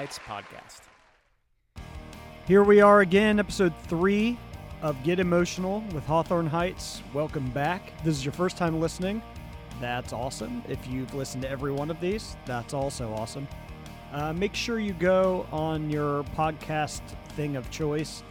Heights podcast. Here we are again, episode three of Get Emotional with Hawthorne Heights. Welcome back. This is your first time listening. That's awesome. If you've listened to every one of these, that's also awesome. Uh, make sure you go on your podcast thing of choice.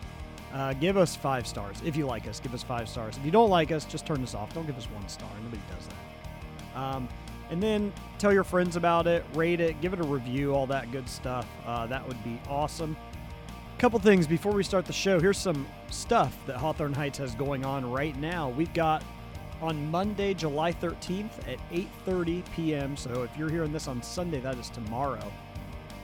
Uh, give us five stars. If you like us, give us five stars. If you don't like us, just turn this off. Don't give us one star. Nobody does that. Um, and then tell your friends about it, rate it, give it a review, all that good stuff. Uh, that would be awesome. Couple things before we start the show. Here's some stuff that Hawthorne Heights has going on right now. We've got on Monday, July 13th at 8:30 p.m. So if you're hearing this on Sunday, that is tomorrow.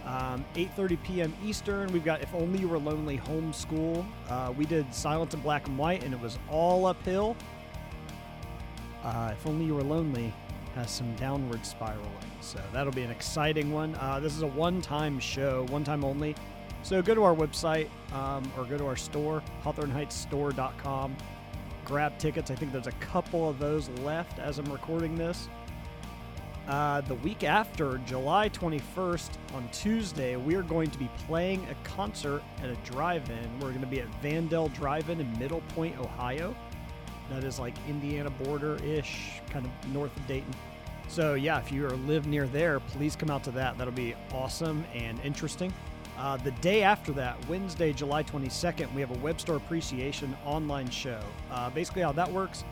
Um, 8:30 p.m. Eastern. We've got If Only You Were Lonely Homeschool. Uh, we did Silence in Black and White, and it was all uphill. Uh, if Only You Were Lonely has some downward spiraling, so that'll be an exciting one. Uh, this is a one-time show, one time only. So go to our website um, or go to our store, HawthorneHeightsStore.com. Grab tickets. I think there's a couple of those left as I'm recording this. Uh, the week after, July 21st, on Tuesday, we are going to be playing a concert at a drive in. We're going to be at Van-Del Drive In in Middle Point, Ohio. That is like Indiana border ish, kind of north of Dayton. So, yeah, if you live near there, please come out to that. That'll be awesome and interesting. Uh, the day after that, Wednesday, July 22nd, we have a web store appreciation online show. Uh, basically, how that works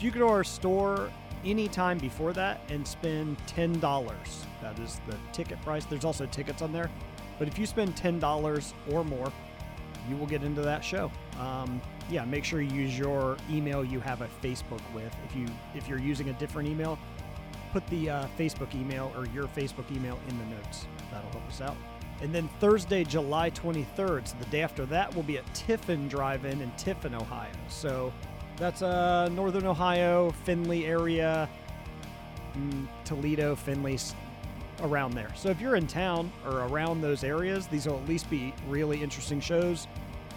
if you go to our store anytime before that and spend $10, that is the ticket price. There's also tickets on there. But if you spend $10 or more, you will get into that show. Um, yeah, make sure you use your email you have a Facebook with. If you if you're using a different email, put the uh, Facebook email or your Facebook email in the notes. That'll help us out. And then Thursday, July 23rd, so the day after that, will be at Tiffin Drive-In in Tiffin, Ohio. So that's uh, Northern Ohio, Findlay area, mm, Toledo, Findlay, s- around there. So if you're in town or around those areas, these will at least be really interesting shows.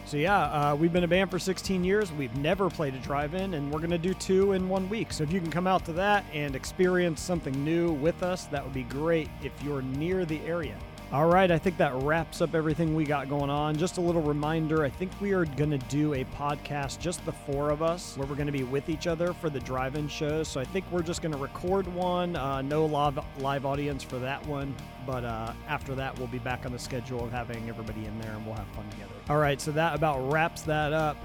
So yeah, uh, we've been a band for 16 years. We've never played a drive-in, and we're gonna do two in one week. So if you can come out to that and experience something new with us, that would be great if you're near the area. All right, I think that wraps up everything we got going on. Just a little reminder I think we are going to do a podcast, just the four of us, where we're going to be with each other for the drive in shows. So I think we're just going to record one, uh, no live, live audience for that one. But uh, after that, we'll be back on the schedule of having everybody in there and we'll have fun together. All right, so that about wraps that up.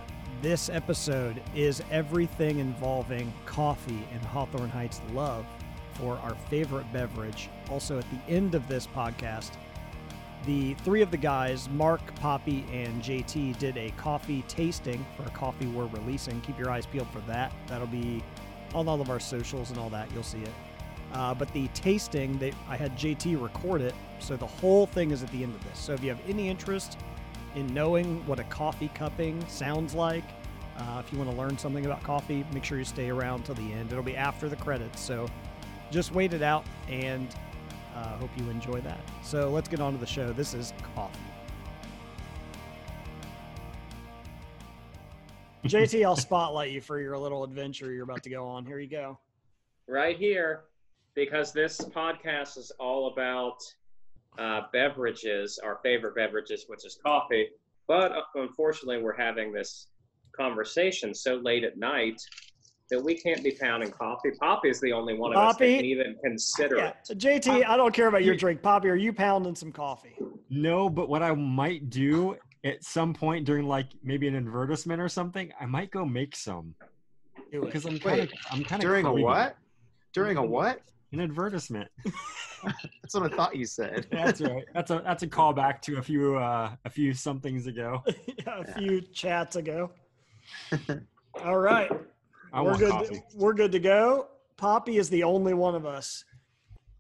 This episode is everything involving coffee and Hawthorne Heights love for our favorite beverage. Also, at the end of this podcast, the three of the guys, Mark, Poppy, and JT, did a coffee tasting for a coffee we're releasing. Keep your eyes peeled for that. That'll be on all of our socials and all that. You'll see it. Uh, but the tasting, they, I had JT record it, so the whole thing is at the end of this. So if you have any interest in knowing what a coffee cupping sounds like, uh, if you want to learn something about coffee, make sure you stay around till the end. It'll be after the credits, so just wait it out and uh, hope you enjoy that. So let's get on to the show. This is coffee. JT, I'll spotlight you for your little adventure you're about to go on. Here you go. right here because this podcast is all about uh, beverages, our favorite beverages, which is coffee. But uh, unfortunately, we're having this conversation so late at night that we can't be pounding coffee. Poppy is the only one of us that can even consider Yeah. it. So JT, I don't care about your drink. Poppy, are you pounding some coffee? No, but what I might do at some point during like maybe an advertisement or something, I might go make some because I'm kind of I'm kind of During a what? During a what? An advertisement. That's what I thought you said. That's right. That's a that's a callback to a few uh a few somethings ago. a few chats ago. All right. I we're good. coffee. We're good to go. Poppy is the only one of us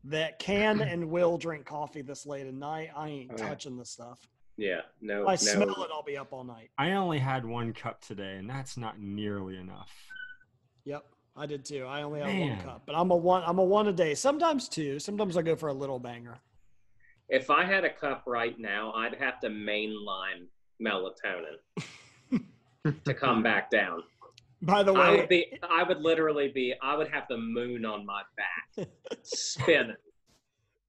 that can and will drink coffee this late at night. I ain't Oh, yeah. touching this stuff. Yeah, no, If I no. smell it, I'll be up all night. I only had one cup today, and that's not nearly enough. Yep, I did too. I only have one cup, but I'm a one. I'm a one a day. Sometimes two. Sometimes I go for a little banger. If I had a cup right now, I'd have to mainline melatonin to come back down. By the I way, would be, I would literally be, I would have the moon on my back, spinning.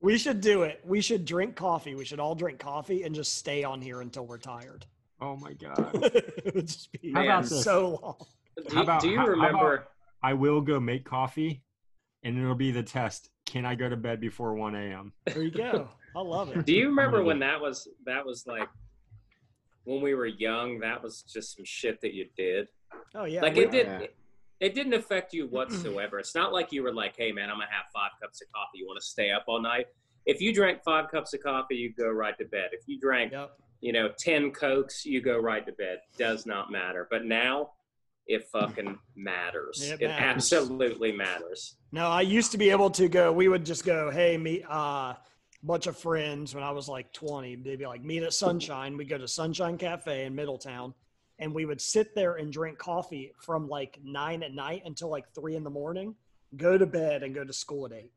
We should do it. We should drink coffee. We should all drink coffee and just stay on here until we're tired. Oh my god. it would just be How about this? so long. Do, How about- do you how- how about- remember? I will go make coffee, and it'll be the test. Can I go to bed before 1 a.m.? There you go. I love it. Do you remember when that was? That was like when we were young. That was just some shit that you did. Oh yeah. like we- it did. Yeah. It, it didn't affect you whatsoever. It's not like you were like, "Hey man, I'm gonna have five cups of coffee. You want to stay up all night?" If you drank five cups of coffee, you go right to bed. If you drank, Yep. you know, ten cokes, you go right to bed. Does not matter. But now, it fucking matters. It It, matters. absolutely matters. No, I used to be able to go. We would just go, hey, meet uh, bunch of friends when I was like 20. They'd be like, meet at Sunshine. We'd go to Sunshine Cafe in Middletown, and we would sit there and drink coffee from like nine at night until like three in the morning. Go to bed and go to school at eight.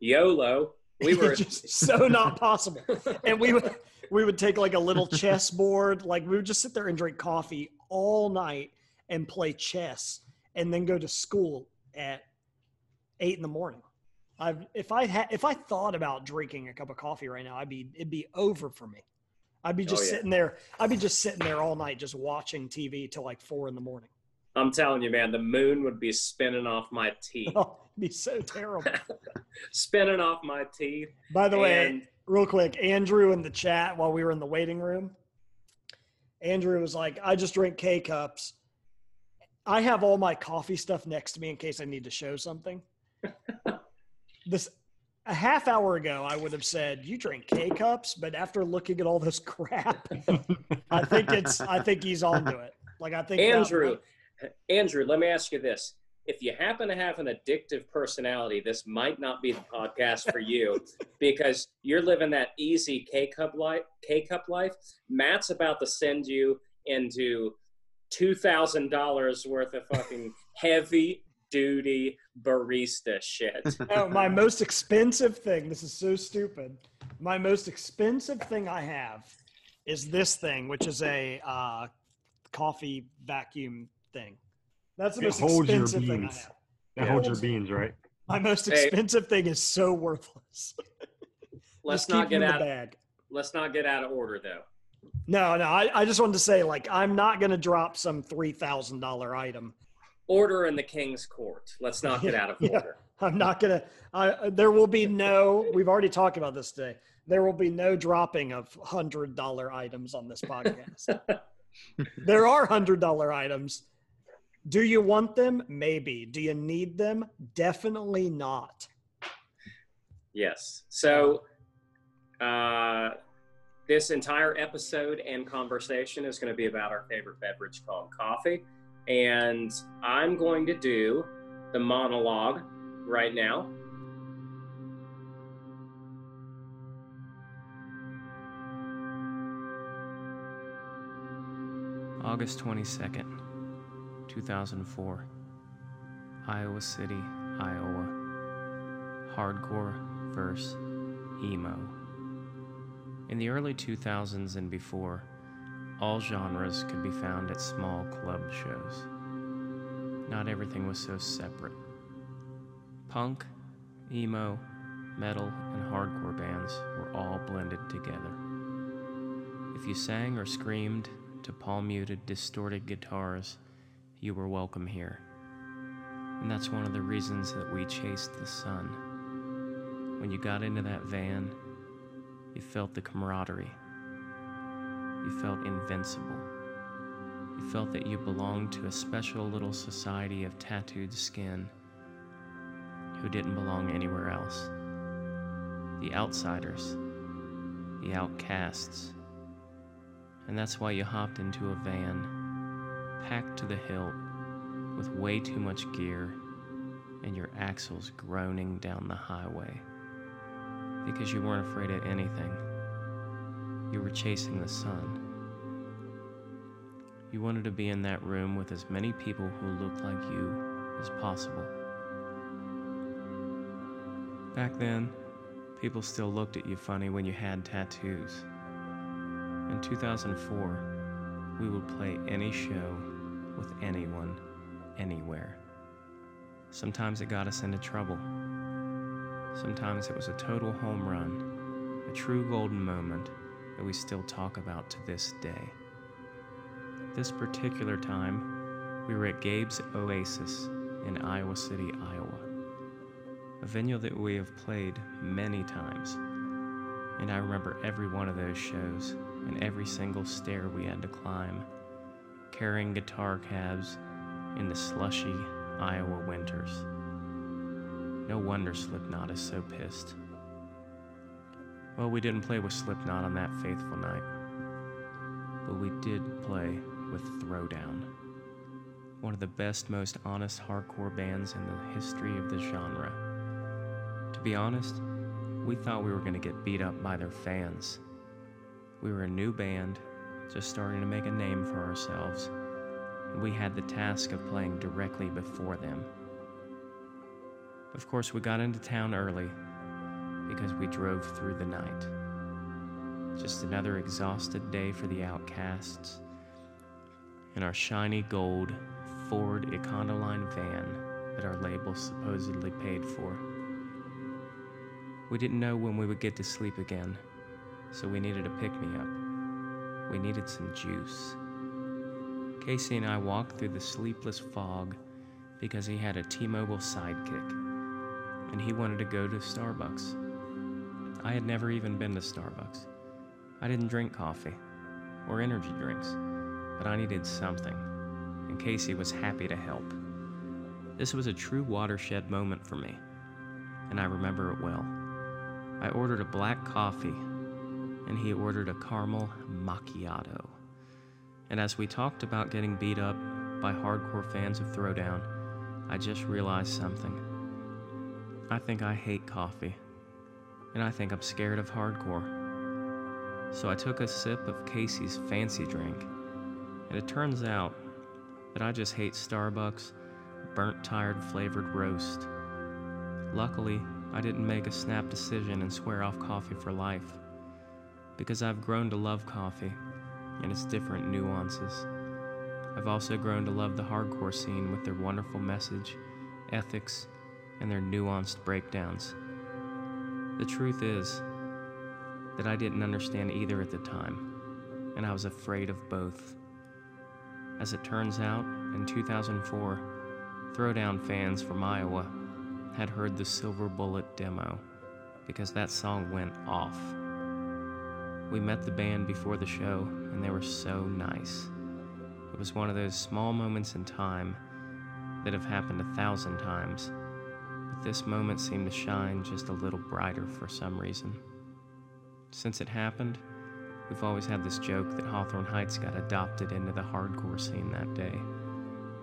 YOLO. We were just so not possible. And we would we would take like a little chess board, like we would just sit there and drink coffee all night and play chess, and then go to school at eight in the morning. I've if I had if I thought about drinking a cup of coffee right now, I'd be it'd be over for me. I'd be just Oh, yeah. sitting there. I'd be just sitting there all night, just watching TV till like four in the morning. I'm telling you, man, the moon would be spinning off my teeth. Oh, be so terrible. spinning off my teeth. By the way, real quick, Andrew in the chat while we were in the waiting room, Andrew was like, I just drink K cups. I have all my coffee stuff next to me in case I need to show something. this a half hour ago, I would have said, You drink K cups, but after looking at all this crap, I think it's I think he's onto it. Like I think that- Andrew, Andrew, let me ask you this. If you happen to have an addictive personality, this might not be the podcast for you because you're living that easy K cup life. K cup life. Matt's about to send you into two thousand dollars worth of fucking heavy duty barista shit. No, my most expensive thing. This is so stupid. My most expensive thing I have is this thing, which is a uh, coffee vacuum thing. That's the It most holds your expensive thing I beans. have. That Yeah. holds your beans, right? My most Hey. expensive thing is so worthless. Let's not get out. the bag. Let's not get out of order though. No, no. I, I just wanted to say, like, I'm not going to drop some three thousand dollar item. Order in the king's court. Let's not get out of Yeah. order. I'm not gonna. I, there will be no. We've already talked about this today. There will be no dropping of hundred dollar items on this podcast. there are hundred dollar items. Do you want them? Maybe. Do you need them? Definitely not. Yes. So, uh, this entire episode and conversation is going to be about our favorite beverage called coffee. And I'm going to do the monologue right now. August 22nd, 2004. Iowa City, Iowa. Hardcore verse emo. In the early 2000s and before, all genres could be found at small club shows. Not everything was so separate. Punk, emo, metal, and hardcore bands were all blended together. If you sang or screamed to palm muted, distorted guitars, you were welcome here. And that's one of the reasons that we chased the sun. When you got into that van, you felt the camaraderie. You felt invincible. You felt that you belonged to a special little society of tattooed skin who didn't belong anywhere else. The outsiders, the outcasts. And that's why you hopped into a van, packed to the hilt, with way too much gear, and your axles groaning down the highway. Because you weren't afraid of anything. You were chasing the sun. You wanted to be in that room with as many people who looked like you as possible. Back then, people still looked at you funny when you had tattoos. In 2004, we would play any show with anyone, anywhere. Sometimes it got us into trouble. Sometimes it was a total home run, a true golden moment that we still talk about to this day. This particular time, we were at Gabe's Oasis in Iowa City, Iowa, a venue that we have played many times. And I remember every one of those shows and every single stair we had to climb, carrying guitar cabs in the slushy Iowa winters. No wonder Slipknot is so pissed. Well, we didn't play with Slipknot on that faithful night, but we did play with Throwdown, one of the best, most honest hardcore bands in the history of the genre. To be honest, we thought we were going to get beat up by their fans. We were a new band, just starting to make a name for ourselves, and we had the task of playing directly before them. Of course, we got into town early because we drove through the night. Just another exhausted day for the outcasts in our shiny gold Ford Econoline van that our label supposedly paid for. We didn't know when we would get to sleep again, so we needed a pick me up. We needed some juice. Casey and I walked through the sleepless fog because he had a T Mobile sidekick and he wanted to go to Starbucks. I had never even been to Starbucks. I didn't drink coffee or energy drinks, but I needed something, and Casey was happy to help. This was a true watershed moment for me, and I remember it well. I ordered a black coffee, and he ordered a caramel macchiato. And as we talked about getting beat up by hardcore fans of Throwdown, I just realized something. I think I hate coffee, and I think I'm scared of hardcore. So I took a sip of Casey's fancy drink, and it turns out that I just hate Starbucks burnt tired flavored roast. Luckily, I didn't make a snap decision and swear off coffee for life, because I've grown to love coffee and its different nuances. I've also grown to love the hardcore scene with their wonderful message, ethics, and their nuanced breakdowns. The truth is that I didn't understand either at the time, and I was afraid of both. As it turns out, in 2004, Throwdown fans from Iowa had heard the Silver Bullet demo because that song went off. We met the band before the show, and they were so nice. It was one of those small moments in time that have happened a thousand times this moment seemed to shine just a little brighter for some reason. Since it happened, we've always had this joke that Hawthorne Heights got adopted into the hardcore scene that day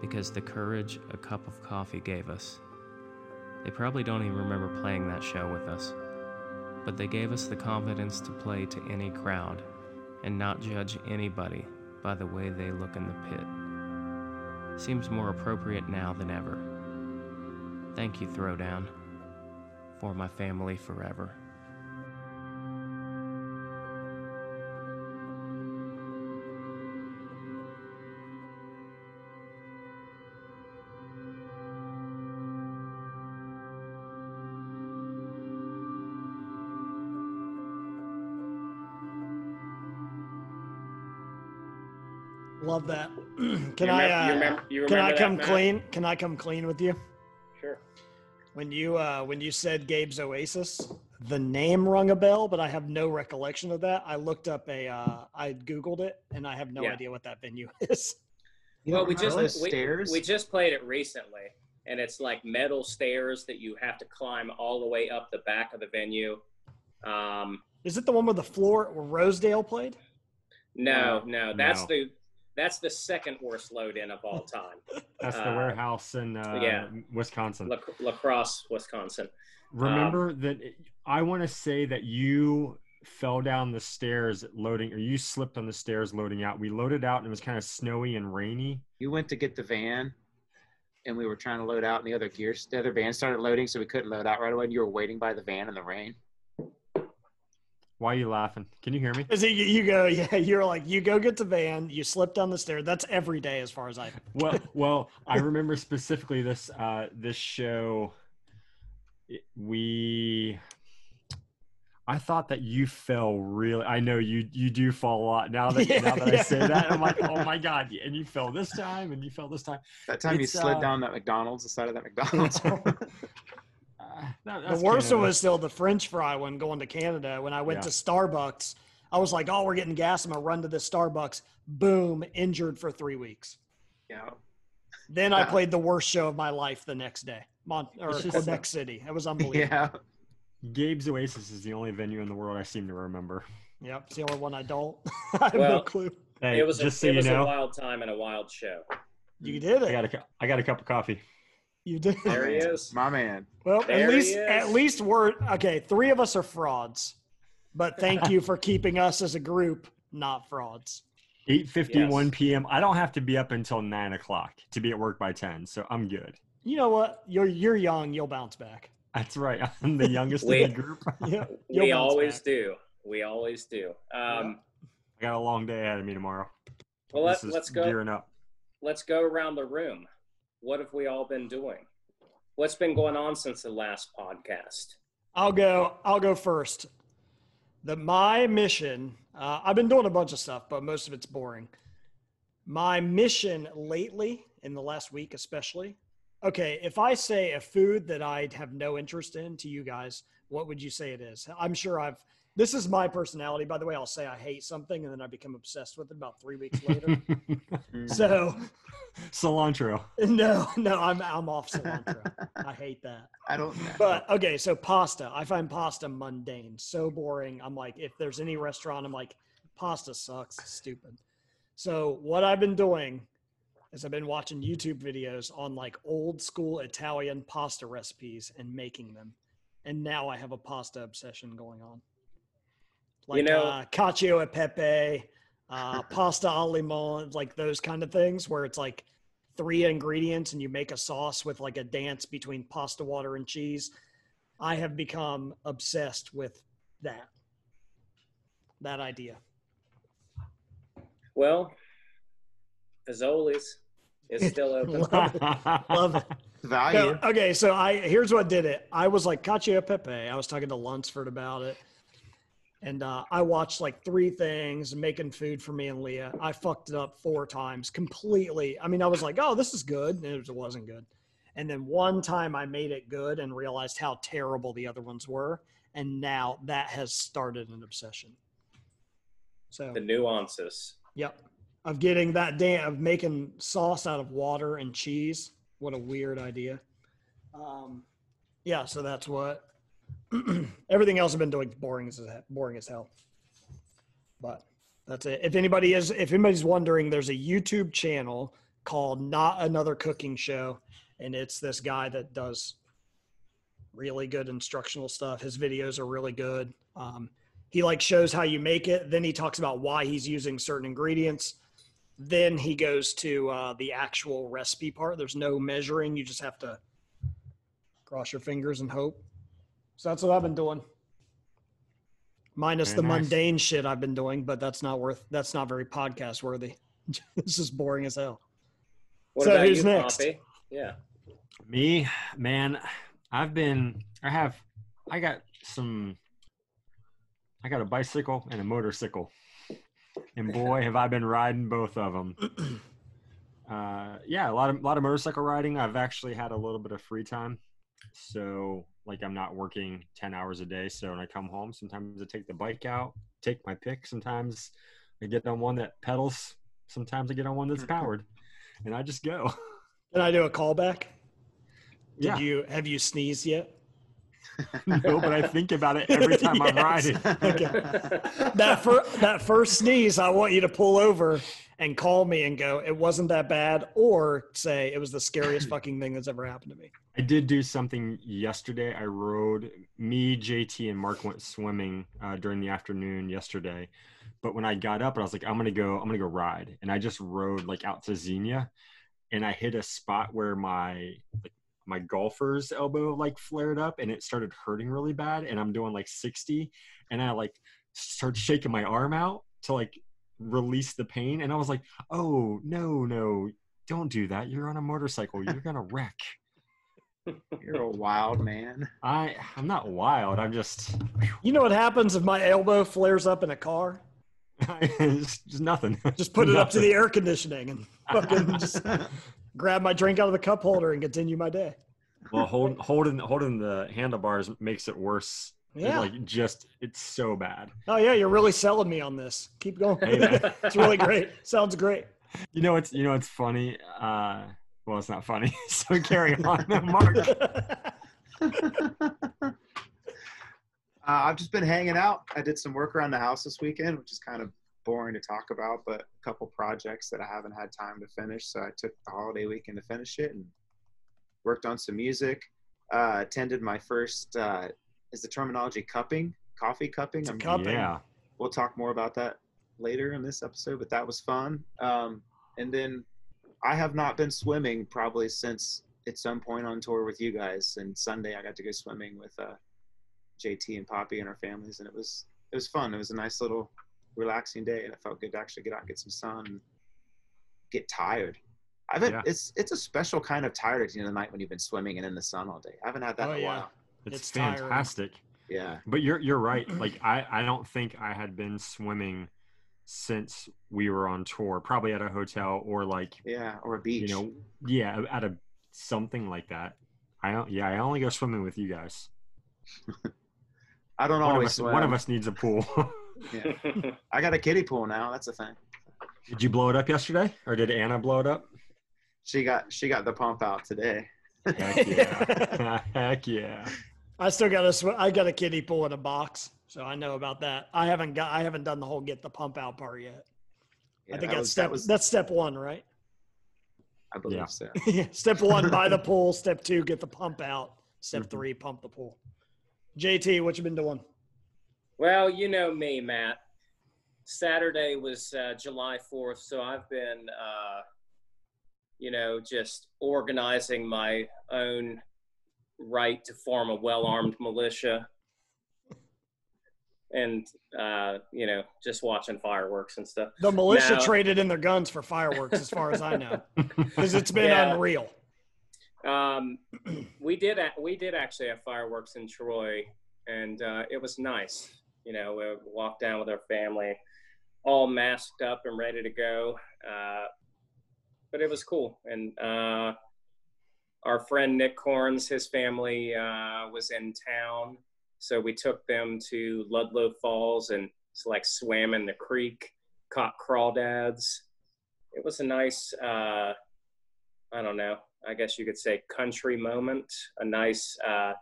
because the courage a cup of coffee gave us. They probably don't even remember playing that show with us, but they gave us the confidence to play to any crowd and not judge anybody by the way they look in the pit. Seems more appropriate now than ever. Thank you, Throwdown, for my family forever. Love that. can You I? remember- Uh, you remember- you can I remember that, come Matt? clean? Can I come clean with you? Sure. When you uh, when you said Gabe's Oasis, the name rung a bell, but I have no recollection of that. I looked up a, uh, I googled it, and I have no Yeah. idea what that venue is. You well, don't we just we, stairs? we just played it recently, and it's like metal stairs that you have to climb all the way up the back of the venue. Um, Is it the one with the floor where Rosedale played? no, no, that's No. the that's the second worst load in of all time. That's the Uh, warehouse in uh, yeah. Wisconsin. La, Lacrosse, Wisconsin. Remember that it- I want to say that you fell down the stairs loading, or you slipped on the stairs loading out. We loaded out and it was kind of snowy and rainy. You went to get the van, and we were trying to load out, and the other gears, the other van started loading, so we couldn't load out right away. And you were waiting by the van in the rain. Why are you laughing? Can you hear me? Is it you, you go? Yeah, you're like you go get the van, you slip down the stairs. That's every day as far as I. well, well, I remember specifically this uh, this show. it- We I thought that you fell really. I know you you do fall a lot. Now that Yeah, now that yeah. I say that, I'm like, oh my god! And you fell this time, and you fell this time. That time It's, you slid uh, down that McDonald's, the side of that McDonald's. That- The that's worst one was still the French fry one going to Canada. When I went Yeah. to Starbucks, I was like, "Oh, we're getting gas. I'm gonna run to this Starbucks." Boom, injured for three weeks. Yeah. Then I played the worst show of my life the next day, Mon- or It's just- Quebec City. It was unbelievable. yeah. Gabe's Oasis is the only venue in the world I seem to remember. Yep, it's the only one I don't. I have no clue. Hey, it was just a, so it you was a wild time and a wild show. You did I it. got a cu- I got a cup of coffee. You did. There he is, My man. Well, There at least at least we're okay. Three of us are frauds, but thank you for keeping us as a group not frauds. 8:51 Yes. p.m. I don't have to be up until nine o'clock to be at work by ten, so I'm good. You know what? You're you're young. You'll bounce back. That's right. I'm the youngest Wait. in the group. Yeah, We always back. do. We always do. Um, I got a long day ahead of me tomorrow. well, let, This let's go. gearing up. Let's go around the room. What have we all been doing? What's been going on since the last podcast? I'll go. I'll go first. The my mission. Uh, I've been doing a bunch of stuff, but most of it's boring. My mission lately, in the last week especially. Okay, if I say a food that I have no interest in to you guys, what would you say it is? I'm sure I've. This is my personality, by the way. I'll say I hate something, and then I become obsessed with it about three weeks later. so, Cilantro. no, no, I'm I'm off cilantro. I hate that. I don't know. But okay, so pasta. I find pasta mundane, so boring. I'm like, if there's any restaurant, I'm like, pasta sucks, stupid. So what I've been doing is I've been watching YouTube videos on like old school Italian pasta recipes and making them, and now I have a pasta obsession going on. Like You know- uh, cacio e pepe, uh, pasta al limon, like those kind of things, where it's like three ingredients and you make a sauce with like a dance between pasta water and cheese. I have become obsessed with that. That idea. Well, Fazoli's is still open. Love it. Love it. Value. No, okay, so I here's what did it. I was like cacio e pepe. I was talking to Lunsford about it. And uh, I watched like three things making food for me and Leah. I fucked it up four times completely. I mean, I was like, oh, this is good. And it wasn't good. And then one time I made it good and realized how terrible the other ones were. And now that has started an obsession. So, the nuances. yep. Of getting that damn, of making sauce out of water and cheese. What a weird idea. Um, yeah, so that's what everything else I've been doing boring as boring as hell. But that's it. If anybody is if anybody's wondering, there's a YouTube channel called Not Another Cooking Show, and it's this guy that does really good instructional stuff. His videos are really good. Um, he like shows how you make it. Then he talks about why he's using certain ingredients. Then he goes to uh, the actual recipe part. There's no measuring. You just have to cross your fingers and hope. So that's what I've been doing. Minus Very the nice. mundane shit I've been doing, but that's not worth. That's not very podcast worthy. this is boring as hell. What So about who's you, next? Poppy? Yeah. Me, man, I've been, I have, I got some, I got a bicycle and a motorcycle. And boy, have I been riding both of them. Uh, yeah, a lot of, a lot of motorcycle riding. I've actually had a little bit of free time. So, like, I'm not working 10 hours a day. So, when I come home, sometimes I take the bike out, take my pick. Sometimes I get on one that pedals. Sometimes I get on one that's mm-hmm. powered. And I just go. Can I do a callback? Did Yeah. you have you sneezed yet? no, but I think about it every time I'm Yes. riding. That fir- that first sneeze, I want you to pull over and call me and go, "It wasn't that bad," or say, "It was the scariest fucking thing that's ever happened to me." I did do something yesterday. I rode me, JT, and Mark went swimming uh, during the afternoon yesterday. But when I got up, I was like, I'm gonna go. I'm gonna go ride, and I just rode like out to Xenia, and I hit a spot where my like my golfer's elbow like flared up, and it started hurting really bad. And I'm doing like 60, and I like started shaking my arm out to like release the pain, and I was like, Oh no, no, don't do that. You're on a motorcycle. You're gonna wreck. You're a wild man. I I'm not wild. I'm just You know what happens if my elbow flares up in a car? it's just nothing. Just put it up to the air conditioning and fucking just grab my drink out of the cup holder and continue my day. Well, hold, holding holding the handlebars makes it worse. It's Yeah. Like just it's so bad. Oh yeah, you're really selling me on this. Keep going. Hey, it's really great. Sounds great. You know it's you know it's funny. Uh, well, it's not funny. so carry on, Mark. Uh, I've just been hanging out. I did some work around the house this weekend, which is kind of boring to talk about, but a couple projects that I haven't had time to finish. So I took the holiday weekend to finish it and worked on some music. Uh, attended my first, uh, is the terminology cupping, coffee cupping? It's a I'm- Cupping. Yeah. we'll talk more about that later in this episode, but that was fun. Um, and then I have not been swimming probably since at some point on tour with you guys. And Sunday I got to go swimming with uh, JT and Poppy and our families, and it was it was fun. It was a nice little relaxing day, and it felt good to actually get out and get some sun and get tired. I've had, Yeah. it's it's a special kind of tired at the end of the night when you've been swimming and in the sun all day. I haven't had that Oh, in a yeah. while. It's, It's tiring. fantastic. Yeah. But you're you're right. Like I I don't think I had been swimming since we were on tour. Probably at a hotel or like Yeah. Or a beach. you know yeah at a something like that. I don't yeah I only go swimming with you guys. I don't One of always us swim. one of us needs a pool. Yeah. I got a kiddie pool now. That's a thing. Did you blow it up yesterday, or did Anna blow it up? She got she got the pump out today. Heck yeah! Heck yeah! I still got a sw- I got a kiddie pool in a box, so I know about that. I haven't got I haven't done the whole get the pump out part yet. Yeah, I think that that's was, step that was that's step one, right? I believe Yeah. so. step one, buy the pool. Step two, get the pump out. Step Mm-hmm. Mhm. three, pump the pool. JT, what you been doing? Well, you know me, Matt. Saturday was uh, July 4th, so I've been, uh, you know, just organizing my own right to form a well armed militia and, uh, you know, just watching fireworks and stuff. The militia No. traded in their guns for fireworks, as far as I know, because it's been Yeah. unreal. Um, we did a- we did actually have fireworks in Troy, and uh, it was nice. You know, we walked down with our family, all masked up and ready to go. Uh, but it was cool, and uh, our friend Nick Corns, his family uh, was in town, so we took them to Ludlow Falls and like swam in the creek, caught crawdads. It was a nice. Uh, I don't know. I guess you could say country moment. A nice uh,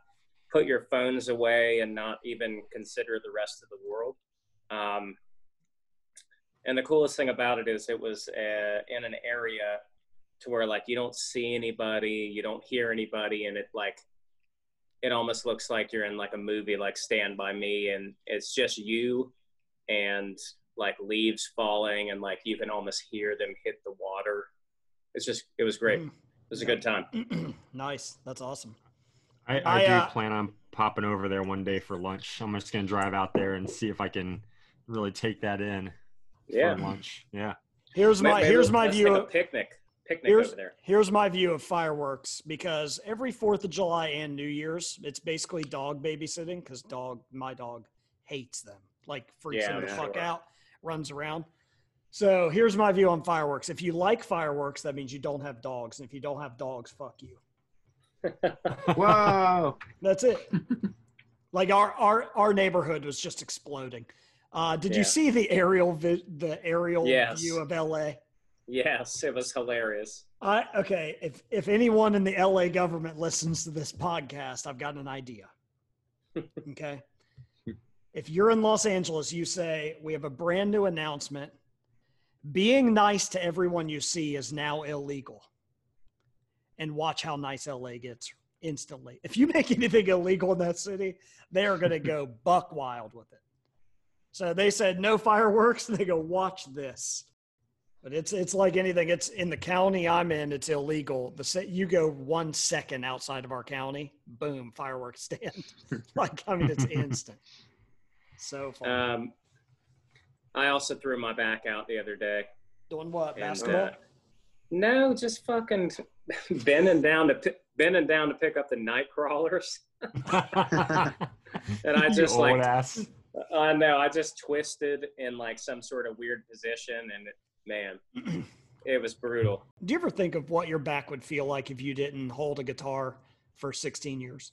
put your phones away and not even consider the rest of the world. Um, and the coolest thing about it is it was uh, in an area to where like you don't see anybody, you don't hear anybody, and it like it almost looks like you're in like a movie like Stand by Me, and it's just you and like leaves falling, and like you can almost hear them hit the water. It's just it was great. Mm. It was a good time. nice. That's awesome. I, I, I, do uh, plan on popping over there one day for lunch. I'm just gonna drive out there and see if I can really take that in Yeah. for lunch. Yeah. Here's my Maybe here's let's- my let's view. take a Of, picnic. Picnic here's over there. here's my view of fireworks because every Fourth of July and New Year's, it's basically dog babysitting because dog my dog hates them, like freaks Yeah, him the I'm fuck sure. out, runs around. So here's my view on fireworks. If you like fireworks, that means you don't have dogs, and if you don't have dogs, fuck you. Whoa! That's it. like our our our neighborhood was just exploding. Uh, did you see the aerial vi- the aerial Yes. view of LA? yes, it was hilarious. I okay. If if anyone in the LA government listens to this podcast, I've got an idea. Okay. If you're in Los Angeles, you say we have a brand new announcement. Being nice to everyone you see is now illegal. And watch how nice LA gets instantly. If you make anything illegal in that city, they are going to go buck wild with it. So they said no fireworks. They go watch this. But it's it's like anything. It's in the county I'm in. It's illegal. The se- you go one second outside of our county, boom, fireworks stand. like I mean, it's instant. So fun. No, just fucking bending down to pi- bending down to pick up the night crawlers, and I just like ass. I know I just twisted in like some sort of weird position, and man, it was brutal. Do you ever think of what your back would feel like if you didn't hold a guitar for 16 years?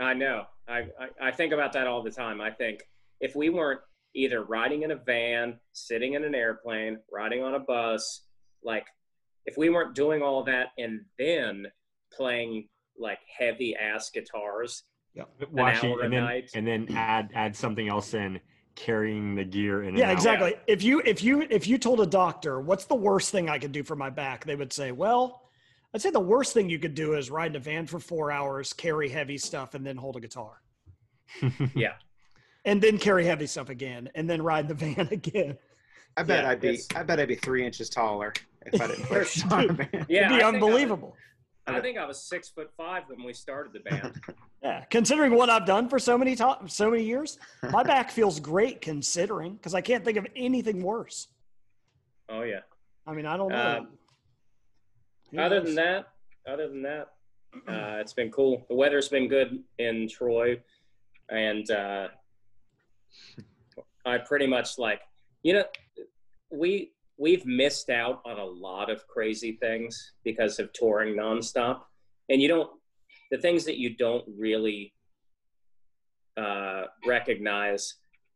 I know. I, I I think about that all the time. I think if we weren't either riding in a van, sitting in an airplane, riding on a bus, like if we weren't doing all that and then playing like heavy ass guitars, Watching hour a and then night. and then add add something else in, carrying the gear in. and Yeah, out. exactly. If you if you if you told a doctor what's the worst thing I could do for my back, they would say, "Well, I'd say the worst thing you could do is ride in a van for 4 hours, carry heavy stuff and then hold a guitar." Yeah. And then carry heavy stuff again and then ride the van again. I bet Yeah, I'd be I bet I'd be three inches taller if I didn't play Dude. guitar, man. yeah, It'd be I think I was- unbelievable. I think I was six foot five when we started the band. Yeah, considering what I've done for so many to- so many years, my back feels great considering because I can't think of anything worse. Oh yeah. I mean, I don't know. Um, other than that, other than that, uh, it's been cool. The weather's been good in Troy, and uh, I pretty much like you know we we've missed out on a lot of crazy things because of touring nonstop, and you don't the things that you don't really uh, recognize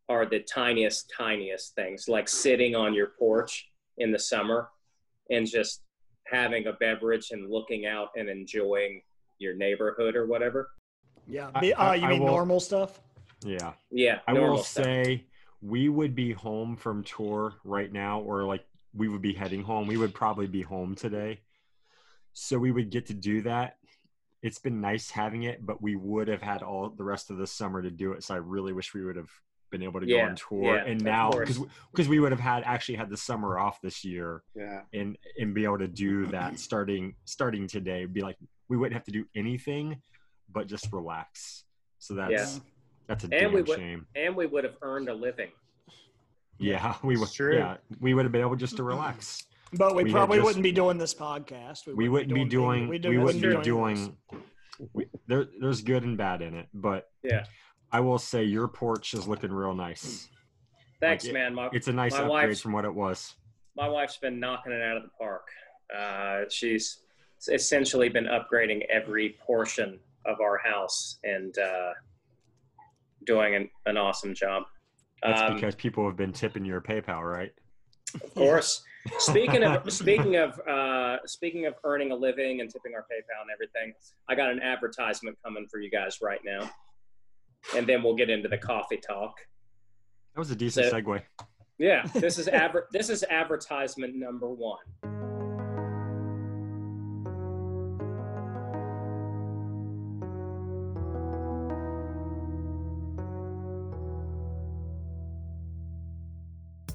are the tiniest tiniest things like sitting on your porch in the summer and just having a beverage and looking out and enjoying your neighborhood or whatever. yeah, I- be- uh, you I mean will- normal stuff? yeah. Yeah, I will stuff. say we would be home from tour right now, or like we would be heading home. We would probably be home today. So we would get to do that. It's been nice having it, but we would have had all the rest of the summer to do it. So I really wish we would have been able to go on tour. yeah, and now, because because we would have had actually had the summer off this year Yeah. and and be able to do that starting starting today. Be like we wouldn't have to do anything, but just relax. So that's Yeah. that's a And damn we would- shame. and we would have earned a living. Yeah, we would. It's true. Yeah, we would have been able just to relax. But we, We probably just- wouldn't be doing this podcast. We wouldn't be doing. we We, wouldn't be doing. We, there, there's good and bad in it, but Yeah. I will say your porch is looking real nice. Thanks, Like it- man. My, It's a nice upgrade from what it was. my wife's been knocking it out of the park. Uh, she's essentially been upgrading every portion of our house and uh, doing an, an awesome job. That's Um, because people have been tipping your PayPal, right? Of course. speaking of speaking of uh, speaking of earning a living and tipping our PayPal and everything, I got an advertisement coming for you guys right now, and then we'll get into the coffee talk. That was a decent So- segue. Yeah, this is adver- this is advertisement number one.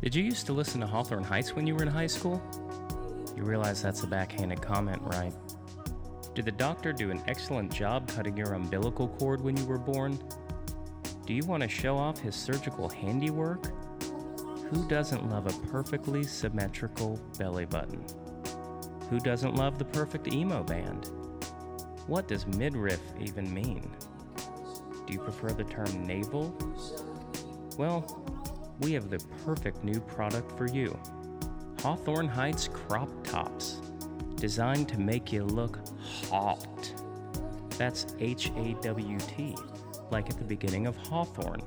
Did you used to listen to Hawthorne Heights when you were in high school? You realize that's a backhanded comment, right? Did the doctor do an excellent job cutting your umbilical cord when you were born? Do you want to show off his surgical handiwork? Who doesn't love a perfectly symmetrical belly button? Who doesn't love the perfect emo band? What does midriff even mean? Do you prefer the term navel? Well, we have the perfect new product for you Hawthorne Heights Crop Tops, designed to make you look hot. That's H A W T, like at the beginning of Hawthorne.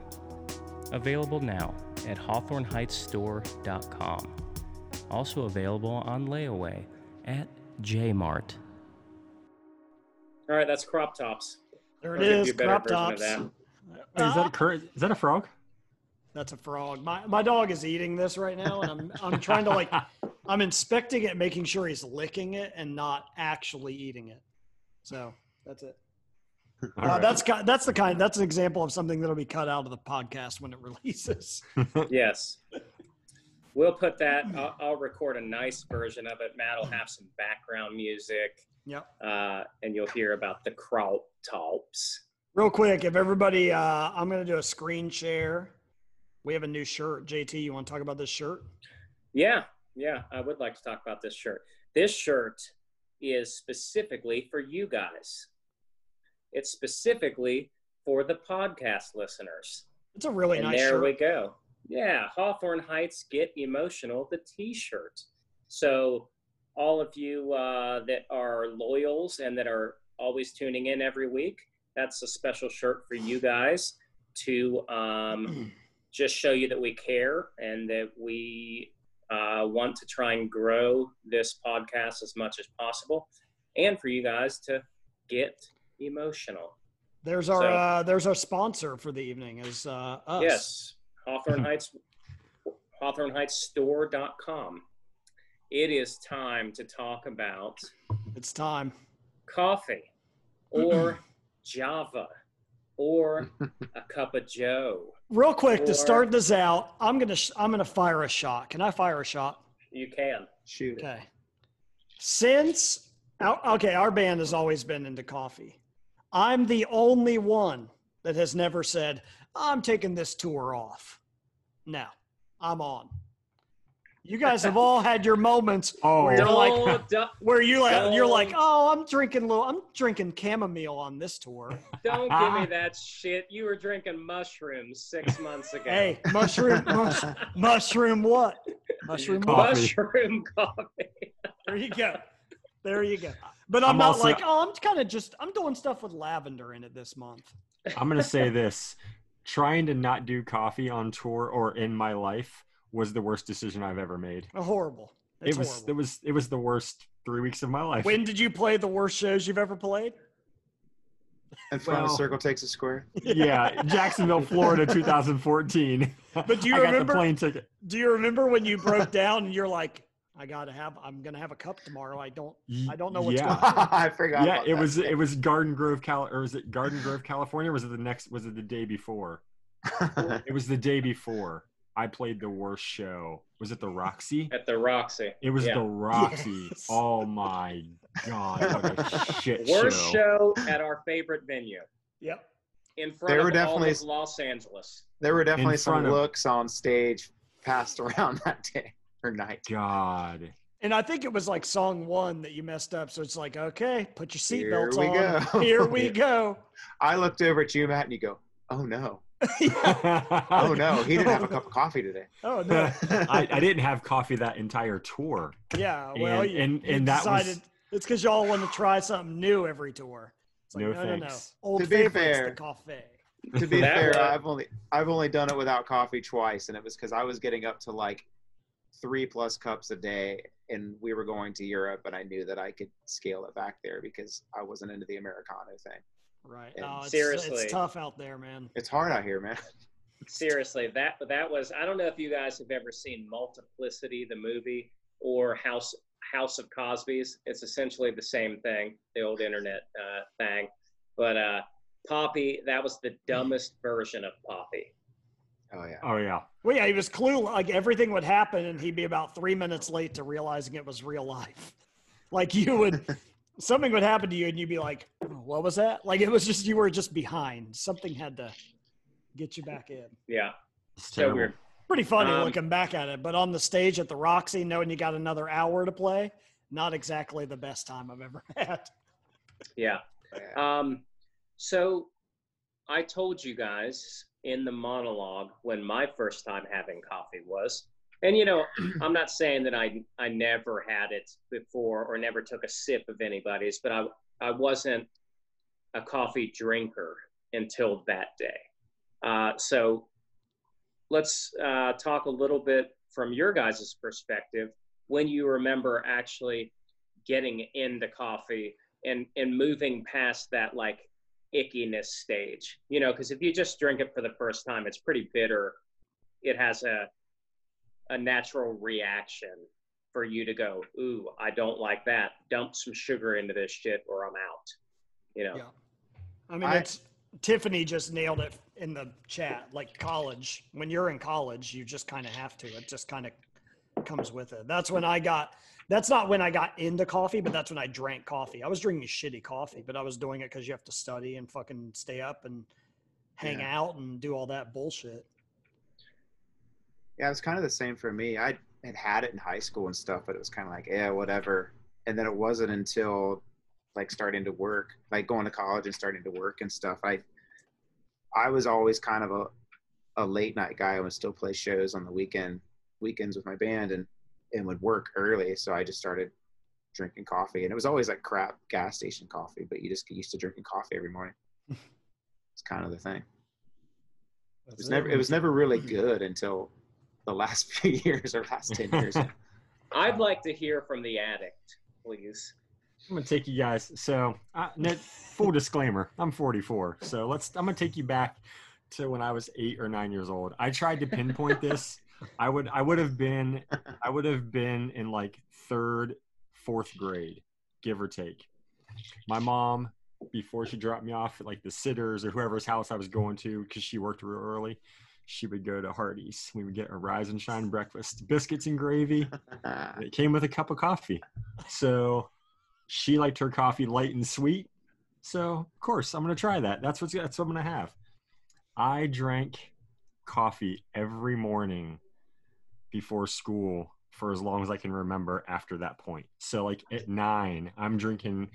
Available now at hawthorneheightsstore.com. Also available on layaway at Jmart. All right, that's crop tops. There I'll it give is, you a better crop tops. that. That a cur- is that a frog? That's a frog. My my dog is eating this right now, and I'm I'm trying to like I'm inspecting it, making sure he's licking it and not actually eating it. So that's it. Uh, right. That's that's the kind. That's an example of something that'll be cut out of the podcast when it releases. Yes. We'll put that. I'll, I'll record a nice version of it. Matt will have some background music, Yep. uh, and you'll hear about the crop tops. Real quick, if everybody, uh, I'm going to do a screen share. We have a new shirt. JT, you want to talk about this shirt? Yeah, yeah, I would like to talk about this shirt. This shirt is specifically for you guys. It's specifically for the podcast listeners. It's a really and nice there shirt. we go. Yeah, Hawthorne Heights Get Emotional, the t shirt. So, all of you uh, that are loyals and that are always tuning in every week, that's a special shirt for you guys to um, just show you that we care and that we uh, want to try and grow this podcast as much as possible and for you guys to get emotional. There's our So- uh, there's our sponsor for the evening is uh, us. Yes, Hawthorne Heights, HawthorneHeightsStore.com. It is time to talk about It's time. coffee or Java or a cup of Joe. Real quick to start this out, I'm gonna sh- I'm gonna fire a shot. Can I fire a shot? You can. Shoot it. Okay. Since our- okay, our band has always been into coffee. I'm the only one that has never said I'm taking this tour off. No, I'm on. You guys have all had your moments Oh, where you're like Don't, don't, where you like you're like, oh, I'm drinking little, I'm drinking chamomile on this tour. don't give me that shit. You were drinking mushrooms six months ago. Hey, mushroom, mush, mushroom, what? Mushroom. Coffee. mushroom coffee. There you go. There you go. But I'm, I'm not also- like, oh, I'm kind of just, I'm doing stuff with lavender in it this month. I'm gonna say this: trying to not do coffee on tour or in my life was the worst decision I've ever made. Horrible. It's it was horrible. it was it was the worst three weeks of my life. When did you play the worst shows you've ever played? And front of Well- circle takes a square. yeah, Jacksonville, Florida, 2014. But do you I got remember- the plane ticket? Do you remember when you broke down and you're like, I gotta have, I'm gonna have a cup tomorrow. I don't, I don't know what's yeah. going on. I forgot. Yeah, about it that. was it was Garden Grove, Cal, or was it Garden Grove, California? Or was it the next? Was it the day before? It was the day before. I played the worst show. Was it the Roxy? At the Roxy. It was Yeah. the Roxy. Yes. Oh my god, what a shit Worst show. show at our favorite venue Yep. in front There of were all definitely- of Los Angeles. there were definitely some of- looks on stage passed around that day or night. God. And I think it was like song one that you messed up. So it's like, okay, put your Here seatbelts we on. go. Here we go. I looked over at you, Matt, and you go, "Oh no, Yeah. oh no, he didn't have a cup of coffee today." Oh no. I, I didn't have coffee that entire tour. Yeah. Well, And- you, and- you and that was it's because y'all want to try something new every tour. It's like, No no, no, no. thanks. Old To be favorites, fair- the coffee. to be fair, I've only I've only done it without coffee twice, and it was because I was getting up to like three plus cups a day, and we were going to Europe, and I knew that I could scale it back there because I wasn't into the Americano thing. Right. And No, it's, seriously. it's tough out there, man. It's hard out here, man. Seriously, that that was. I don't know if you guys have ever seen Multiplicity, the movie, or House House of Cosby's. It's essentially the same thing, the old internet uh, thing. But uh, Poppy, that was the dumbest version of Poppy. Oh yeah. Oh yeah. Well, yeah, he was clueless. Like everything would happen, and he'd be about three minutes late to realizing it was real life. Like you would, something would happen to you, and you'd be like, "Oh, "What was that?" Like it was just you were just behind. Something had to get you back in. Yeah, It's so terrible. weird. Pretty funny Um, looking back at it, but on the stage at the Roxy, knowing you got another hour to play, not exactly the best time I've ever had. Yeah. Yeah. Um, so I told you guys in the monologue when my first time having coffee was, and you know, I'm not saying that I I never had it before or never took a sip of anybody's, but I I wasn't a coffee drinker until that day. Uh, so let's uh, talk a little bit from your guys' perspective when you remember actually getting into coffee and and moving past that like ickiness stage you know because if you just drink it for the first time it's pretty bitter it has a a natural reaction for you to go ooh i don't like that dump some sugar into this shit or i'm out you know Yeah. I mean, I- it's Tiffany just nailed it in the chat. Like college, when you're in college, you just kind of have to. It just kind of comes with it. That's when I got. That's not when I got into coffee, but that's when I drank coffee. I was drinking shitty coffee, but I was doing it because you have to study and fucking stay up and hang Yeah. out and do all that bullshit. Yeah, it was kind of the same for me. I had had it in high school and stuff, but it was kind of like, yeah, whatever. and then it wasn't until like starting to work, like going to college and starting to work and stuff. I I was always kind of a a late night guy. I would still play shows on the weekend weekends with my band and and would work early. So I just started drinking coffee, and it was always like crap gas station coffee, but you just get used to drinking coffee every morning. it's kind of the thing. It was never it was never really good until the last few years or last ten years. I'd like to hear from the addict, please. I'm gonna take you guys. So, uh, no, full disclaimer: I'm 44. So let's. I'm gonna take you back to when I was eight or nine years old. I tried to pinpoint this. I would. I would have been. I would have been in like third, fourth grade, give or take. My mom, before she dropped me off at like the sitters or whoever's house I was going to, because she worked real early, she would go to Hardee's. We would get a rise and shine breakfast, biscuits and gravy. and It came with a cup of coffee. So she liked her coffee light and sweet. So of course I'm gonna try that. That's what's that's what I'm gonna have. I drank coffee every morning before school for as long as I can remember after that point. So like at nine, I'm drinking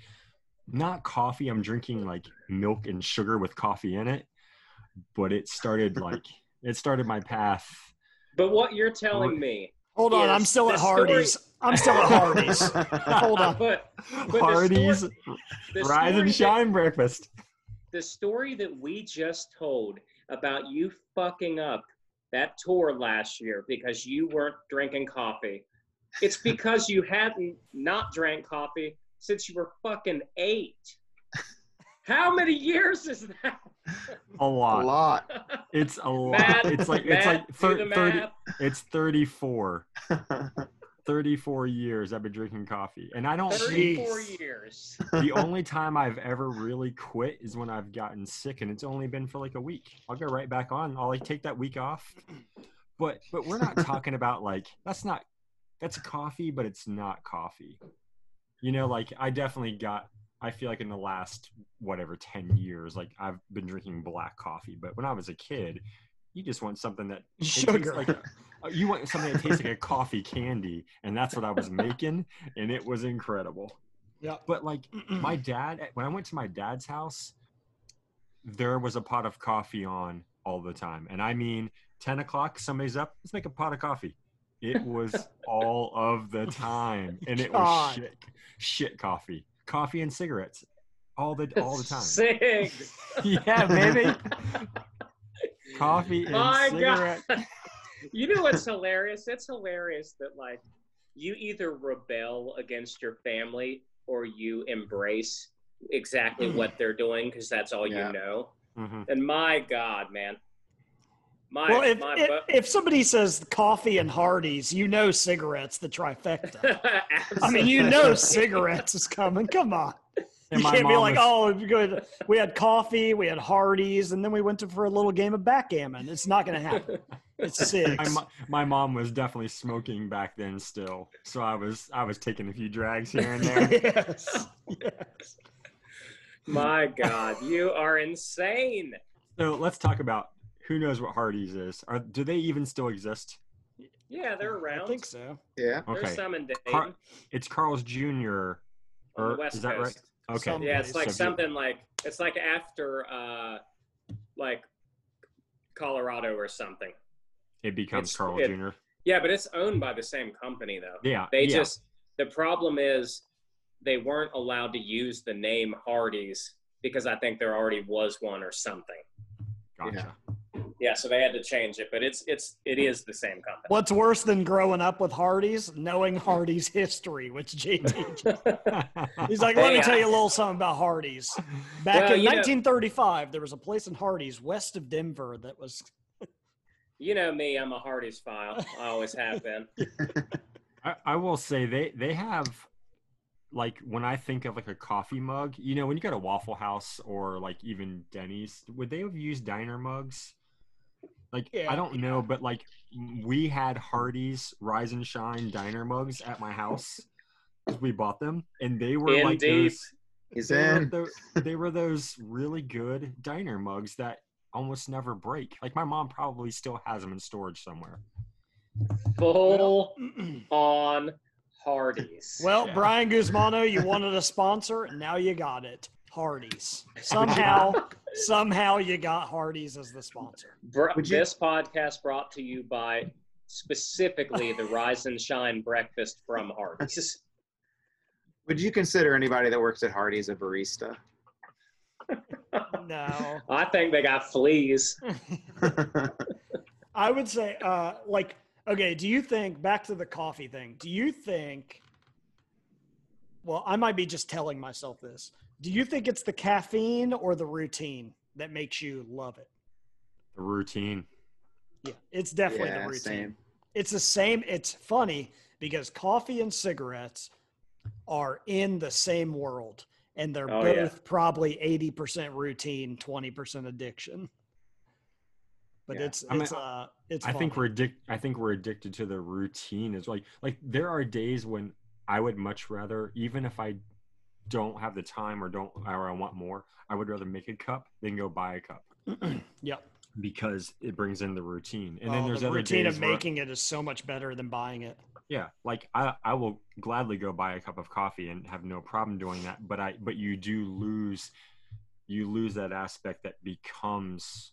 not coffee, I'm drinking like milk and sugar with coffee in it. But it started like it started my path. But what you're telling me, Hold on, I'm still the at story- Hardee's. I'm still at Hardee's. Hold on. but the Hardee's story- the rise story and that- shine breakfast. the story that we just told about you fucking up that tour last year because you weren't drinking coffee. It's because you hadn't not drank coffee since you were fucking eight. How many years is that? A lot. a lot. lot. It's a lot. Matt, it's like Matt, it's like thir- 30 it's 34. 34 years I've been drinking coffee. And I don't think 34 Jeez. years. the only time I've ever really quit is when I've gotten sick and it's only been for like a week. I'll go right back on. I'll like take that week off. But but we're not talking about like that's not that's coffee, but it's not coffee. You know, like I definitely got I feel like in the last whatever 10 years, like I've been drinking black coffee. But when I was a kid, you just want something that Sugar. like uh, you want something that tastes like a coffee candy, and that's what I was making, and it was incredible. Yeah. But like my dad, when I went to my dad's house, there was a pot of coffee on all the time, and I mean, ten o'clock, somebody's up. Let's make a pot of coffee. It was all of the time, and it was shit, shit coffee, coffee and cigarettes, all the all the time. Cigs. yeah, baby. Coffee and My cigarette. God. You know what's hilarious? It's hilarious that like you either rebel against your family or you embrace exactly what they're doing because that's all Yeah. you know. Mhm. And my God, man. My, Well, if, my if, if somebody says coffee and Hardee's, you know cigarettes, the trifecta. I mean, you know cigarettes is coming. Come on. And you my can't be like, was- oh, we good. We had coffee, we had Hardee's, and then we went to for a little game of backgammon. It's not going to happen. It's my, six. mo- my mom was definitely smoking back then still so i was i was taking a few drags here and there yes. yes. My God, you are insane. so let's talk about who knows what hardee's is Are, do they even still exist Yeah, they're around. I think so. yeah. There's okay some in Dayton Car- it's carl's jr on or the West is that Coast. right okay Some- Yeah, it's like So- something like it's like after uh like Colorado or something. it becomes it's- carl it- jr Yeah, but it's owned by the same company though. yeah They yeah. just the problem is they weren't allowed to use the name Hardee's because I think there already was one or something. gotcha Yeah, so they had to change it, but it's it's it is the same company. What's worse than growing up with Hardee's? Knowing Hardee's history, which JT. He's like, let me tell you a little something about Hardee's. Back Well, in you know- 1935, there was a place in Hardee's west of Denver that was. you know me, I'm a Hardee's file. I always have been. I, I will say they they have like when I think of like a coffee mug, you know, when you go to Waffle House or like even Denny's, would they have used diner mugs? Like Yeah. I don't know, but like we had Hardee's Rise and Shine diner mugs at my house 'cause we bought them, and they were like Indeed. those. He's They were, in. tho- they were those really good diner mugs that almost never break. Like my mom probably still has them in storage somewhere. Full on Hardee's. Well, Yeah. Brian Guzmano, you wanted a sponsor, and now you got it. Hardee's. Somehow, somehow you got Hardee's as the sponsor. Br- Would you- This podcast brought to you by specifically the Rise and Shine breakfast from Hardee's. Would you consider anybody that works at Hardee's a barista? No. I think they got fleas. I would say, uh, like, okay, do you think, back to the coffee thing, do you think, well, I might be just telling myself this. Do you think it's the caffeine or the routine that makes you love it? The routine. Yeah, it's definitely Yeah, the routine. same. It's the same. It's funny because coffee and cigarettes are in the same world, and they're Oh, both yeah. probably eighty percent routine, twenty percent addiction. But Yeah. it's I mean, it's uh it's. I think we're addic- I think we're addicted to the routine. Is like like there are days when I would much rather, even if I don't have the time or don't or I want more, I would rather make a cup than go buy a cup Yep. because it brings in the routine. And Oh, then there's the other routine of making it is so much better than buying it. yeah, like I I will gladly go buy a cup of coffee and have no problem doing that. But I but you do lose you lose that aspect that becomes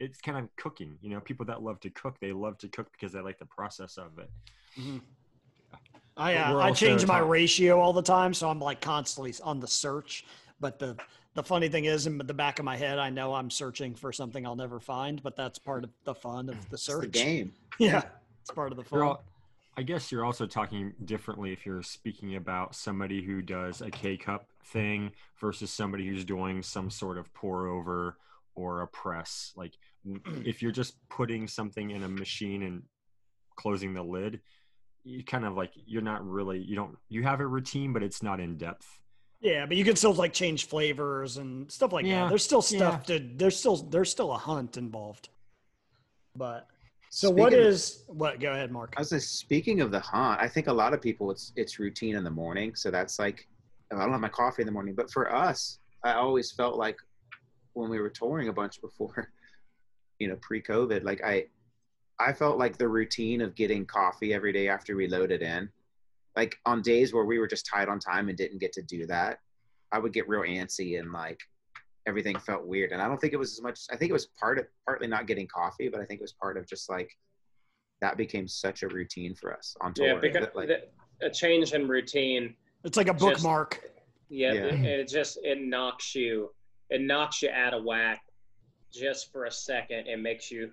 it's kind of cooking. You know, people that love to cook, they love to cook because they like the process of it. Mm-hmm. I But uh, I change my ratio all the time, so I'm like constantly on the search. But the the funny thing is, in the back of my head, I know I'm searching for something I'll never find. But that's part of the fun of the It's search. the game. Yeah, it's part of the fun. You're all, I guess you're also talking differently if you're speaking about somebody who does a K cup thing versus somebody who's doing some sort of pour over or a press. Like if you're just putting something in a machine and closing the lid, you kind of like you're not really you don't you have a routine, but it's not in depth. Yeah, but you can still like change flavors and stuff like Yeah, that. There's still stuff to there's still there's still a hunt involved. But so what Speaking of- what go ahead, Mark. I was just speaking of the hunt. I think a lot of people it's it's routine in the morning, so that's like I don't have my coffee in the morning. But for us, I always felt like when we were touring a bunch before, you know, pre-COVID, like I I felt like the routine of getting coffee every day after we loaded in, like on days where we were just tight on time and didn't get to do that, I would get real antsy and like everything felt weird. And I don't think it was as much. I think it was part of partly not getting coffee, but I think it was part of just like that became such a routine for us on tour. Yeah, because that, like, the, a change in routine. It's like a Just- bookmark. Yeah, Yeah. It, it just it knocks you it knocks you out of whack just for a second. It makes you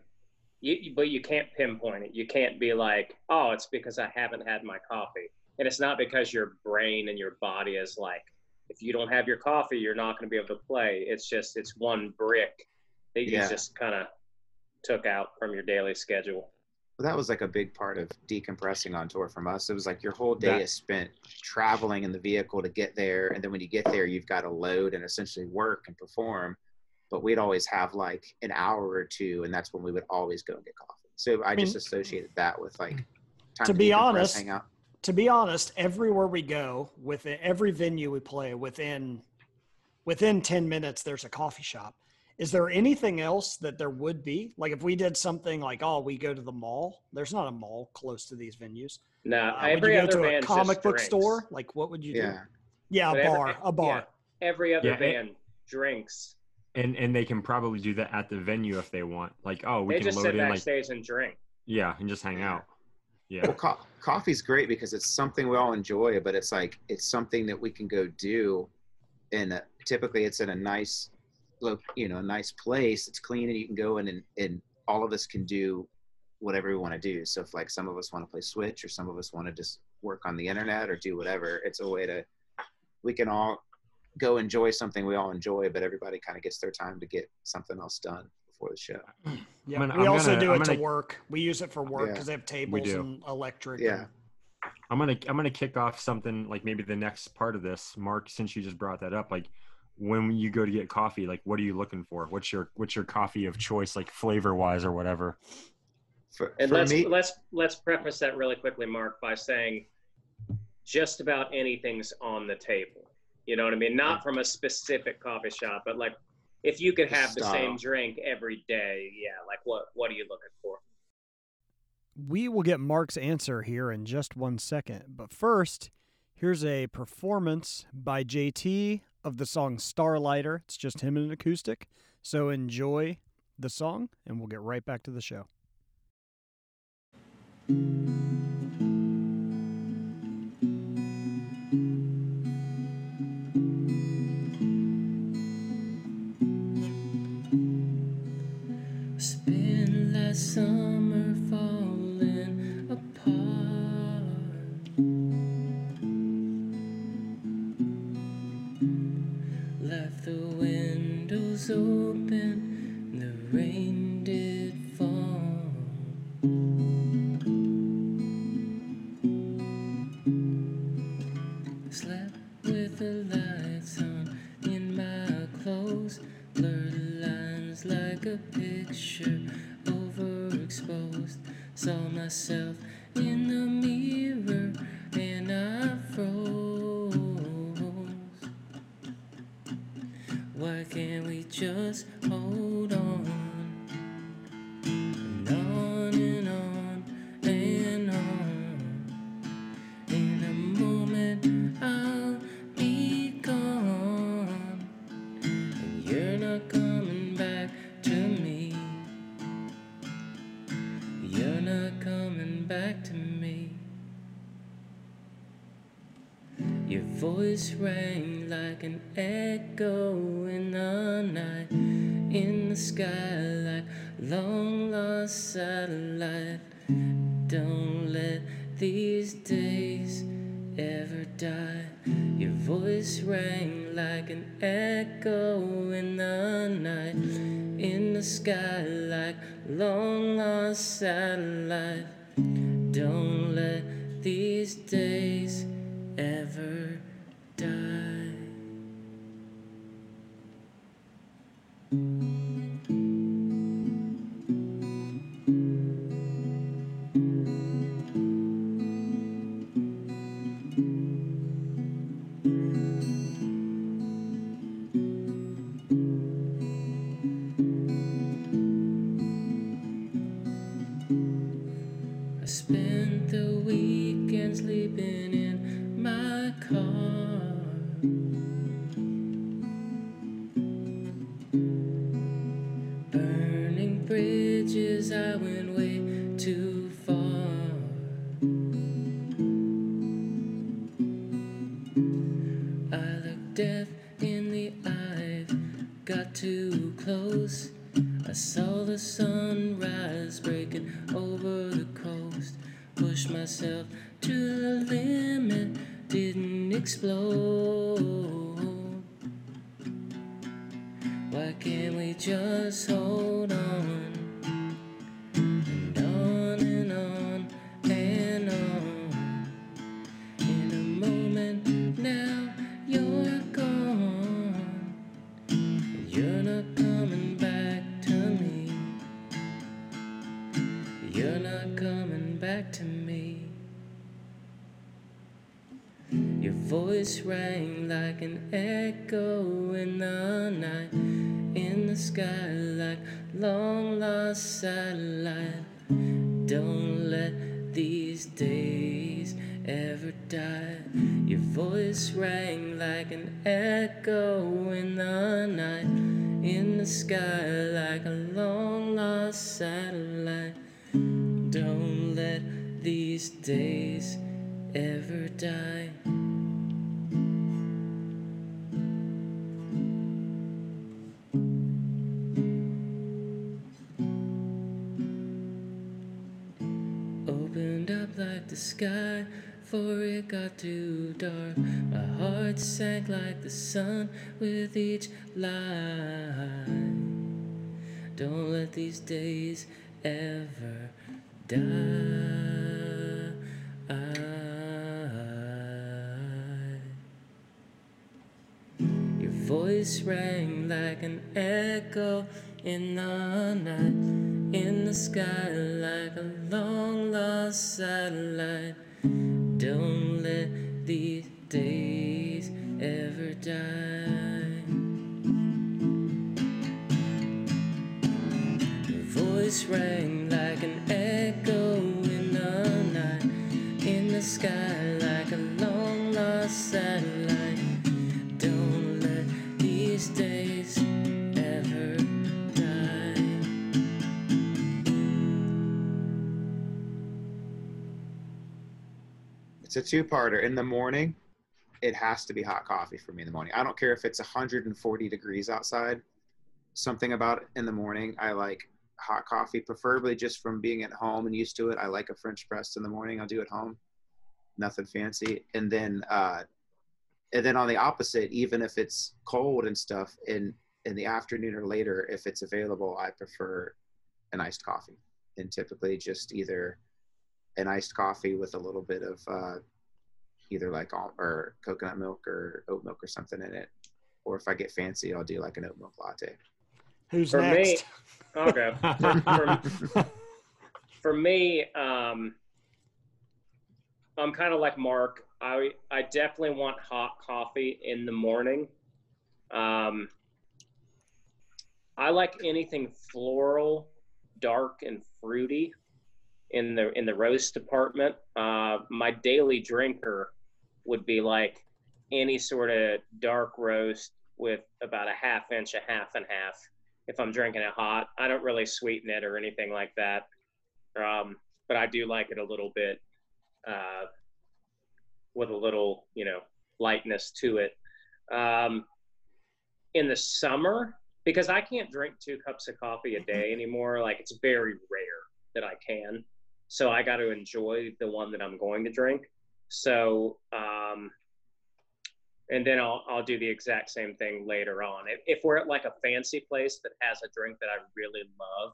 you but you can't pinpoint it. You can't be like, oh, it's because I haven't had my coffee. And it's not because your brain and your body is like, if you don't have your coffee, you're not going to be able to play. It's just it's one brick that you Yeah. just kind of took out from your daily schedule. Well, that was like a big part of decompressing on tour from us. It was like your whole day That- is spent traveling in the vehicle to get there, and then when you get there, you've got to load and essentially work and perform. But we'd always have like an hour or two, and that's when we would always go and get coffee. So I, mean- just associated that with like time To be honest, hang out. to be honest, everywhere we go, with every venue we play, within within ten minutes, there's a coffee shop. Is there anything else that there would be? Like if we did something like, oh, we go to the mall. There's not a mall close to these venues. No, Uh, would every you go other to a band comic book store? Like what would you do? Yeah, Yeah, a But every- bar, a bar. every other Yeah, band drinks. And and they can probably do that at the venue if they want. Like, oh, we They can just load sit in like backstage and drink. yeah, and just hang out. Yeah. well, co- coffee's great because it's something we all enjoy, but it's like it's something that we can go do, and typically it's in a nice, look, you know, a nice place. It's clean, and you can go in and and all of us can do whatever we want to do. So if like some of us want to play Switch, or some of us want to just work on the internet or do whatever, it's a way to we can all go enjoy something we all enjoy, but everybody kind of gets their time to get something else done before the show. Yeah, gonna- we I'm also gonna- do I'm it to gonna- work. We use it for work Yeah. because they have tables and electric. Yeah. and- I'm gonna I'm gonna kick off something like maybe the next part of this, Mark. Since you just brought that up, like when you go to get coffee, like what are you looking for? What's your what's your coffee of choice, like flavor wise or whatever? For, And for let's me, let's let's preface that really quickly, Mark, by saying just about anything's on the table. You know what I mean? Not from a specific coffee shop, but like if you could have the Style. same drink every day, yeah. Like what what are you looking for? We will get Mark's answer here in just one second. But first, here's a performance by JT of the song Starlighter. It's just him in an acoustic. So enjoy the song, and we'll get right back to the show. Summer falling apart. Left the windows open, the rain did fall. Slept with the lights on in my clothes, blurred lines like a die. Opened up like the sky, for it got too dark. My heart sank like the sun with each lie. Don't let these days ever die. Voice rang like an echo in the night, in the sky like a long lost satellite. Don't let these days a two-parter. In the morning, it has to be hot coffee for me in the morning. I don't care if it's 140 degrees outside. Something about in the morning, I like hot coffee, preferably just from being at home and used to it. I like a French press in the morning. I'll do it home, nothing fancy. And then, uh, and then on the opposite, even if it's cold and stuff in in the afternoon or later, if it's available, I prefer an iced coffee, and typically just either an iced coffee with a little bit of uh, either like al- or coconut milk or oat milk or something in it. Or if I get fancy, I'll do like an oat milk latte. Who's For me- next? Okay. For, for, for me, um, I'm kind of like Mark. I I definitely want hot coffee in the morning. Um, I like anything floral, dark and fruity in the in the roast department. Uh, my daily drinker would be like any sort of dark roast with about a half inch, a half and half. If I'm drinking it hot, I don't really sweeten it or anything like that. Um, but I do like it a little bit uh, with a little, you know, lightness to it. Um, in the summer, because I can't drink two cups of coffee a day anymore, like it's very rare that I can. So I got to enjoy the one that I'm going to drink. So, um, and then I'll, I'll do the exact same thing later on. If, if we're at like a fancy place that has a drink that I really love,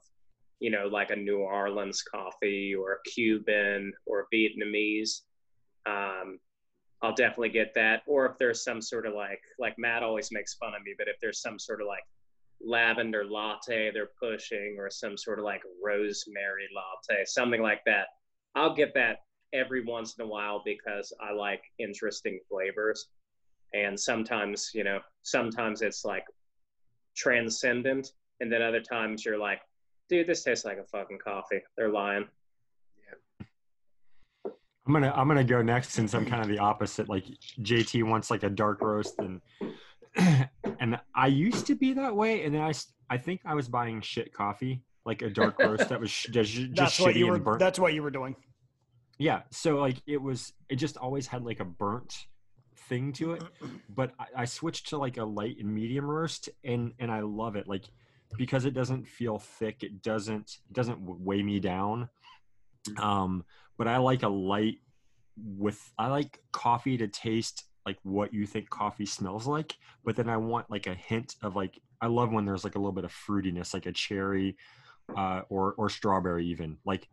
you know, like a New Orleans coffee or a Cuban or Vietnamese, um, I'll definitely get that. Or if there's some sort of like, like Matt always makes fun of me, but if there's some sort of like lavender latte they're pushing or some sort of like rosemary latte, something like that, I'll get that every once in a while because I like interesting flavors. And sometimes, you know, sometimes it's like transcendent. And then other times you're like, dude, this tastes like a fucking coffee. They're lying. I'm gonna I'm gonna go next since I'm kind of the opposite. Like JT wants like a dark roast and and I used to be that way, and then I think I was buying shit coffee, like a dark roast that was just, just That's what shitty you were. and burnt. That's what you were doing. Yeah, so like it was, it just always had like a burnt thing to it. But I, I switched to like a light and medium roast, and and I love it. Like because it doesn't feel thick, it doesn't it doesn't weigh me down. Um, but I like a light with I like coffee to taste like what you think coffee smells like, but then I want like a hint of like I love when there's like a little bit of fruitiness, like a cherry uh, or or strawberry even. Like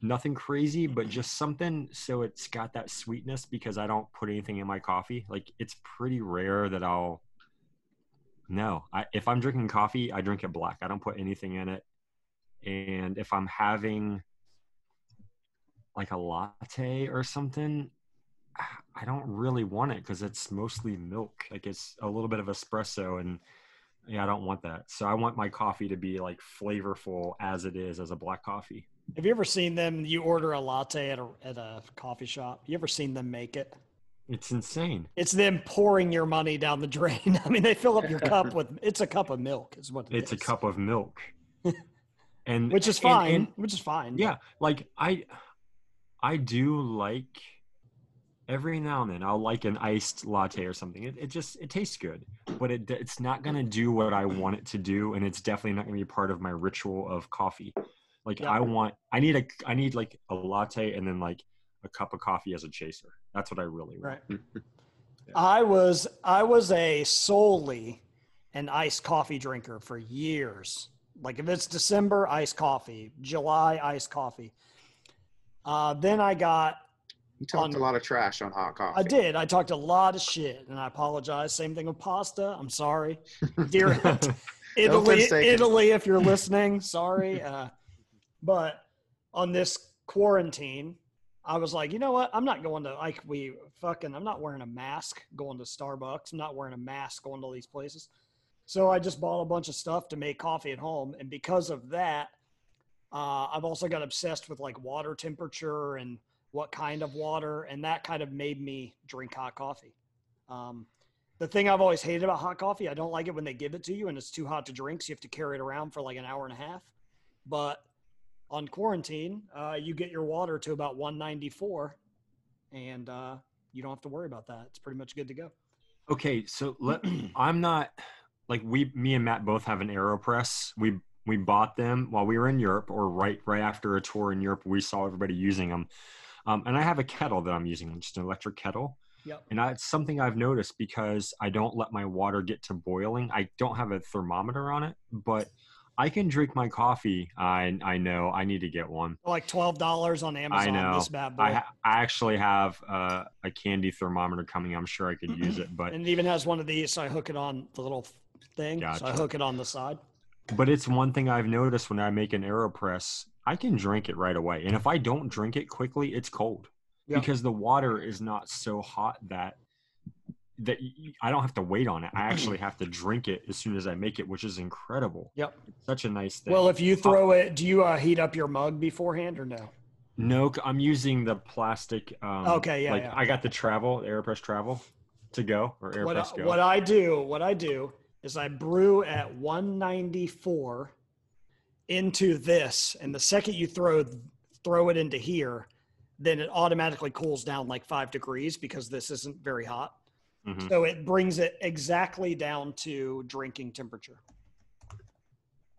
nothing crazy, but just something so it's got that sweetness because I don't put anything in my coffee. Like it's pretty rare that I'll no. I if I'm drinking coffee, I drink it black. I don't put anything in it. And if I'm having like a latte or something, I don't really want it because it's mostly milk. Like it's a little bit of espresso and yeah, I don't want that. So I want my coffee to be like flavorful as it is as a black coffee. Have you ever seen them? You order a latte at a at a coffee shop. You ever seen them make it? It's insane. It's them pouring your money down the drain. I mean, they fill up your cup with. It's a cup of milk. Is what it It's a cup of milk. and which is and- fine. and- which is fine. yeah, like I I do like every now and then I'll like an iced latte or something. It, it just it tastes good, but it it's not gonna do what I want it to do, and it's definitely not gonna be part of my ritual of coffee. Like Yeah. I want, I need a, I need like a latte and then like a cup of coffee as a chaser. That's what I really want. Right. I was I was a solely an iced coffee drinker for years. Like if it's December, iced coffee. July, iced coffee. Uh, then I got You talked On- a lot of trash on hot coffee. I did. I talked a lot of shit, and I apologize. Same thing with pasta. I'm sorry, dear Italy. Italy, if you're listening, sorry. Uh, but on this quarantine, I was like, you know what? I'm not going to like we fucking. I'm not wearing a mask going to Starbucks. I'm not wearing a mask going to all these places. So I just bought a bunch of stuff to make coffee at home, and because of that, uh, I've also got obsessed with like water temperature and what kind of water, and that kind of made me drink hot coffee. Um, the thing I've always hated about hot coffee, I don't like it when they give it to you and it's too hot to drink, so you have to carry it around for like an hour and a half. But on quarantine, uh, you get your water to about 194, and uh, you don't have to worry about that. It's pretty much good to go. Okay, so let I'm not like we me and Matt both have an AeroPress. We we bought them while we were in Europe or right right after a tour in Europe. We saw everybody using them. Um, and I have a kettle that I'm using, just an electric kettle. Yep. And I, it's something I've noticed because I don't let my water get to boiling. I don't have a thermometer on it, but I can drink my coffee. I I know I need to get one. Like twelve dollars on Amazon. I know. This bad boy. I, ha- I actually have uh, a candy thermometer coming. I'm sure I could use it, but and it even has one of these, so I hook it on the little thing. So I hook it on the side. but it's one thing I've noticed when I make an Aeropress. I can drink it right away, and if I don't drink it quickly, it's cold Yeah. because the water is not so hot that that I don't have to wait on it. I actually have to drink it as soon as I make it, which is incredible. Yep. It's such a nice thing. Well, if you throw it, do you uh, heat up your mug beforehand or no? no, I'm using the plastic. Um, Okay, yeah, Like yeah. I got the travel, the Aeropress travel, to go or What I, go. what I do, what I do is I brew at 194 into this, and the second you throw throw it into here, then it automatically cools down like five degrees because this isn't very hot. Mhm. So it brings it exactly down to drinking temperature.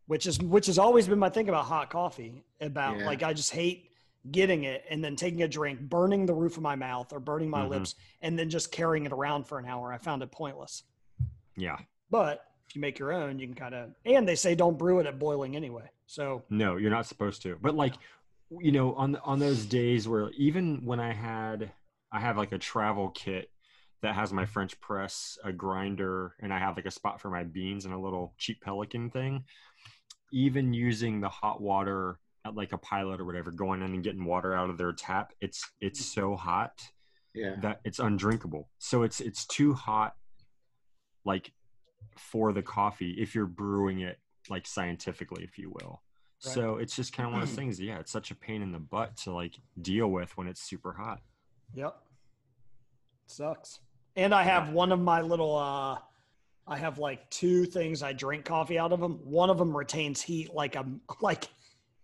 Which is which has always been my thing about hot coffee. About Yeah. like I just hate getting it and then taking a drink, burning the roof of my mouth or burning my Mhm. lips, and then just carrying it around for an hour. I found it pointless. Yeah. But if you make your own, you can kind of and they say don't brew it at boiling anyway. So No, you're not supposed to. But like, you know, on on those days where even when I had, I have like a travel kit that has my French press, a grinder, and I have like a spot for my beans and a little cheap Pelican thing. Even using the hot water at like a pilot or whatever, going in and getting water out of their tap, it's it's so hot Yeah. that it's undrinkable. So it's it's too hot, like for the coffee if you're brewing it like scientifically, if you will. Right. So it's just kind of one of those things. Yeah, it's such a pain in the butt to like deal with when it's super hot. Yep. Sucks. And I have one of my little uh I have like two things I drink coffee out of them. One of them retains heat like a like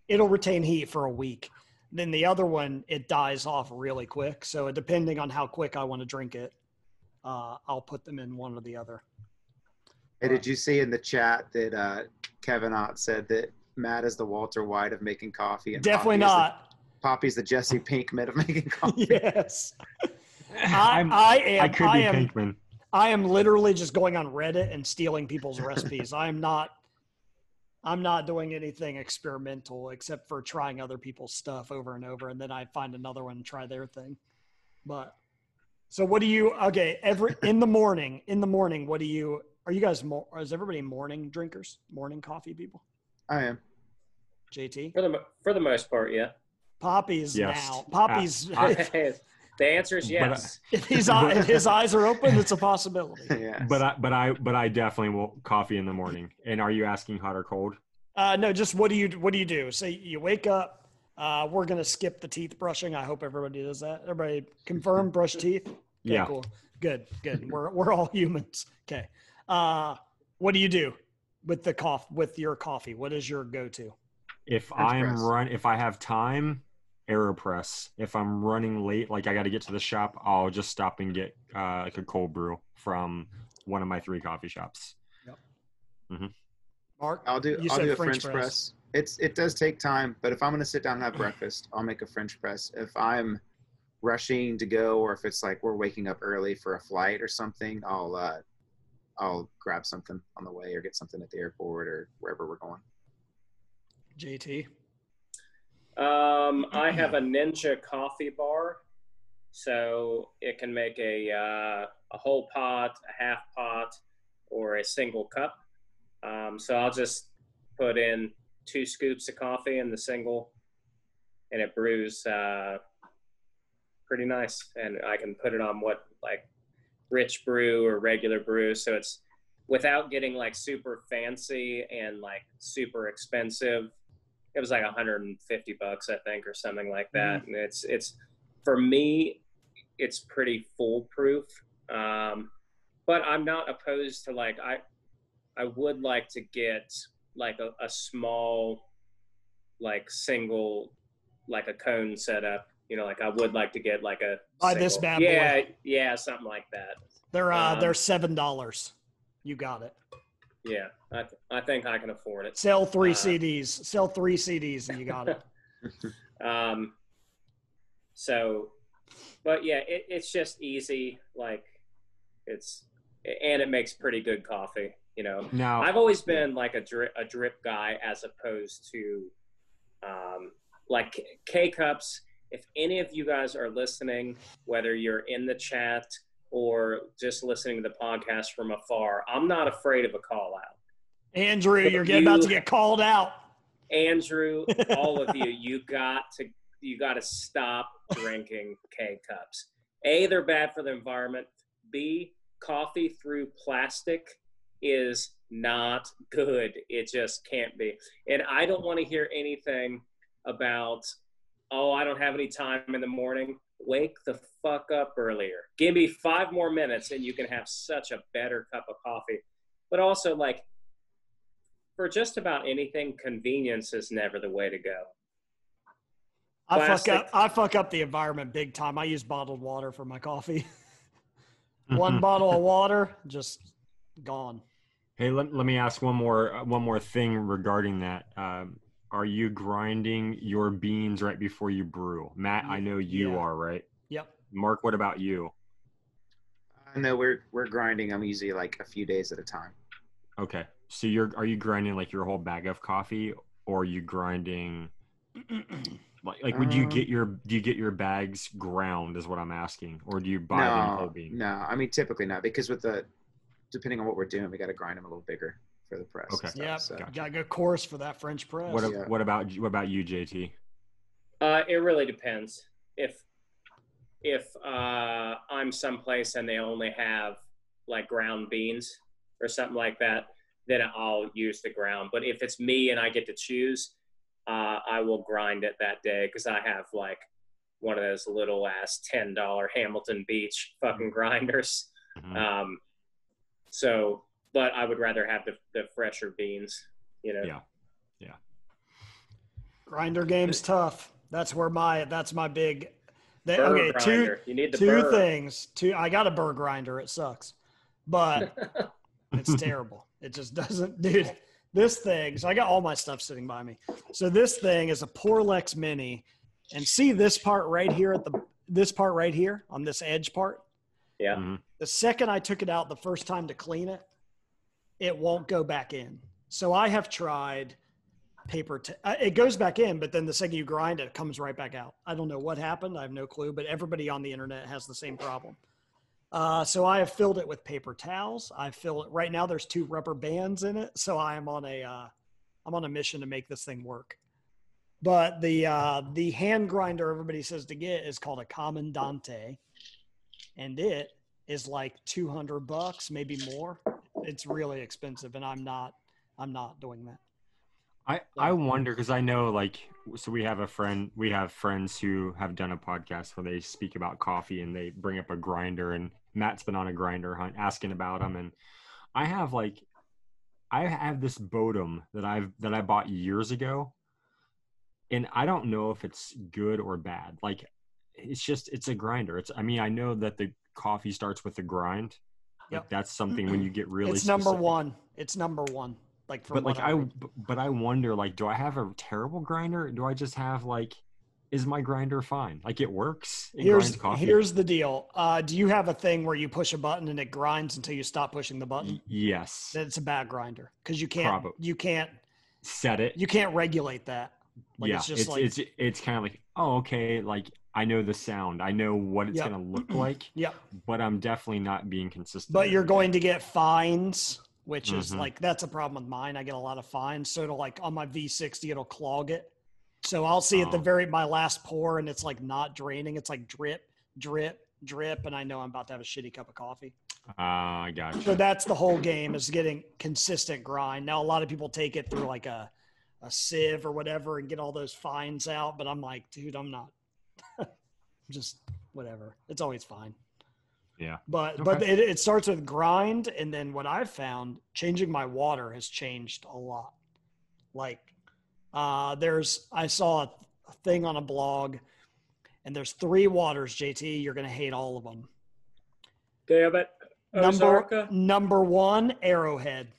it'll retain heat for a week. Then the other one it dies off really quick. So depending on how quick I want to drink it, uh I'll put them in one or the other. Hey, did you see in the chat that uh, Kevin Ott said that Matt is the Walter White of making coffee? And Definitely Poppy is the- not. Poppy's the Jesse Pinkman of making coffee. yes. I, I'm, I am I could I be am Pinkman. I am literally just going on Reddit and stealing people's recipes. I am not I'm not doing anything experimental except for trying other people's stuff over and over and then I find another one and try their thing. But so what do you okay, every in the morning, in the morning, what do you are you guys more is everybody morning drinkers? Morning coffee people? I am. JT? For the for the most part, yeah. Poppy's Yes. now. Poppy's I- the answer is But I- yes. if his eye, if his eyes are open, it's a possibility. yeah. But I, but I, but I definitely will coffee in the morning. And are you asking hot or cold? Uh, no, just what do you what do you do? Say you wake up. Uh, we're gonna skip the teeth brushing. I hope everybody does that. Everybody confirm brush teeth. Okay, Yeah. cool. Good, good. We're we're all humans. Okay. Uh, what do you do with the cough with your coffee? What is your go to? If French I'm press. run, if I have time, Aeropress. If I'm running late, like I got to get to the shop, I'll just stop and get uh, like a cold brew from one of my three coffee shops. Yep. Mm-hmm. Mark, I'll do. You I'll said do a French French, press. press. It's it does take time, but if I'm gonna sit down and have breakfast, I'll make a French press. If I'm rushing to go, or if it's like we're waking up early for a flight or something, I'll uh, I'll grab something on the way or get something at the airport or wherever we're going. JT. Um, I have a Ninja coffee bar, so it can make a uh, a whole pot, a half pot, or a single cup. Um, so I'll just put in two scoops of coffee in the single, and it brews uh, pretty nice. And I can put it on what like rich brew or regular brew, so it's without getting like super fancy and like super expensive it was like 150 bucks i think or something like that and it's it's for me, it's pretty foolproof. Um, but I'm not opposed to like I I would like to get like a, a small like single like a cone setup. You know, like I would like to get like a Buy this single- bad boy. yeah, yeah, something like that. They're uh, Um, they're seven dollars. You got it. Yeah, I, th- I think I can afford it. Sell three Uh, CDs. Sell three CDs, and you got it. Um, so, but yeah, it, it's just easy. Like, it's and it makes pretty good coffee. You know, Now, I've always been like a drip a drip guy as opposed to um, like K cups. If any of you guys are listening, whether you're in the chat or just listening to the podcast from afar, I'm not afraid of a call out. Andrew, you're getting about to get called out. Andrew, all of you, you got to you got to stop drinking K cups. A, they're bad for the environment. B, coffee through plastic is not good. It just can't be. And I don't want to hear anything about oh, I don't have any time in the morning. Wake the fuck up earlier. Give me 5 more minutes and you can have such a better cup of coffee. But also like for just about anything, convenience is never the way to go. I fuck up. I fuck up the environment big time. I use bottled water for my coffee. One bottle of water, just gone. Hey, let, let me ask one more one more thing regarding that. Um, are you grinding your beans right before you brew? Matt, I know you Yeah. are, right? Yep. Mark, what about you? I know we're we're grinding them usually like a few days at a time. Okay, so you're are you grinding like your whole bag of coffee, or are you grinding like like would you Um, get your do you get your bags ground? Is what I'm asking, or do you buy them whole No, bean? no. I mean, typically not because with the depending on what we're doing, we got to grind them a little bigger for the press. and Okay. stuff, Yep. so- Gotcha. Got a good coarse for that French press. What, a- Yeah. what about what about you, JT? Uh, it really depends. If if uh, I'm someplace and they only have like ground beans or something like that, then I'll use the ground. But if it's me and I get to choose, uh, I will grind it that day because I have like one of those little ass ten dollar Hamilton Beach fucking grinders. Mhm. Um, so, but I would rather have the, the fresher beans. You know. Yeah. Yeah. Grinder game's tough. That's where my that's my big. They, Burr okay, two. You need the two burr. things. Two. I got a burr grinder. It sucks, but it's terrible. It just doesn't, dude. This thing. So I got all my stuff sitting by me. So this thing is a Porlex Mini, and see this part right here at the this part right here on this edge part. Yeah. Mhm. The second I took it out the first time to clean it, it won't go back in. So I have tried paper. T- uh, it goes back in, but then the second you grind it, it comes right back out. I don't know what happened. I have no clue, but everybody on the internet has the same problem. Uh, so I have filled it with paper towels. I fill it right now. There's two rubber bands in it, so I am on a uh, I'm on a mission to make this thing work. But the uh, the hand grinder everybody says to get is called a Comandante, and it is like 200 bucks, maybe more. It's really expensive, and I'm not I'm not doing that. I I wonder because I know like so we have a friend we have friends who have done a podcast where they speak about coffee and they bring up a grinder and Matt's been on a grinder hunt asking about them and I have like I have this Bodum that I've that I bought years ago and I don't know if it's good or bad. Like it's just it's a grinder. It's I mean I know that the coffee starts with the grind like Yep. that's something when you get really it's number specific. one. It's number one. Like but like I, I, but I wonder like, do I have a terrible grinder? Do I just have like, is my grinder fine? Like it works. It here's coffee. here's the deal. Uh, do you have a thing where you push a button and it grinds until you stop pushing the button? Yes. Then it's a bad grinder because you can't Probab- you can't Set it. you can't regulate that. Like, yeah. it's It's just it's, like- it's kind of like oh okay like I know the sound. I know what it's Yep. gonna look like, yeah, but I'm definitely not being consistent. But you're going to get fines, which is Mhm. like that's a problem with mine. I get a lot of fines. So it'll like on my V60, it'll clog it. So I'll see at the Oh. very my last pour, and it's like not draining. It's like drip, drip, drip, and I know I'm about to have a shitty cup of coffee. Ah, I got So that's the whole game is getting consistent grind. Now a lot of people take it through like a a sieve or whatever and get all those fines out, but I'm like, dude, I'm not. just whatever. It's always fine. Yeah. But but it, it starts with grind, and then what I've found changing my water has changed a lot. Like, uh, there's I saw a, a thing on a blog, and there's three waters. JT, you're gonna hate all of them. Damn it. Number Ozarka? number one, Arrowhead.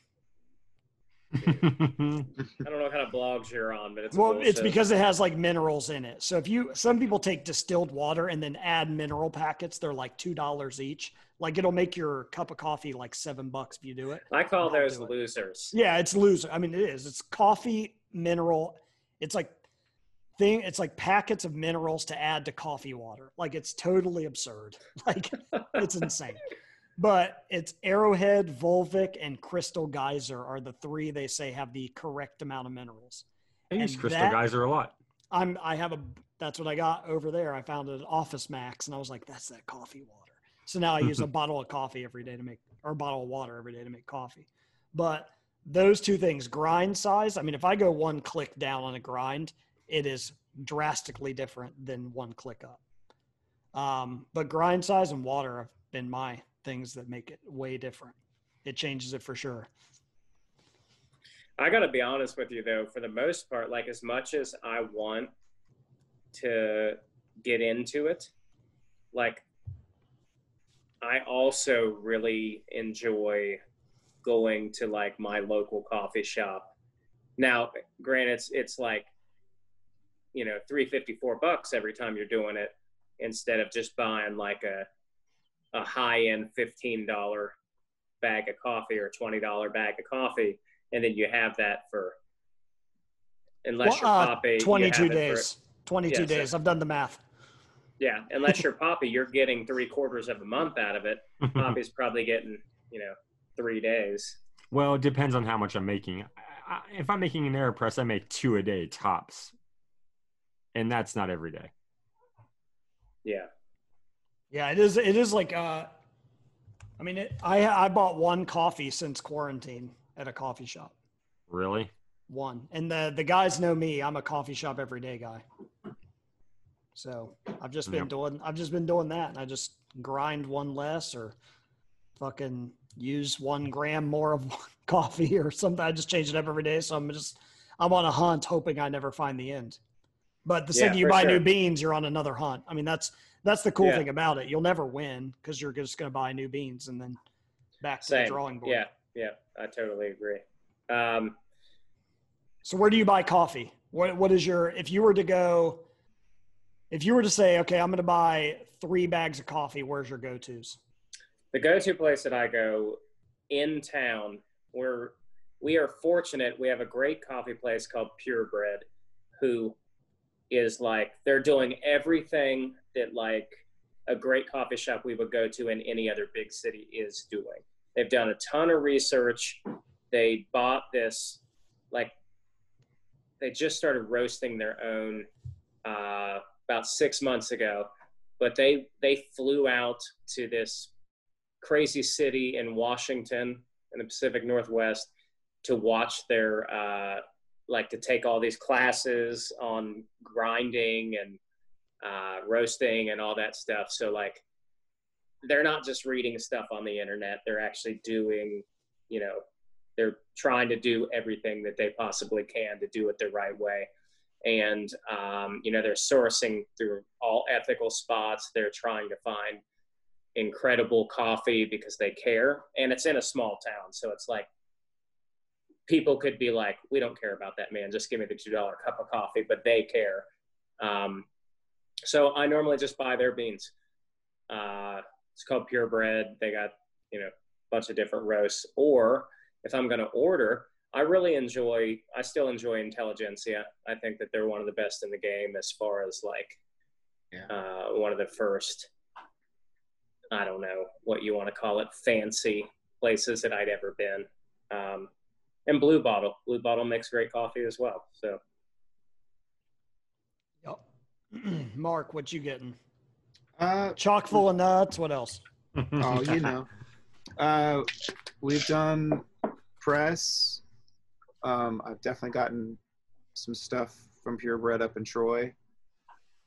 I don't know what kind of blogs you're on, but it's Well, it's because it has like minerals in it. So if you, some people take distilled water and then add mineral packets. They're like two dollars each. Like it'll make your cup of coffee like seven bucks if you do it. I call those do it. losers. Yeah, it's loser. I mean, it is. It's coffee mineral. It's like thing. It's like packets of minerals to add to coffee water. Like it's totally absurd. Like it's insane. But it's Arrowhead, Volvic, and Crystal Geyser are the three they say have the correct amount of minerals. I use And Crystal that- Geyser a lot. I'm I have a that's what I got over there. I found it at Office Max and I was like, that's that coffee water. So now I use a bottle of coffee every day to make or a bottle of water every day to make coffee. But those two things, grind size, I mean, if I go one click down on a grind, it is drastically different than one click up. Um, but grind size and water have been my things that make it way different. It changes it for sure. I got to be honest with you, though, for the most part, like as much as I want to get into it, like I also really enjoy going to like my local coffee shop. Now, granted, it's, it's like, you know, 354 bucks every time you're doing it instead of just buying like a, a high end $15 bag of coffee or $20 bag of coffee and then you have that for unless Well, you're uh, poppy. you 22 have it for- days. 22 Yeah, so- days. I've done the math. yeah, unless you're poppy, you're getting three quarters of a month out of it. Poppy's probably getting you know three days. well, it depends on how much I'm making. I, I, if I'm making an AeroPress, I make two a day tops, and that's not every day. Yeah, Yeah, it is. It is like. Uh, I mean, it, I I bought one coffee since quarantine at a coffee shop. Really? One, and the the guys know me. I'm a coffee shop every day guy. So I've just been Yep. doing. I've just been doing that, and I just grind one less or fucking use one gram more of coffee or something. I just change it up every day. So I'm just I'm on a hunt, hoping I never find the end. But the Yeah, second you for buy new beans, you're on another hunt. I mean, that's that's the cool Yeah. thing about it. You'll never win because you're just going to buy new beans and then back to same. the drawing board. Yeah, yeah, I totally agree. Um, So where do you buy coffee? What what is your if you were to go if you were to say, okay, I'm gonna buy three bags of coffee, where's your go-tos? the go-to place that I go in town, we're we are fortunate. We have a great coffee place called Purebred, who is like they're doing everything that like a great coffee shop we would go to in any other big city is doing. They've done a ton of research. They bought this like they just started roasting their own uh, about six months ago, but they they flew out to this crazy city in Washington in the Pacific Northwest to watch their uh, like to take all these classes on grinding and uh, roasting and all that stuff. So like they're not just reading stuff on the internet; they're actually doing, you know, they're trying to do everything that they possibly can to do it the right way. And um, you know, they're sourcing through all ethical spots. They're trying to find incredible coffee because they care and it's in a small town so it's like people could be like we don't care about that man just give me the two dollar cup of coffee but they care um, so i normally just buy their beans uh, it's called purebred they got you know a bunch of different roasts or if i'm going to order i really enjoy i still enjoy intelligentsia i think that they're one of the best in the game as far as like Yeah. uh, one of the first I don't know what you want to call it, fancy places that I'd ever been. Um, and Blue Bottle, Blue Bottle makes great coffee as well. So. Mark, what you getting? Uh, Chock full of nuts. What else? oh, you know, uh, we've done press. Um, I've definitely gotten some stuff from Purebred up in Troy,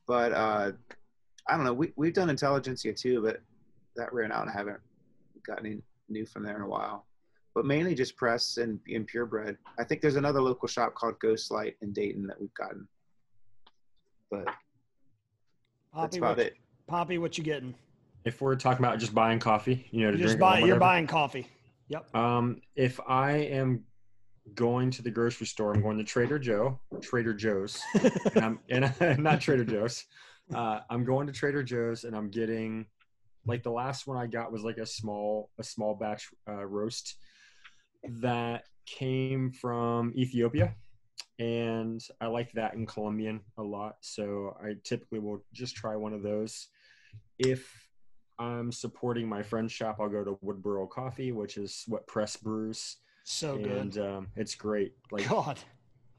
but uh, I don't know. We we've done Intelligentsia too, but that ran out and I haven't got any new from there in a while. But mainly just press and, and purebred. I think there's another local shop called Ghostlight in Dayton that we've gotten. But that's Poppy, about what, it. Poppy, what you getting? If we're talking about just buying coffee, you know, to You just drink buy. or You're buying coffee. Yep. Um, if I am going to the grocery store, I'm going to Trader Joe, Trader Joe's, and I'm and not Trader Joe's. Uh, I'm going to Trader Joe's and I'm getting like the last one I got was like a small a small batch uh, roast that came from Ethiopia, and I like that in Colombian a lot. So I typically will just try one of those. If I'm supporting my friend's shop, I'll go to Woodborough Coffee, which is what Press brews, so and good. um, it's great. Like God,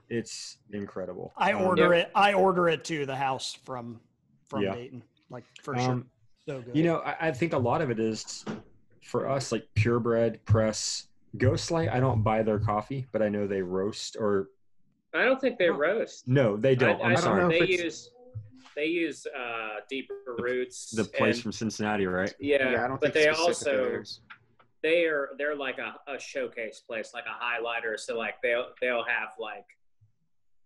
it's incredible. I Um, order it. I order it to the house from from Yeah. Dayton, like for sure. Um, So good. You know, I, I think a lot of it is for us, like purebred press. Ghostlight, I don't buy their coffee, but I know they roast or I don't think they roast. no, they don't. I, I, I am don't sorry. know They use they use uh, deeper roots. The place and- from Cincinnati, right? yeah, Yeah, I don't but think they also theirs. they are they're like a, a showcase place, like a highlighter. So like they'll they'll have like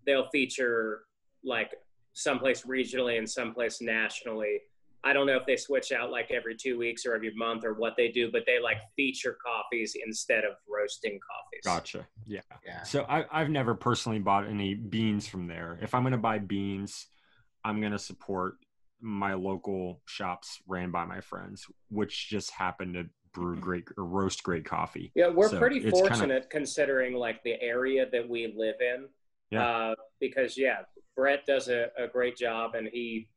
they'll feature like someplace regionally and someplace nationally. I don't know if they switch out like every two weeks or every month or what they do, but they like feature coffees instead of roasting coffees. Gotcha. Yeah. Yeah. So I, I've never personally bought any beans from there. If I'm going to buy beans, I'm going to support my local shops ran by my friends, which just happen to brew great or roast great coffee. Yeah, we're So pretty it's kinda- fortunate considering like the area that we live in. Yeah. Uh, because yeah, Brett does a, a great job, and he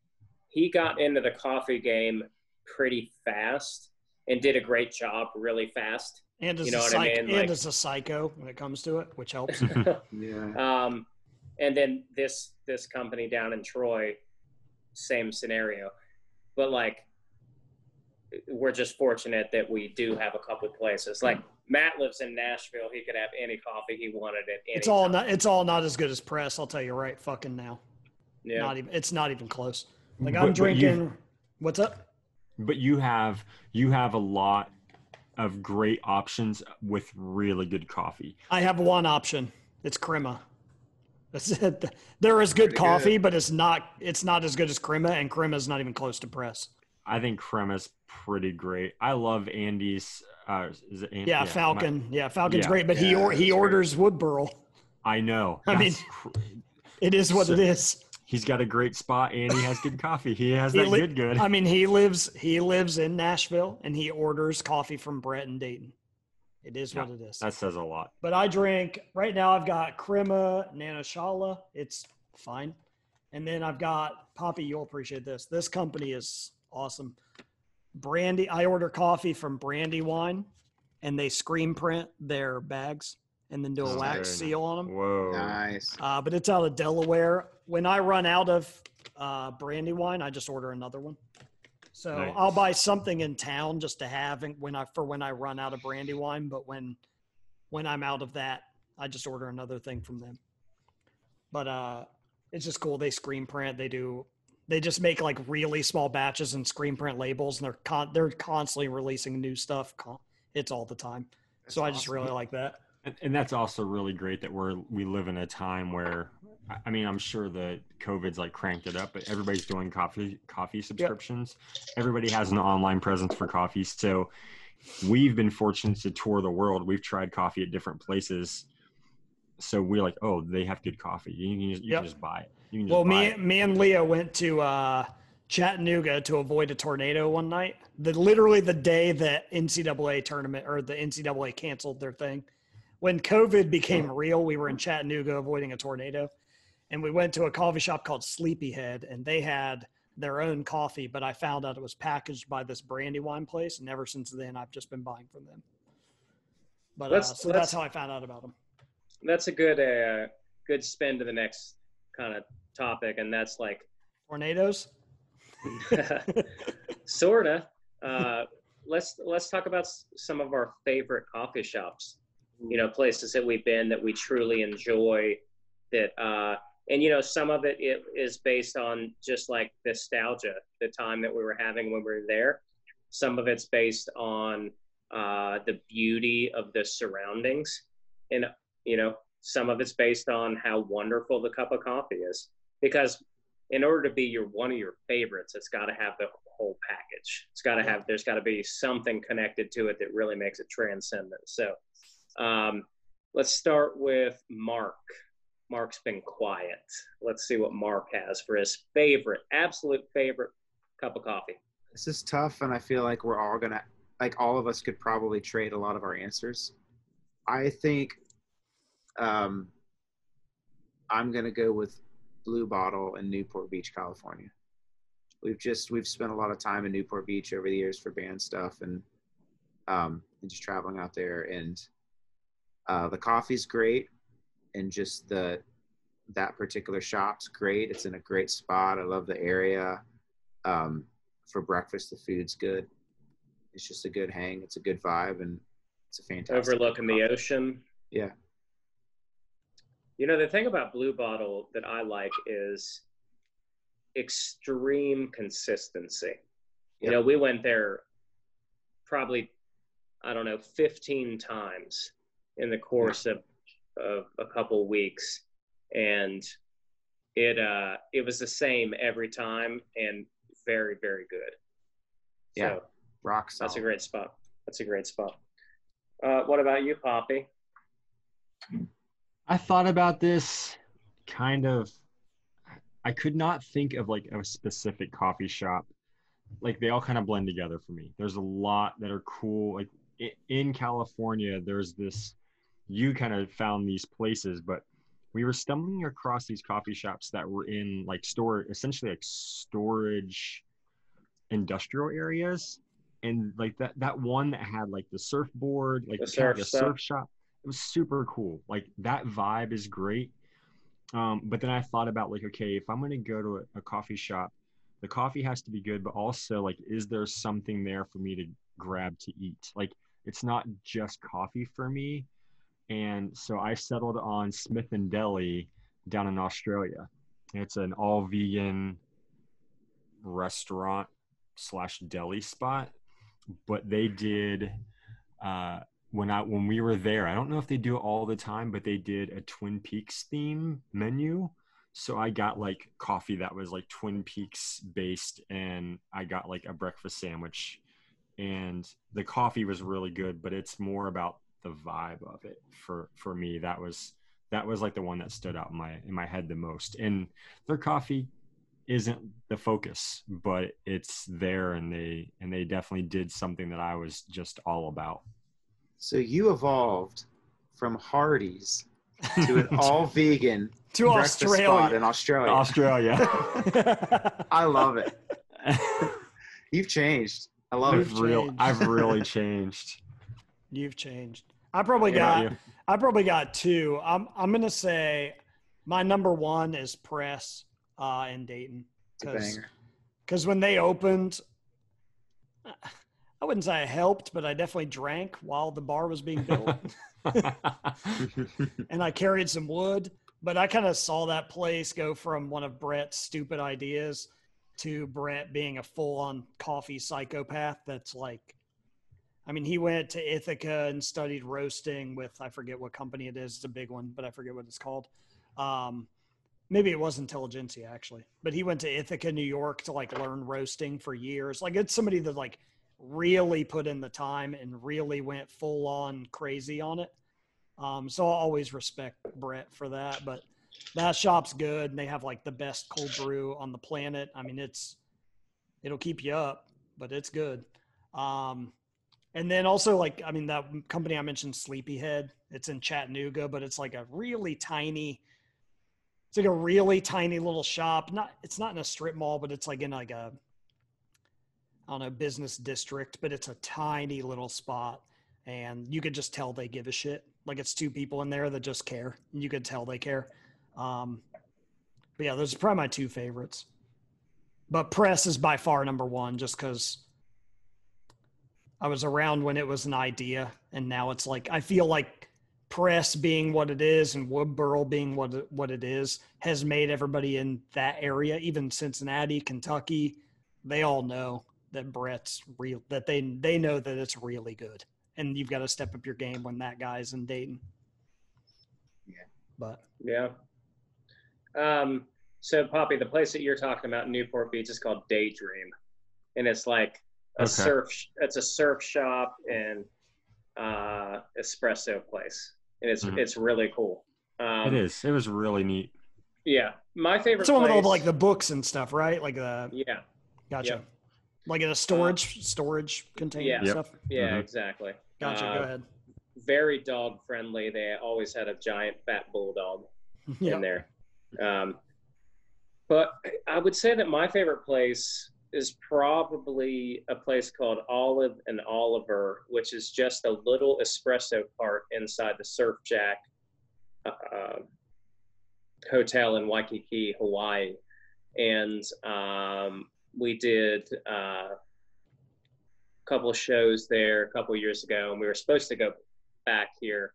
he got into the coffee game pretty fast and did a great job really fast. and is you know a what I psych- mean? and Like- is a psycho when it comes to it, which helps. Yeah. um, and then this this company down in Troy, same scenario, but like we're just fortunate that we do have a couple places. Like Matt lives in Nashville; he could have any coffee he wanted at any. it's all time. not. It's all not as good as press. I'll tell you right. Fucking now. Yeah. Not even. It's not even close. Like I'm but you- drinking. What's up? but you have you have a lot of great options with really good coffee. I have one option. It's crema. That's it. There is good Pretty coffee, good. but it's not. It's not as good as crema, and crema is not even close to press. I think Crema's pretty great. I love Andy's. Uh, is it Andy? Yeah, my- Falcon. yeah, Falcon's Yeah. great, but he or, he that's great. orders Woodborough. I know. I mean, cr- It is what So- it is. He's got a great spot and he has good coffee. He has He that li- good good. I mean, he lives he lives in Nashville, and he orders coffee from Brett and Dayton. It is what it is. That says a lot. But I drink right now. I've got crema Nanashala. It's fine, and then I've got Poppy. You'll appreciate this. This company is awesome. Brandy. I order coffee from Brandywine, and they screen print their bags and then do a Oh, wax nice. seal on them. Whoa. Nice. Uh, but it's out of Delaware. When I run out of uh, Brandywine, I just order another one. So Nice. I'll buy something in town just to have and when I for when I run out of Brandywine. But when when I'm out of that, I just order another thing from them. But uh, it's just cool. They screen print. They do. They just make like really small batches and screen print labels, and they're con- they're constantly releasing new stuff. Con- it's all the time. so I just awesome. really like that. And, that's also really great that we're we live in a time where I- mean I'm sure that COVID's like cranked it up, but everybody's doing coffee coffee subscriptions. Everybody has an online presence for coffee, so we've been fortunate to tour the world. We've tried coffee at different places, so we're like, oh, they have good coffee. You can just, you Yep. can just buy it. Just Well, buy me, it. me and Leah went to uh, Chattanooga to avoid a tornado one night. The literally the day that NCAA tournament or the NCAA canceled their thing. When COVID became real, we were in Chattanooga avoiding a tornado, and we went to a coffee shop called Sleepyhead, and they had their own coffee. But I found out it was packaged by this Brandywine place, and ever since then, I've just been buying from them. But uh, so that's how I found out about them. That's a good uh, good spin to the next kind of topic, and that's like Tornadoes. sorta. Uh, let's let's talk about some of our favorite coffee shops. You know, places that we've been that we truly enjoy. That uh, and you know some of it, it is based on just like nostalgia the time that we were having when we were there. Some of it's based on uh, the beauty of the surroundings and you know some of it's based on how wonderful the cup of coffee is because in order to be your one of your favorites it's got to have the whole package. It's got to have there's got to be something connected to it that really makes it transcendent. So um, let's start with mark mark's been quiet let's see what mark has for his favorite absolute favorite cup of coffee This is tough, and I feel like we're all gonna, like, all of us could probably trade a lot of our answers. I think um, I'm gonna go with Blue Bottle in Newport Beach, California. We've just we've spent a lot of time in Newport Beach over the years for band stuff and um, and just traveling out there. And uh, the coffee's great, and just the that particular shop's great. It's in a great spot. I love the area. Um, for breakfast, the food's good. It's just a good hang. It's a good vibe, and it's a fantastic. overlooking the ocean Yeah, You know, the thing about Blue Bottle that I like is extreme consistency. You know, we went there probably, I don't know, 15 times in the course of, of a couple weeks. And it uh it was the same every time and very, very good. Yeah. So rock solid. that's a great spot. That's a great spot. Uh, what about you, Poppy? I thought about this kind of I could not think of like a specific coffee shop. Like they all kind of blend together for me. There's a lot that are cool. Like in California, there's this you kind of found these places, but we were stumbling across these coffee shops that were in like store essentially like storage industrial areas. And like that that one that had like the surfboard like The surf the surf shop. It was super cool. Like that vibe is great. Um, but then i thought about like okay if i'm going to go to a, a coffee shop the coffee has to be good but also like is there something there for me to grab to eat? Like it's not just coffee for me and so i settled on smith and deli down in australia it's an all vegan restaurant slash deli spot but they did uh when I when we were there, I don't know if they do it all the time, but they did a Twin Peaks theme menu. So I got like coffee that was like Twin Peaks based, and I got like a breakfast sandwich, and the coffee was really good. But it's more about the vibe of it for for me. That was that was like the one that stood out in my in my head the most. And their coffee isn't the focus, but it's there, and they and they definitely did something that I was just all about. So you evolved from Hardee's to an all vegan to breakfast spot in Australia. Australia. Australia. I love it. You've changed. I love You've it. Real. I've really changed. You've changed. I probably What got. I probably got two. I'm. I'm gonna say my number one is Press uh, in Dayton It's a banger. because when they opened, I wouldn't say I helped, but I definitely drank while the bar was being built, and I carried some wood. But I kind of saw that place go from one of Brett's stupid ideas to Brett being a full-on coffee psychopath. That's like, I mean, he went to Ithaca and studied roasting with I forget what company it is. It's a big one, but I forget what it's called. Um, maybe it was Intelligentsia actually, but he went to Ithaca, New York, to like learn roasting for years. Like it's somebody that like really put in the time and really went full on crazy on it. Um, so I'll always respect Brett for that. But that shop's good, and they have like the best cold brew on the planet. I mean, it's it'll keep you up, but it's good. Um, and then also like I mean that company I mentioned, Sleepyhead. It's in Chattanooga, but it's like a really tiny. It's like a really tiny little shop. Not it's not in a strip mall, but it's like in like a I don't know business district, but it's a tiny little spot, and you could just tell they give a shit. Like it's two people in there that just care. And you could tell they care. Um, but yeah, those are probably my two favorites. But press is by far number one, just because I was around when it was an idea, and now it's like I feel like press being what it is and Woodboro being what it, what it is has made everybody in that area, even Cincinnati, Kentucky, they all know that Brett's real. That they they know that it's really good, and you've got to step up your game when that guy's in Dayton. Yeah. but Yeah. Um, so Poppy, the place that you're talking about in Newport Beach is called Daydream, and it's like a Okay. surf. It's a surf shop and uh, espresso place, and it's Mhm. it's really cool. Um, it is. It was really neat. Yeah, my favorite. it's one with all the, like the books and stuff, right? Like the Yeah, gotcha, Yep. like in a storage storage container Yeah. and Yep. stuff. yeah, Mhm. exactly. Gotcha. Uh, Go ahead. Very dog friendly. They always had a giant fat bulldog. Yeah. in there. Um, but I would say that my favorite place is probably a place called Olive and Oliver, which is just a little espresso cart inside the Surfjack uh, hotel in Waikiki, Hawaii. And um, we did uh, a couple shows there a couple years ago, and we were supposed to go back here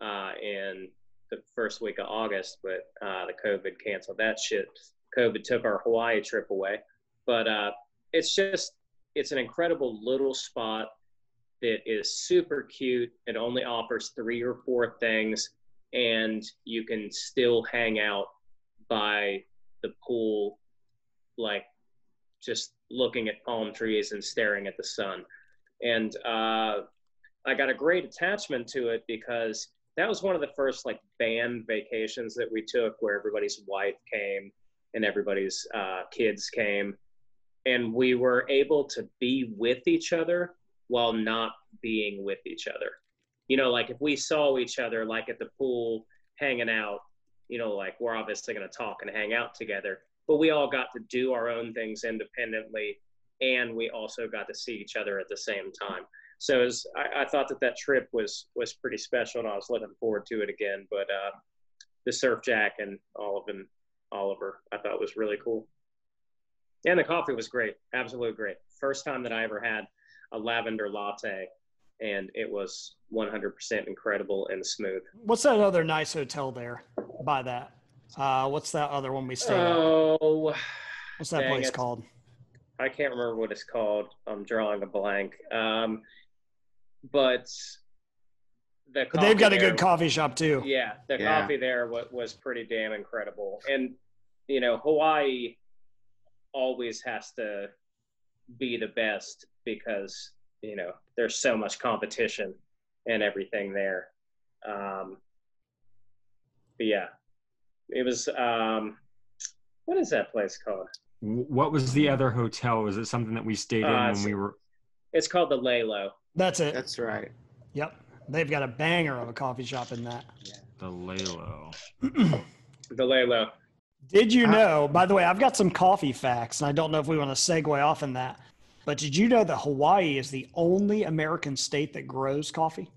uh, in the first week of August, but uh, the COVID canceled that shit. COVID took our Hawaii trip away. But uh, it's just, it's an incredible little spot that is super cute. It only offers three or four things, and you can still hang out by the pool, like just looking at palm trees and staring at the sun. And uh, I got a great attachment to it because that was one of the first like band vacations that we took where everybody's wife came and everybody's uh, kids came and we were able to be with each other while not being with each other you know like if we saw each other like at the pool hanging out you know like we're obviously going to talk and hang out together but we all got to do our own things independently and we also got to see each other at the same time so was, I, I thought that that trip was was pretty special, and I was looking forward to it again. But uh, the Surfjack and Oliver, I thought was really cool, and the coffee was great, absolutely great. First time that I ever had a lavender latte, and it was 100% incredible and smooth. What's that other nice hotel there by that? Uh, what's that other one we stayed at? Oh, What's that dang place called? I can't remember what it's called. I'm drawing a blank. Um, but the But they've got a good coffee shop too. Yeah, the Yeah. coffee there was, was pretty damn incredible. And, you know, Hawaii always has to be the best because, you know, there's so much competition and everything there. Um, but yeah, it was, um, what is that place called? What was the other hotel? Was it something that we stayed in Uh, when we were? It's called the Laylow. That's it. That's right. Yep. They've got a banger of a coffee shop in that. The Laylow. The Laylow. Did you know, by the way, I've got some coffee facts, and I don't know if we want to segue off in that, but did you know that Hawaii is the only American state that grows coffee?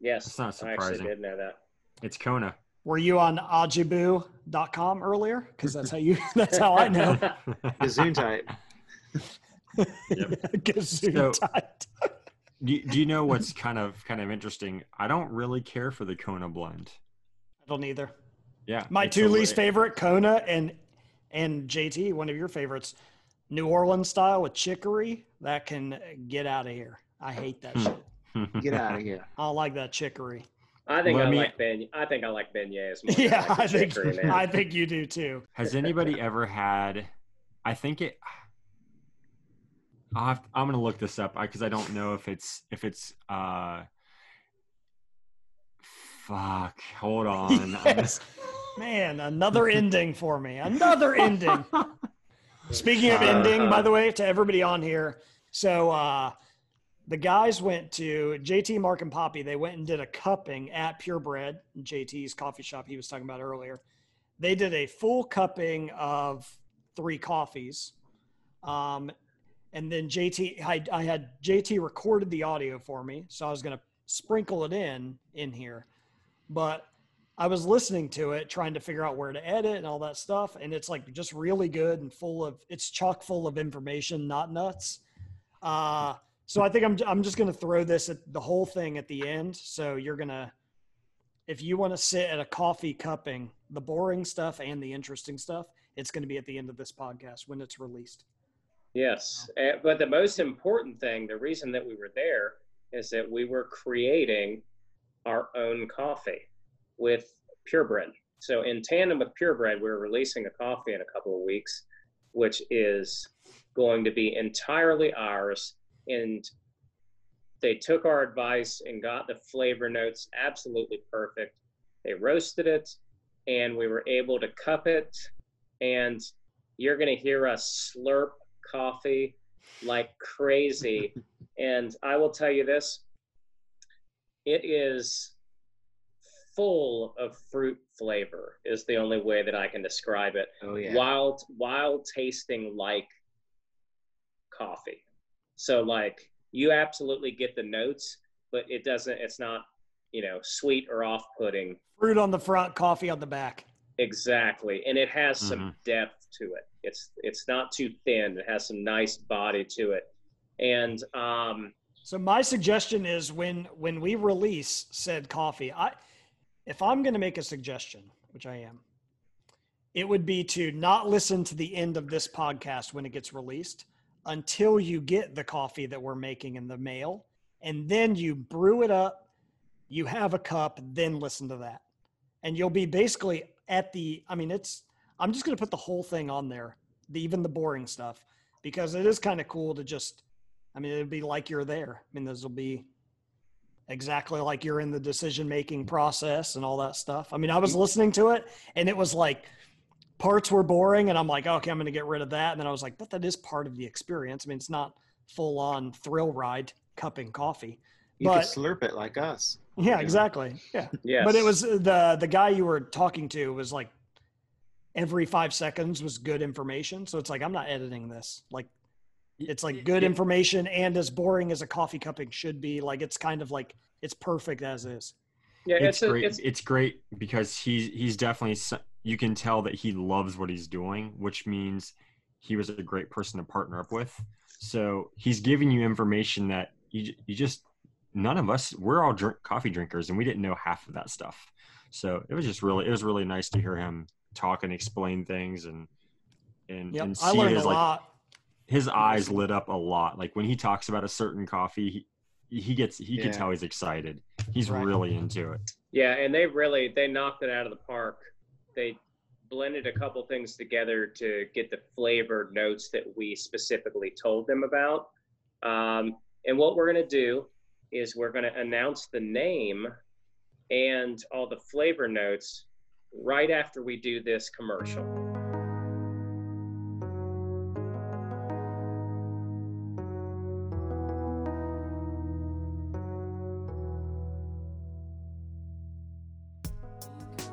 Yes, That's not surprising. I actually surprising. did know that. It's Kona. Were you on ajibu.com earlier? Because that's how you that's how I know. Gesundheit. Gesundheit. Do you, do you know what's kind of kind of interesting? I don't really care for the Kona blend. I don't either. Yeah, My two a- least favorite, Kona and and JT, one of your favorites, New Orleans style with chicory. That can get out of here. I hate that Hmm. shit. Get out of here. I don't like that chicory. I think Let I me- like ben. I think I like beignets more. than Yeah, I, like I think chicory. I think you do too. Has anybody ever had? I think it. I'll have, I'm gonna look this up because I don't know if it's if it's. uh Fuck! Hold on. I'm gonna- Yes. Man, another ending for me. Another ending. Speaking of ending, by the way, to everybody on here, so uh, the guys went to JT, Mark, and Poppy. They went and did a cupping at Purebred, JT's coffee shop he was talking about earlier. They did a full cupping of three coffees. Um, and then JT, I, I had JT recorded the audio for me, so I was going to sprinkle it in in here. But I was listening to it, trying to figure out where to edit and all that stuff, and it's like just really good and full of it's chock full of information, not nuts. Uh, so I think I'm I'm just gonna throw this at the whole thing at the end. So you're gonna if you want to sit at a coffee cupping, the boring stuff and the interesting stuff, it's going to be at the end of this podcast when it's released. Yes, eh, but the most important thing, the reason that we were there, is that we were creating our own coffee with purebred. So in tandem with purebred, we're releasing a coffee in a couple of weeks, which is going to be entirely ours. And they took our advice and got the flavor notes absolutely perfect. They roasted it, and we were able to cup it. And you're going to hear us slurp coffee like crazy. and I will tell you this it is full of fruit flavor, is the only way that I can describe it. Oh yeah. Wild, wild tasting like coffee. So, like, you absolutely get the notes, but it doesn't, it's not, you know, sweet or off putting. Fruit on the front, coffee on the back. Exactly. And it has some Mhm. depth to it. It's it's not too thin. It has some nice body to it. And um So my suggestion is when when we release said coffee, I if I'm going to make a suggestion, which I am, it would be to not listen to the end of this podcast when it gets released until you get the coffee that we're making in the mail and then you brew it up, you have a cup, then listen to that. And you'll be basically at the I mean it's I'm just going to put the whole thing on there, the, even the boring stuff because it is kind of cool to just I mean, it'd be like you're there. I mean, this will be exactly like you're in the decision making mm-hmm. process and all that stuff. I mean, I was mm-hmm. listening to it and it was like parts were boring, and I'm like, okay, I'm going to get rid of that. And then I was like, but that is part of the experience. I mean, it's not full on thrill ride cupping coffee. You but- could slurp it like us. Yeah, Yeah. exactly. Yeah. yes. But it was uh, the the guy you were talking to was like every five seconds was good information. So it's like I'm not editing this. Like it's like good Yeah. information and as boring as a coffee cupping should be. Like it's kind of like it's perfect as is. yeah, it's, it's, a, great. it's It's, great because he's he's definitely you can tell that he loves what he's doing, which means he was a great person to partner up with. So he's giving you information that you you just none of us we're all drink, coffee drinkers and we didn't know half of that stuff. So it was just really it was really nice to hear him talk and explain things and and, Yep. and I see learned his a like lot. His eyes lit up a lot. Like when he talks about a certain coffee, he, he gets he can Yeah. tell he's excited. He's Right. really into it. Yeah, and they really they knocked it out of the park. They blended a couple things together to get the flavored notes that we specifically told them about. Um, and what we're going to do is we're going to announce the name and all the flavor notes right after we do this commercial.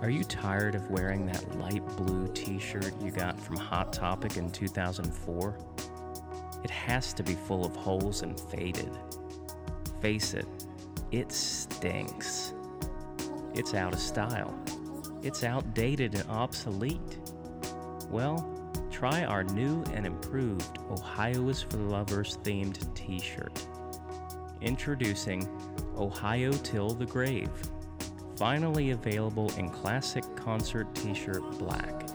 Are you tired of wearing that light blue t shirt you got from Hot Topic in 2004? It has to be full of holes and faded. Face it, it stinks. It's out of style. It's outdated and obsolete. Well, try our new and improved Ohio is for Lovers themed t shirt. Introducing Ohio Till the Grave finally available in classic concert t-shirt black.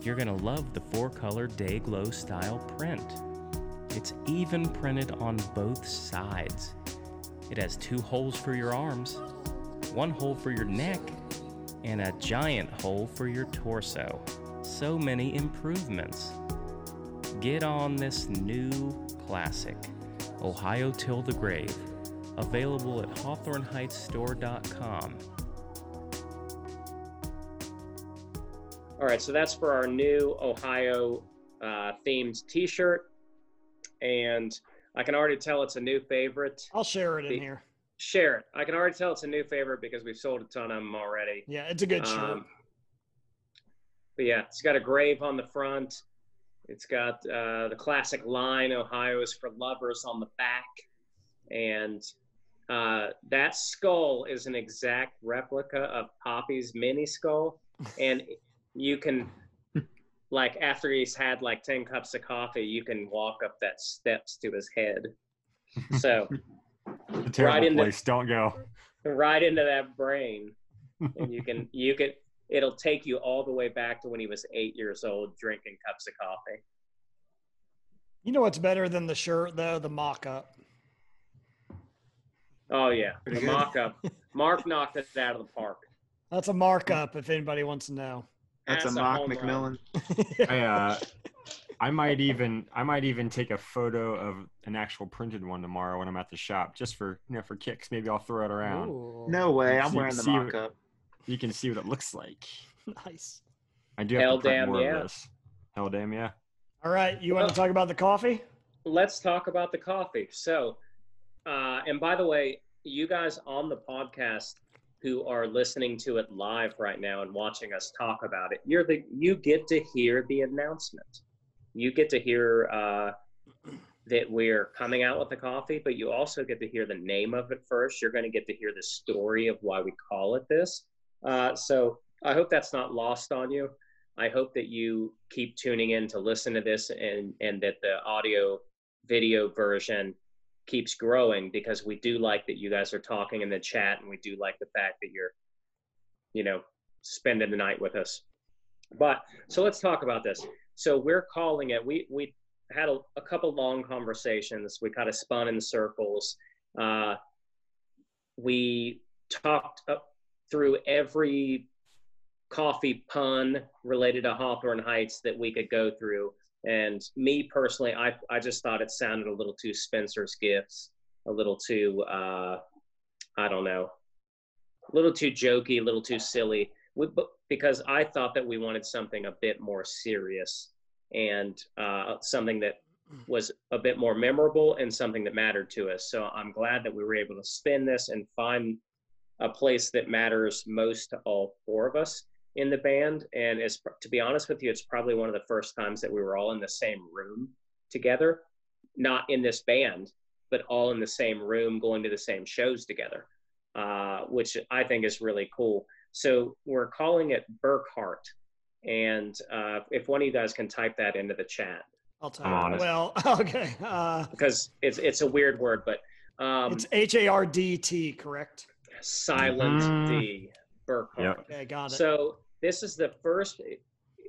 You're going to love the four-color day glow style print. It's even printed on both sides. It has two holes for your arms, one hole for your neck, and a giant hole for your torso. So many improvements. Get on this new classic, Ohio Till the Grave, available at hawthorneheightsstore.com. All right, so that's for our new Ohio uh, themed T-shirt, and I can already tell it's a new favorite. I'll share it in The- here. Share it. I can already tell it's a new favorite because we've sold a ton of them already. Yeah, it's a good shirt. Um, but yeah, it's got a grave on the front. It's got uh, the classic line "Ohio is for lovers" on the back, and uh, that skull is an exact replica of Poppy's mini skull. And you can, like, after he's had like ten cups of coffee, you can walk up that steps to his head. So A terrible in the- place. Don't go. right into that brain. and you can you can it'll take you all the way back to when he was eight years old drinking cups of coffee. You know what's better than the shirt though? The mock-up. Oh yeah, Pretty the good. mock-up. Mark knocked us out of the park. That's a markup if anybody wants to know. That's, That's a a mock home. McMillan. I, uh, I might even I might even take a photo of an actual printed one tomorrow when I'm at the shop, just for you know for kicks. Maybe I'll throw it around. Ooh, No way. I'm See- wearing the see- mock up. You can see what it looks like. nice. I do have Hell to print damn more yeah. of this. Hell damn yeah. All right, you want to talk about the coffee? let's talk about the coffee. So, uh, and by the way, you guys on the podcast who are listening to it live right now and watching us talk about it, you're the you get to hear the announcement. You get to hear uh, that we're coming out with the coffee, but you also get to hear the name of it first. You're going to get to hear the story of why we call it this. Uh, so I hope that's not lost on you. I hope that you keep tuning in to listen to this and and that the audio video version keeps growing because we do like that you guys are talking in the chat and we do like the fact that you're you know spending the night with us. But so let's talk about this. So we're calling it we we had a, a couple long conversations. We kind of spun in circles. Uh, we talked up through every coffee pun related to hawthorne heights that we could go through and me personally, I, I just thought it sounded a little too Spencer's Gifts, a little too, uh, I don't know, a little too jokey, a little too silly. Because I thought that we wanted something a bit more serious and uh, something that was a bit more memorable and something that mattered to us. So I'm glad that we were able to spin this and find a place that matters most to all four of us in the band and it's to be honest with you it's probably one of the first times that we were all in the same room together not in this band but all in the same room going to the same shows together uh, which i think is really cool so we're calling it Burkhardt and uh, if one of you guys can type that into the chat I'll tell I'm you. Well, okay. Uh, because it's it's a weird word but um, it's H A R D T, correct? silent Mhm. d Burkhardt Yep. Okay, got it. So this is the first. It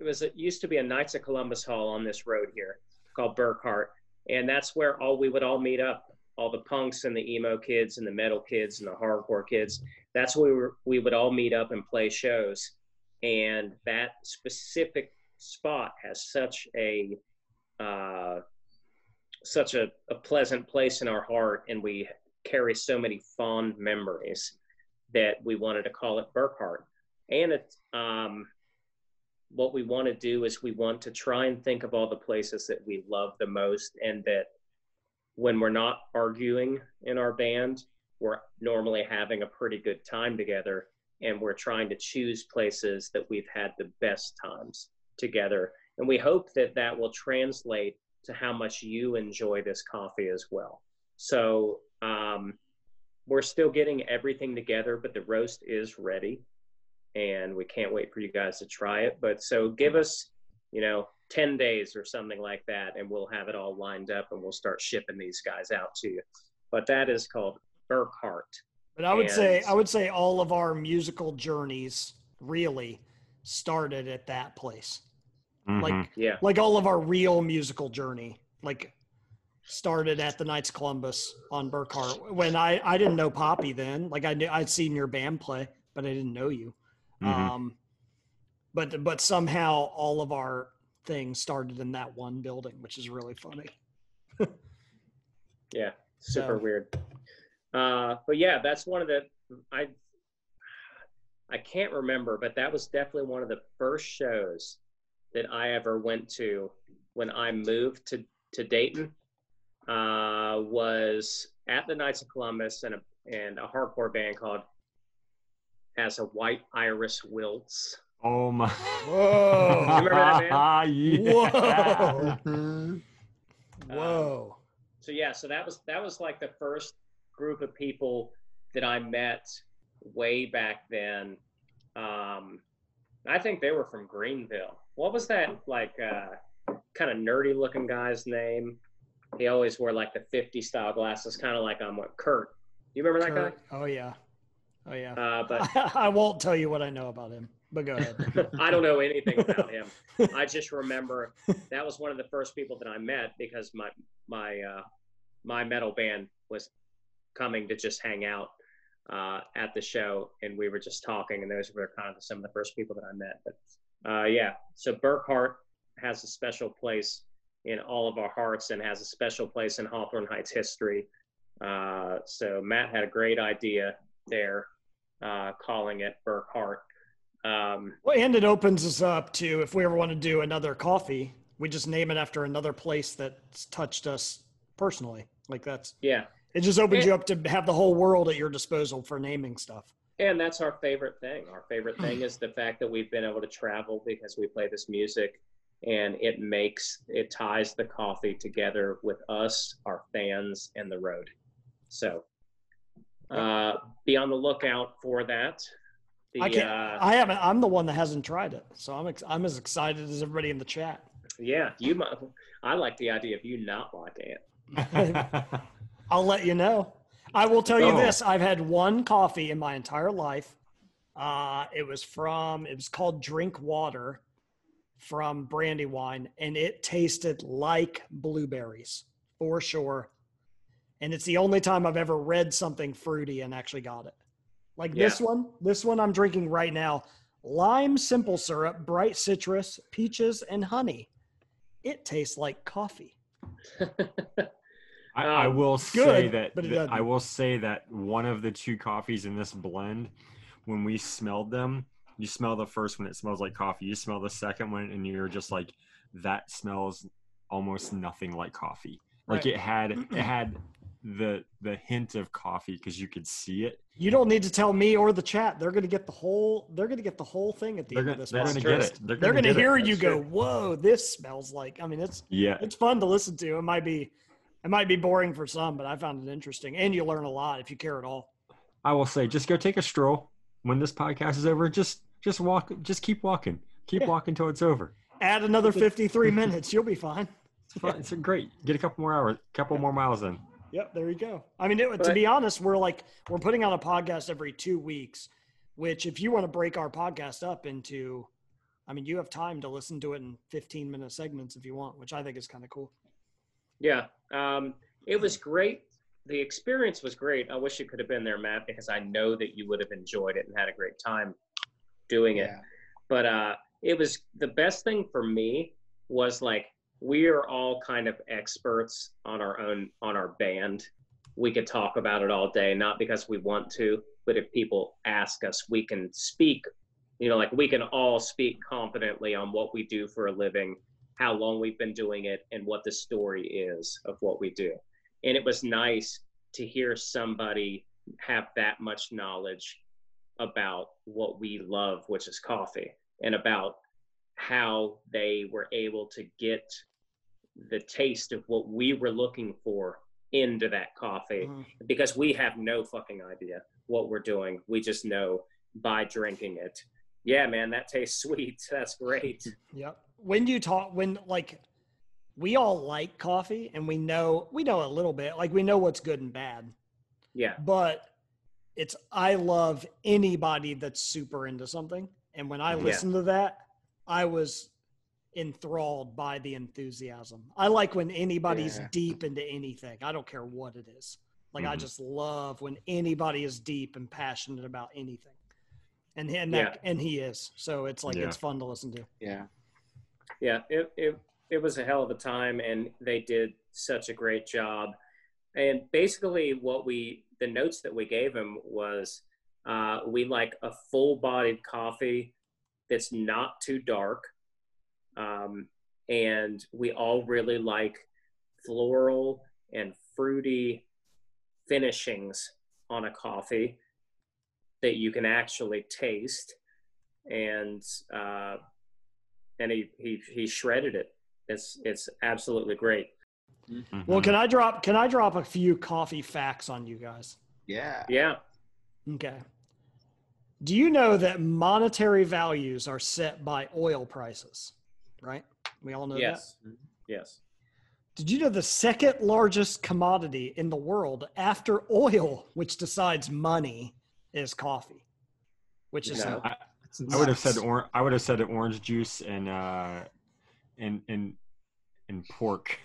was it used to be a Knights of Columbus Hall on this road here called Burkhardt, and that's where all we would all meet up. All the punks and the emo kids and the metal kids and the hardcore kids. That's where we, were, we would all meet up and play shows. And that specific spot has such a uh, such a, a pleasant place in our heart, and we carry so many fond memories that we wanted to call it Burkhardt and it um, what we want to do is we want to try and think of all the places that we love the most and that when we're not arguing in our band we're normally having a pretty good time together and we're trying to choose places that we've had the best times together. And we hope that that will translate to how much you enjoy this coffee as well. So um, we're still getting everything together but the roast is ready and we can't wait for you guys to try it. But so give us, you know, 10 days or something like that, and we'll have it all lined up and we'll start shipping these guys out to you. But that is called Burkhardt. But I would say I would say all of our musical journeys really started at that place. Mhm. Like Yeah. like all of our real musical journey, like started at the Knights Columbus on Burkhardt. When I I didn't know Poppy then, like I knew I'd seen your band play, but I didn't know you. Mhm. Um, but but somehow all of our things started in that one building, which is really funny. Yeah. Super So- weird. Uh, but yeah, that's one of the I I can't remember, but that was definitely one of the first shows that I ever went to when I moved to to Dayton. Uh, was at the Knights of Columbus and a and a hardcore band called As a White Iris Wilts. Oh my. Whoa. You remember that yeah. Whoa. Mhm. Whoa. So yeah, so that was that was like the first group of people that I met way back then. Um, I think they were from Greenville. What was that like uh, kind of nerdy looking guy's name? He always wore like the 50 style glasses, kind of like um what Kurt. You remember that guy? Oh yeah. Oh yeah. Uh, but I won't tell you what I know about him, but go ahead. I don't know anything about him. I just remember that was one of the first people that I met because my my uh, my metal band was coming to just hang out uh, at the show, and we were just talking, and those were kind of some of the first people that I met. But uh, yeah, so Burkhardt has a special place in all of our hearts and has a special place in Hawthorne Heights history. Uh, so Matt had a great idea there, uh, calling it Burkhardt. Um, Well, and it opens us up to if we ever want to do another coffee, we just name it after another place that's touched us personally. Like that's yeah, it just opens Yeah. you up to have the whole world at your disposal for naming stuff. And that's our favorite thing. Our favorite thing is the fact that we've been able to travel because we play this music and it makes it ties the coffee together with us, our fans, and the road. So uh, be on the lookout for that. The, I can't. uh, I haven't. I'm the one that hasn't tried it, so I'm ex- I'm as excited as everybody in the chat. yeah, you might. I like the idea of you not liking it. I'll let you know. I will tell you Oh. this: I've had one coffee in my entire life. Uh, it was from. It was called Drink Water from Brandywine, and it tasted like blueberries for sure. And it's the only time I've ever read something fruity and actually got it. Like this one, this one I'm drinking right now: lime simple syrup, bright citrus, peaches, and honey. It tastes like coffee. I, I Um, will say good, that, but it that- I will say that one of the two coffees in this blend, when we smelled them, you smell the first one, it smells like coffee. You smell the second one, and you're just like, that smells almost nothing like coffee. Like Right. it had it had the the hint of coffee because you could see it. You don't need to tell me or the chat. They're going to get the whole. They're going to get the whole thing at the They're end gonna, of this. they're That's gonna get it. They're They're gonna, going to hear it. you go. "Whoa, this smells like." I mean, it's Yeah, it's fun to listen to. It might be, it might be boring for some, but I found it interesting, and you learn a lot if you care at all. I will say, just go take a stroll when this podcast is over. Just just walk. Just keep walking. Keep Yeah. walking till it's over. Add another fifty-three minutes, you'll be fine. It's fun. It's great. Get a couple more hours, couple more miles in. Yep, there you go. I mean, it, to be honest, we're like we're putting on a podcast every two weeks. Which, if you want to break our podcast up into, I mean, you have time to listen to it in fifteen-minute segments if you want, which I think is kind of cool. Yeah, um, it was great. The experience was great. I wish you could have been there, Matt, because I know that you would have enjoyed it and had a great time doing it. Yeah. But uh, it was the best thing for me was like we are all kind of experts on our own on our band. We could talk about it all day, not because we want to, but if people ask us, we can speak. You know, like we can all speak confidently on what we do for a living, how long we've been doing it, and what the story is of what we do. And it was nice to hear somebody have that much knowledge about what we love, which is coffee, and about how they were able to get the taste of what we were looking for into that coffee Mhm. because we have no fucking idea what we're doing. We just know by drinking it. Yeah, man, that tastes sweet. That's great. Yep. When you talk, when like we all like coffee and we know we know a little bit, like we know what's good and bad, Yeah, but it's I love anybody that's super into something. And when I Yeah. to that, I was enthralled by the enthusiasm. I like when anybody's Yeah. deep into anything. I don't care what it is. Like I Mhm. just love when anybody is deep and passionate about anything. And and that, and he is. So it's like Yeah. it's fun to listen to. Yeah. yeah, it, it it was a hell of a time, and they did such a great job. And basically, what we the notes that we gave him was uh, we like a full-bodied coffee that's not too dark, um, and we all really like floral and fruity finishings on a coffee that you can actually taste and uh, and he, he he shredded it it's it's absolutely great Well, Mhm. can I drop can I drop a few coffee facts on you guys? Yeah. yeah Okay. Do you know that monetary values are set by oil prices? Right? We all know yes that. yes Did you know the second largest commodity in the world after oil, which decides money, is coffee, which is No. I, I would have said or, I would have said orange juice and uh and and and pork.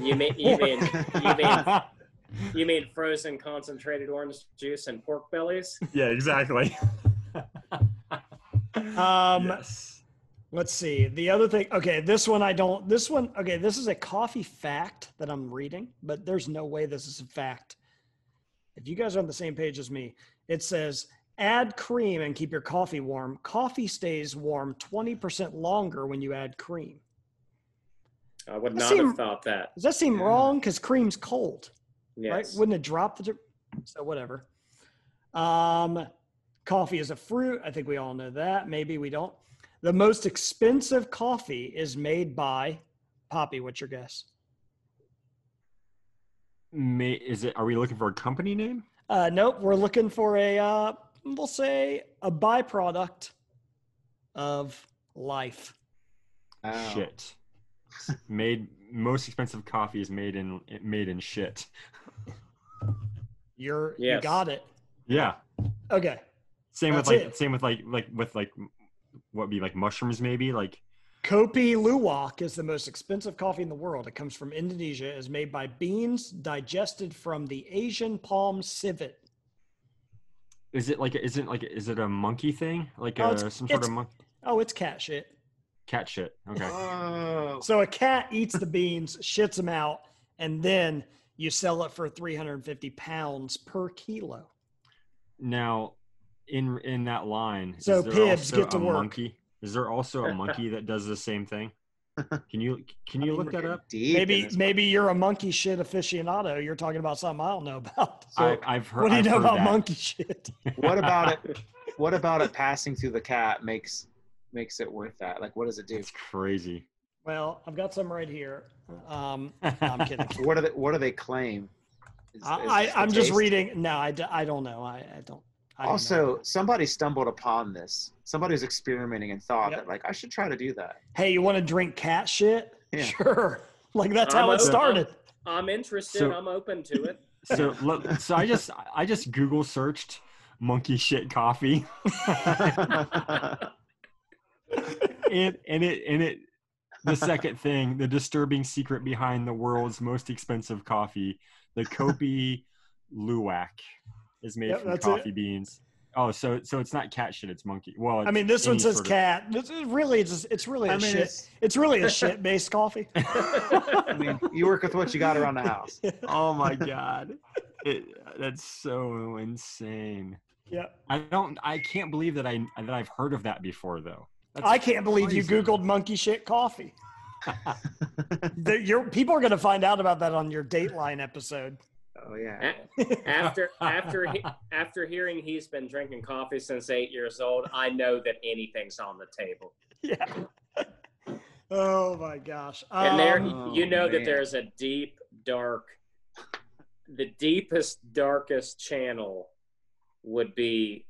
You mean you mean you mean you mean frozen concentrated orange juice and pork bellies? yeah, exactly. Um, yes. Let's see. The other thing, okay, this one I don't, this one, okay, this is a coffee fact that I'm reading, but there's no way this is a fact. If you guys are on the same page as me, it says add cream and keep your coffee warm. Coffee stays warm 20% longer when you add cream. I would That not seem- have thought that. Does that seem Yeah. wrong? Because cream's cold, right? Wouldn't it drop the, so whatever. Um, coffee is a fruit. I think we all know that. Maybe we don't. The most expensive coffee is made by Poppy. What's your guess? May, is it? Are we looking for a company name? Uh, nope. We're looking for a, uh, we'll say, a byproduct of life. Oh. Shit. made most expensive coffee is made in made in shit. You're, you got it. Yeah. Okay. Same That's with like it. same with like like with like what would be like mushrooms maybe like Kopi Luwak is the most expensive coffee in the world. It comes from Indonesia. is made by beans digested from the Asian palm civet. is it like isn't like is it a monkey thing like Oh, uh, it's- some sort of monkey? Oh, it's cat shit. cat shit? Okay. Oh. So a cat eats the beans, shits them out, and then you sell it for 350 pounds per kilo. Now, in in that line, So is there Pibbs, also get to a work. monkey? Is there also a monkey that does the same thing? Can you can you mean, look that up? deep Maybe this maybe you're a monkey shit aficionado. You're talking about something I don't know about. I, I've heard. what do you I've know about that. monkey shit? What about it? What about it passing through the cat makes makes it worth that? Like, what does it do? It's crazy. Well, I've got some right here. Um, no, I'm kidding. What do they What do they claim? Is- is I, I, the I'm just reading. No, I, I don't know. I, I don't. I. Also, somebody stumbled upon this. Somebody was experimenting and thought Yep. that, like, I should try to do that. hey, you want to drink cat shit? Yeah. Sure. Like that's I'm how it open. started. I'm interested. So- I'm open to it. So let- so I just I just Google searched monkey shit coffee, and and it and it the second thing the disturbing secret behind the world's most expensive coffee, the Kopi Luwak, is made Yep, from that's it. coffee beans. Oh, so so it's not cat shit, it's monkey. Well, I mean, this one says sort of- cat. This is really, it's, it's really a I mean, shit. it's, It's really a shit based coffee. I mean, you work with what you got around the house. oh my god, it, that's so insane. yeah. I don't. I can't believe that I that I've heard of that before though. That's I can't believe you. Googled monkey shit coffee. The- your, people are going to find out about that on your Dateline episode. Oh yeah. after after he, after hearing he's been drinking coffee since eight years old, I know that anything's on the table. yeah. Oh my gosh. And there, Um, Oh, you know that there's a deep, dark, the deepest, darkest channel would be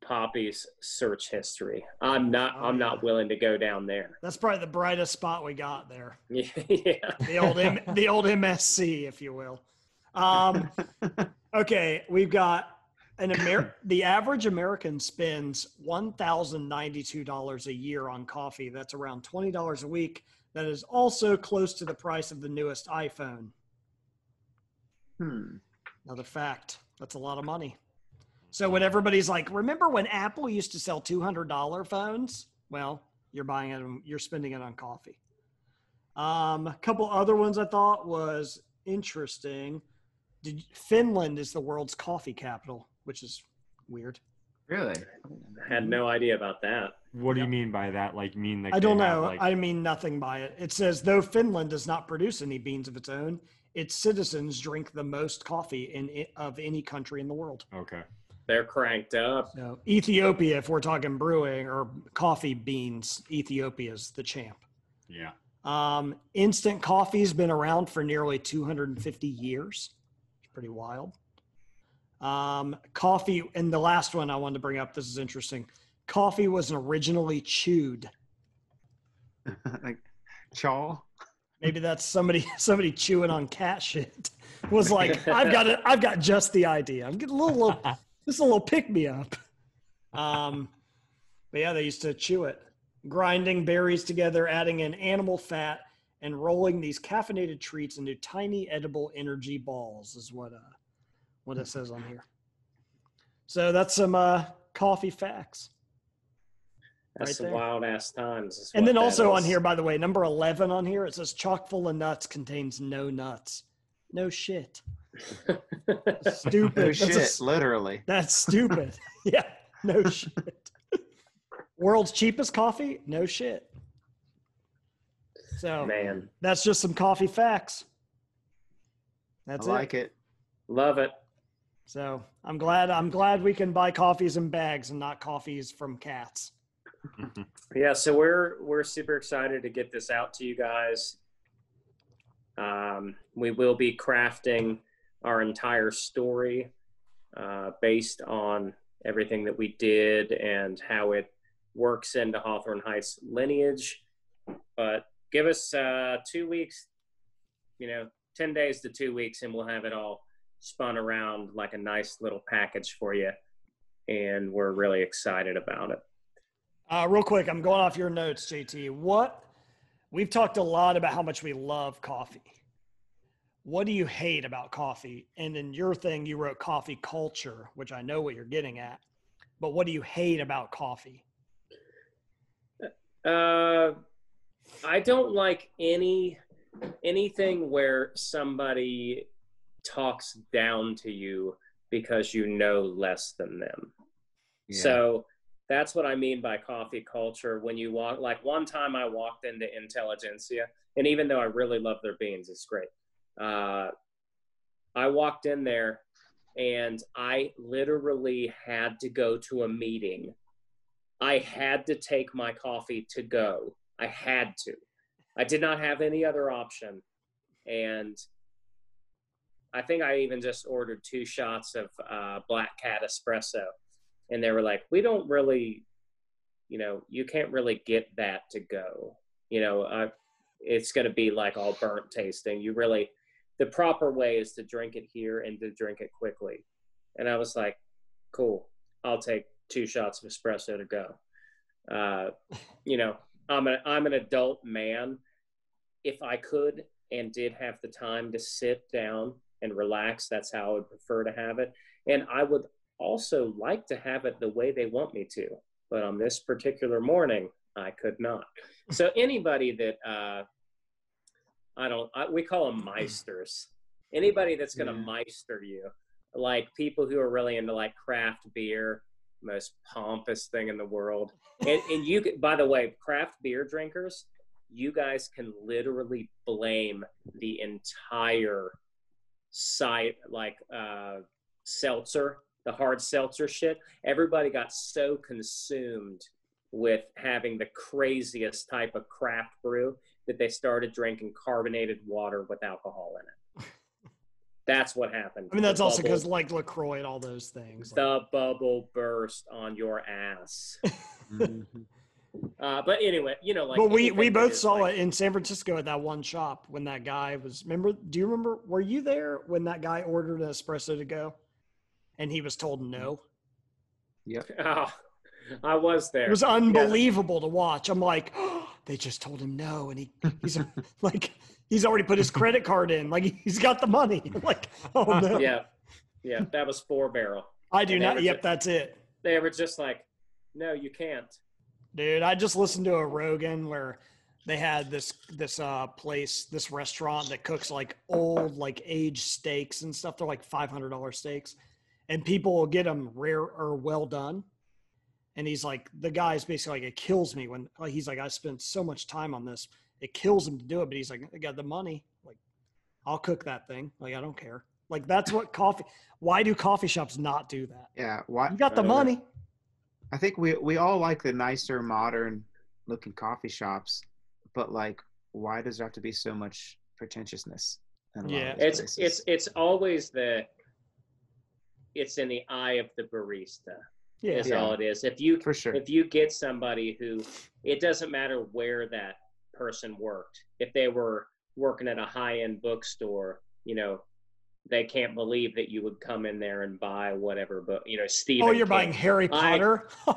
Poppy's search history. I'm not. Oh, I'm yeah. not willing to go down there. that's probably the brightest spot we got there. yeah. The old M, the old MSC, if you will. Um, okay, we've got an Amer- the average American spends one thousand ninety two dollars a year on coffee. That's around twenty dollars a week. That is also close to the price of the newest iPhone. Hmm. Another fact. That's a lot of money. So when everybody's like, remember when Apple used to sell two hundred dollar phones? Well, you're buying it. You're spending it on coffee. Um, a couple other ones I thought was interesting. Did Finland is the world's coffee capital, which is weird. Really? I had no idea about that. What do you mean by that? Like mean like I don't they have, know. Like, I mean nothing by it. It says though Finland does not produce any beans of its own, its citizens drink the most coffee in of any country in the world. okay. They're cranked up. So Ethiopia, if we're talking brewing or coffee beans, Ethiopia's the champ. Yeah. Um, instant coffee's been around for nearly 250 years. Pretty wild. Um, coffee, and the last one I wanted to bring up, this is interesting. Coffee was originally chewed. like chaw. Maybe that's somebody somebody chewing on cat shit. Was like, I've got it, I've got just the idea. I'm getting a little, little, this is a little pick me up. Um, but yeah, they used to chew it, grinding berries together, adding in animal fat, and rolling these caffeinated treats into tiny edible energy balls. Is what uh, what it says on here. So that's some uh, coffee facts. That's Right some there. wild ass times. And then that also on here, by the way, number 11 on here, it says chock full of nuts contains no nuts. No shit. Stupid. No That's a shit, s- literally. That's stupid. yeah, no shit. World's cheapest coffee? No shit. So Man, that's just some coffee facts. That's it. I it. like it. love it. So I'm glad I'm glad we can buy coffees in bags and not coffees from cats. Yeah, so we're we're super excited to get this out to you guys. Um, we will be crafting our entire story uh, based on everything that we did and how it works into Hawthorne Heights lineage. But give us uh, two weeks, you know, 10 days to two weeks, and we'll have it all spun around like a nice little package for you. And we're really excited about it. Uh, real quick, I'm going off your notes, JT. What we've talked a lot about how much we love coffee. What do you hate about coffee? And in your thing, you wrote coffee culture, which I know what you're getting at. But what do you hate about coffee? Uh, I don't like any anything where somebody talks down to you because you know less than them. Yeah. So that's what I mean by coffee culture. When you walk, like one time I walked into Intelligentsia, and even though I really love their beans, it's great. Uh, I walked in there and I literally had to go to a meeting. I had to take my coffee to go. I had to. I did not have any other option. And I think I even just ordered two shots of uh, Black Cat espresso. And they were like, we don't really, you know, you can't really get that to go. You know, uh, it's going to be like all burnt tasting. You really, the proper way is to drink it here and to drink it quickly. And I was like, cool, I'll take two shots of espresso to go. Uh, you know, I'm a, I'm an adult man. If I could and did have the time to sit down and relax, that's how I would prefer to have it. And I would also like to have it the way they want me to. But on this particular morning, I could not. So anybody that uh, I don't, I, we call them meisters. Anybody that's going to Yeah. meister you, like people who are really into like craft beer, most pompous thing in the world. And, and you, by the way, craft beer drinkers, you guys can literally blame the entire site, like uh, seltzer, the hard seltzer shit. Everybody got so consumed with having the craziest type of craft brew that they started drinking carbonated water with alcohol in it. That's what happened. I mean, that's The also because like LaCroix and all those things. like- the bubble burst on your ass. Mhm. Uh, but anyway, you know, like but we we both is saw like- it in San Francisco at that one shop when that guy was. Remember? Do you remember? Were you there when that guy ordered an espresso to go, and he was told no? Yeah. Oh, I was there. It was unbelievable to watch. I'm like, they just told him no, and he he's like he's already put his credit card in, like he's got the money. Like, oh no, yeah, yeah, that was four barrel. I do And not. Yep, ju- that's it. They were just like, no, you can't. Dude, I just listened to a Rogan where they had this this uh place, this restaurant that cooks like old like aged steaks and stuff. They're like five hundred dollar steaks, and people will get them rare or well done. And he's like, the guy's basically like, it kills me when like he's like, I spent so much time on this. It kills him to do it, but he's like, I got the money. Like, I'll cook that thing. Like, I don't care. Like, that's what coffee. Why do coffee shops not do that? Yeah. Why? You got the I money. I think we we all like the nicer, modern looking coffee shops, but like, why does there have to be so much pretentiousness? In a lot of Yeah. these It's places? it's it's always the. It's in the eye of the barista. Yeah. Is Yeah. all it is. If you for sure. if you get somebody who it doesn't matter where that person worked if they were working at a high-end bookstore you know they can't believe that you would come in there and buy whatever book. You know, Stephen. Oh, you're King. buying Harry Potter?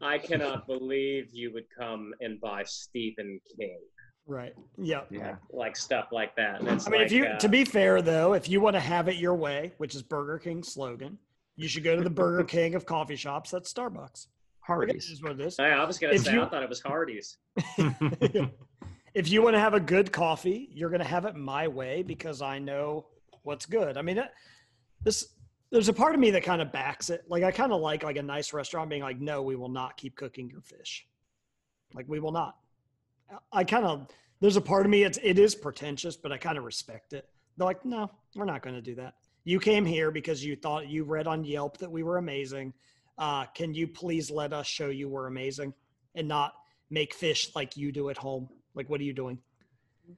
I cannot believe you would come and buy Stephen King, right. Yeah. Yeah. like stuff like that. And it's I mean, if you, uh, to be fair though, if you want to have it your way, which is Burger King's slogan, you should go to the Burger King of coffee shops. That's Starbucks. It Hardee's. is what it is. I I was gonna if say you- I thought it was Hardee's. if you want to have a good coffee, you're going to have it my way because I know what's good. I mean, this there's a part of me that kind of backs it. Like I kind of like like a nice restaurant being like, no, we will not keep cooking your fish. Like we will not. I kind of there's a part of me it's it is pretentious, but I kind of respect it. They're like, no, we're not going to do that. You came here because you thought you read on Yelp that we were amazing. Uh, can you please let us show you we're amazing and not make fish like you do at home? Like, what are you doing?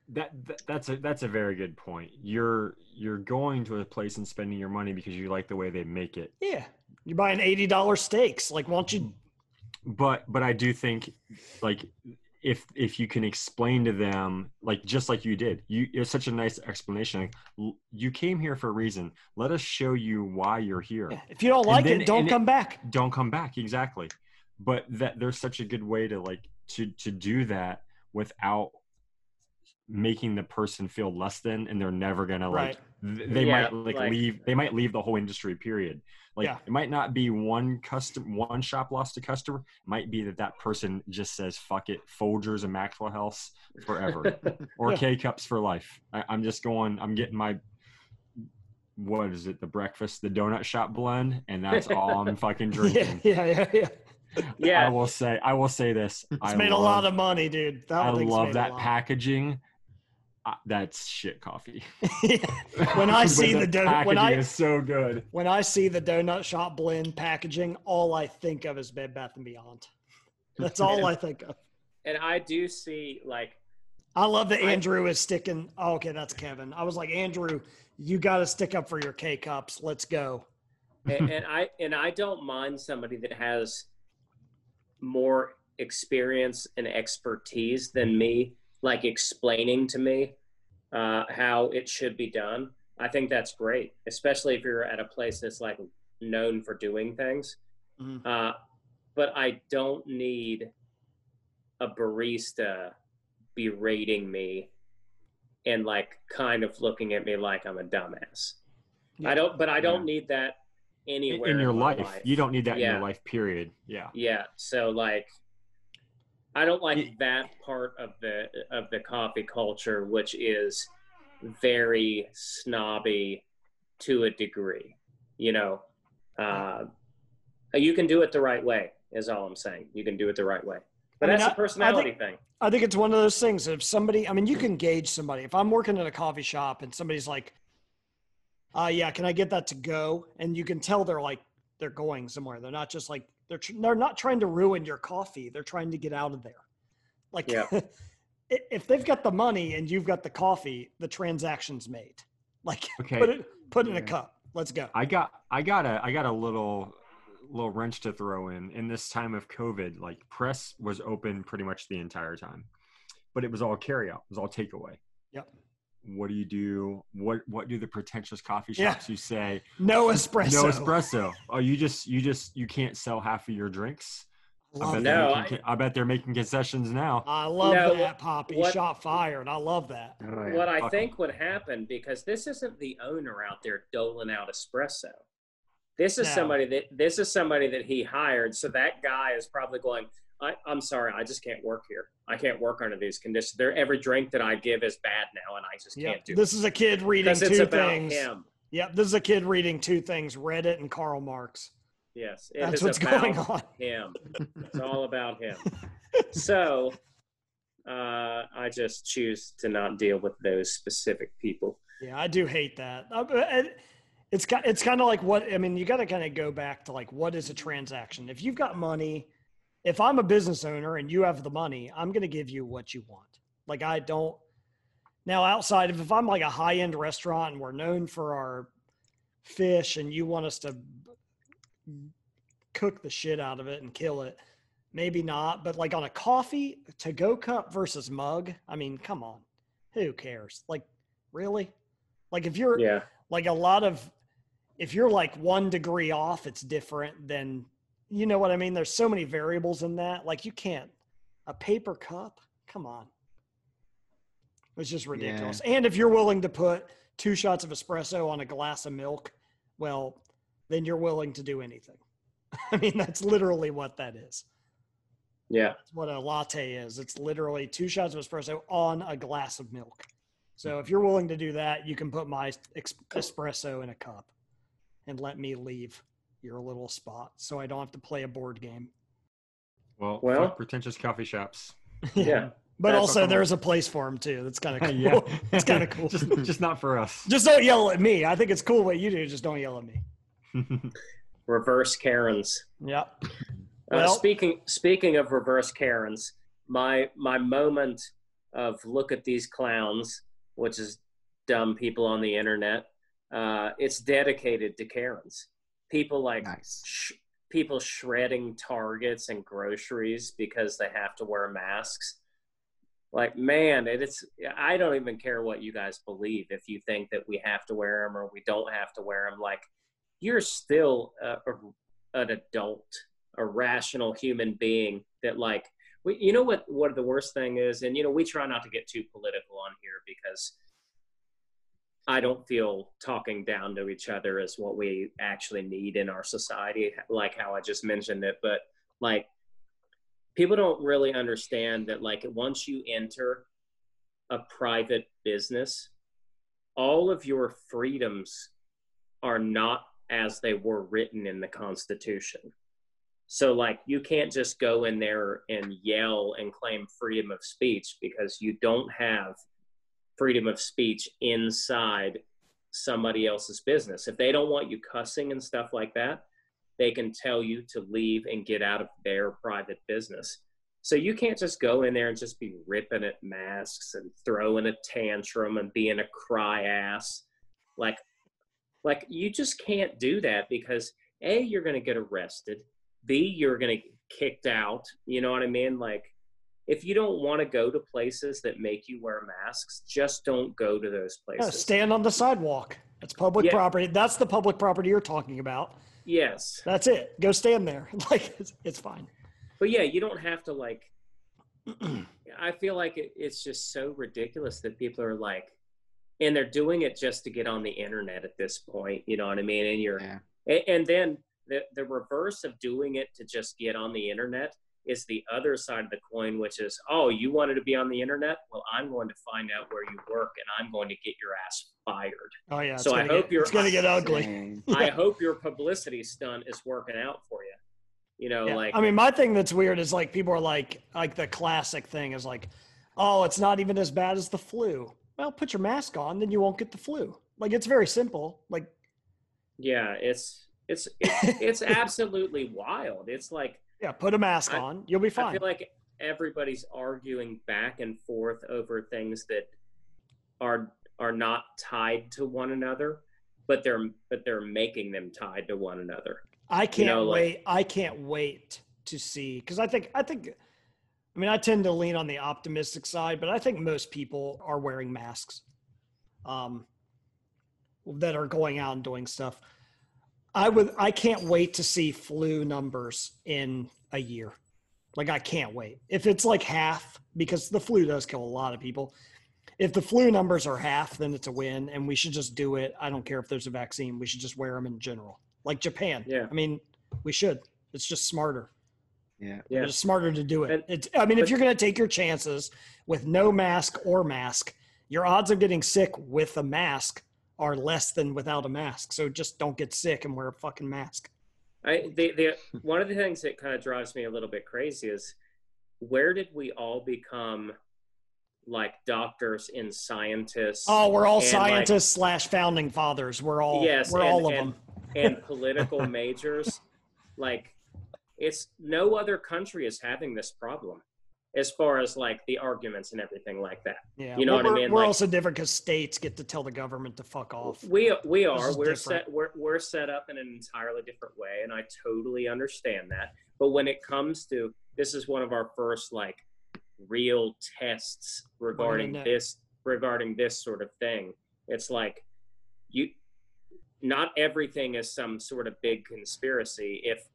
that, that that's a that's a very good point. You're you're going to a place and spending your money because you like the way they make it. Yeah, you're buying eighty dollars steaks. Like, why don't you? But but I do think like if if you can explain to them like just like you did, you it's such a nice explanation. Like, l- you came here for a reason. Let us show you why you're here. Yeah, if you don't like then- it, don't and it- come back. don't come back exactly but that there's such a good way to like to to do that without making the person feel less than and they're never gonna like th- they Yeah, might like, like- leave they might leave the whole industry period like Yeah. it might not be one custom one shop lost a customer it might be that that person just says fuck it folgers and maxwell house forever or Yeah. k cups for life I, i'm just going i'm getting my what is it the breakfast the donut shop blend and that's all i'm fucking Yeah, drinking yeah, yeah, yeah. I will say, I will say this. It's I made love, a lot of money, dude. That I love that packaging. Uh, that's shit coffee. when I see the donut, when I is so good. when I see the donut shop blend packaging, all I think of is Bed Bath and Beyond. That's all I think of. and I do see like I love that I- Andrew is sticking. Oh, okay, that's Kevin. I was like, Andrew, you got to stick up for your K cups. Let's go. and, and I and I don't mind somebody that has more experience and expertise than me, like explaining to me uh, how it should be done. I think that's great, especially if you're at a place that's like known for doing things. Mhm. Uh, but I don't need a barista berating me and like kind of looking at me like I'm a dumbass. Yeah. I don't, but I don't Yeah. need that In, anywhere in your my life. you don't need that in your life. Period. Yeah. Yeah. So like, I don't like that part of the of the coffee culture, which is very snobby to a degree. You know, uh, you can do it the right way. Is all I'm saying. You can do it the right way. But I mean, that's I- a I personality think- thing. I think it's one of those things. If somebody, I mean, you can gauge somebody. If I'm working at a coffee shop and somebody's like, uh, yeah, can I get that to go? And you can tell they're like, they're going somewhere. They're not just like, they're, tr- they're not trying to ruin your coffee. They're trying to get out of there. Like, Yeah. if they've got the money and you've got the coffee, the transaction's made. Like, Okay. put it, put it in a cup. Let's go. I got I got a I got a little little wrench to throw in in this time of COVID. Like press was open pretty much the entire time, but it was all carry out. It was all takeaway. Yep. What do you do? What what do the pretentious coffee Yeah. shops you say? No espresso. No espresso. Oh, you just you just you can't sell half of your drinks. I bet. No, they're making, I bet they're making concessions now. I love No, that, Poppy. what- Shot fired. I love that. Oh, yeah. What I Fuck 'em. think would happen because this isn't the owner out there doling out espresso. This is No. somebody that this is somebody that he hired. So that guy is probably going. I, I'm sorry, I just can't work here. I can't work under these conditions. There, every drink that I give is bad now, and I just Yep. can't do This is a kid reading two about things. him. Yep, this is a kid reading two things: Reddit and Karl Marx. Yes, it That's is what's about going on. him. It's all about him. So, uh, I just choose to not deal with those specific people. Yeah, I do hate that. Uh, it- It's it's kind of like what I mean. You got to kind of go back to like what is a transaction. If you've got money, if I'm a business owner and you have the money, I'm going to give you what you want. Like I don't. Now outside of if I'm like a high end restaurant and we're known for our fish and you want us to cook the shit out of it and kill it, maybe not. But like on a coffee to go cup versus mug, I mean, come on, who cares? Like really? Like if you're Yeah, Like a lot of, if you're like one degree off, it's different than, you know what I mean? There's so many variables in that. Like you can't, a paper cup, come on. It's just ridiculous. And if you're willing to put two shots of espresso on a glass of milk, well, then you're willing to do anything. I mean, that's literally what that is. Yeah. That's what a latte is. It's literally two shots of espresso on a glass of milk. So if you're willing to do that, you can put my espresso in a cup and let me leave your little spot so I don't have to play a board game. Well, Well- pretentious coffee shops. Yeah. But That's also there's a place for them too. That's kind of cool. yeah, it's kind of cool. just, just not for us. Just don't yell at me. I think it's cool what you do. Just don't yell at me. Reverse Karens. Yep. Uh, speaking speaking of reverse Karens, my my moment of look at these clowns, which is dumb people on the internet. Uh, it's dedicated to Karens. People like Nice. sh- people shredding targets and groceries because they have to wear masks. Like man, it, it's I don't even care what you guys believe. If you think that we have to wear them or we don't have to wear them, like you're still a, a, an adult, a rational human being. That like we, you know what what the worst thing is, and you know we try not to get too political on here because I don't feel talking down to each other is what we actually need in our society, like how I just mentioned it. But like, people don't really understand that, like, once you enter a private business, all of your freedoms are not as they were written in the Constitution. So, like, you can't just go in there and yell and claim freedom of speech because you don't have freedom of speech inside somebody else's business. If they don't want you cussing and stuff like that, they can tell you to leave and get out of their private business. So you can't just go in there and just be ripping at masks and throwing a tantrum and being a cry ass. Like like you just can't do that because A, you're gonna get arrested. B, you're gonna get kicked out. You know what I mean? Like if you don't want to go to places that make you wear masks, just don't go to those Yeah, places. stand on the sidewalk. That's public Yeah. property. That's the public property you're talking about. yes. That's it. Go stand there. Like it's, it's fine. But yeah, you don't have to like I feel like it, it's just so ridiculous that people are like and they're doing it just to get on the internet at this point, you know what I mean? And you're Yeah. and, and then the the reverse of doing it to just get on the internet is the other side of the coin, which is, oh, you wanted to be on the internet? Well, I'm going to find out where you work and I'm going to get your ass fired. Oh yeah. So I hope get, you're- it's gonna get ugly. I hope your publicity stunt is working out for you. You know, Yeah. like I mean, my thing that's weird is like people are like, like the classic thing is like, oh, it's not even as bad as the flu. Well, put your mask on, then you won't get the flu. Like it's very simple. Like yeah, it's it's it's, it's absolutely wild. It's like yeah, put a mask I- on, you'll be fine. I feel like everybody's arguing back and forth over things that are are not tied to one another, but they're but they're making them tied to one another. I can't know, like- wait. I can't wait to see because I think I think. I mean, I tend to lean on the optimistic side, but I think most people are wearing masks. Um, that are going out and doing stuff. I would. I can't wait to see flu numbers in a year. Like I can't wait. If it's like half, because the flu does kill a lot of people. If the flu numbers are half, then it's a win, and we should just do it. I don't care if there's a vaccine. We should just wear them in general, like Japan. Yeah. I mean, we should. It's just smarter. Yeah. Yeah. It's smarter to do it. And- it's. I mean, if you're going to take your chances with no mask or mask, your odds of getting sick with a mask are less than without a mask. So just don't get sick and wear a fucking mask. I the the one of the things that kind of drives me a little bit crazy is where did we all become like doctors and scientists? Oh, we're all And, like- scientists slash founding fathers. We're all. Yes, we're and- all of and- them. and political majors. Like, it's no other country is having this problem as far as like the arguments and everything like that. Yeah. you know Well, what I mean? We're Like- also different because states get to tell the government to fuck off. We we are we're different. set we're we're set up in an entirely different way, and I totally understand that. But when it comes to this, is one of our first like real tests regarding this regarding this sort of thing. It's like you not everything is some sort of big conspiracy. If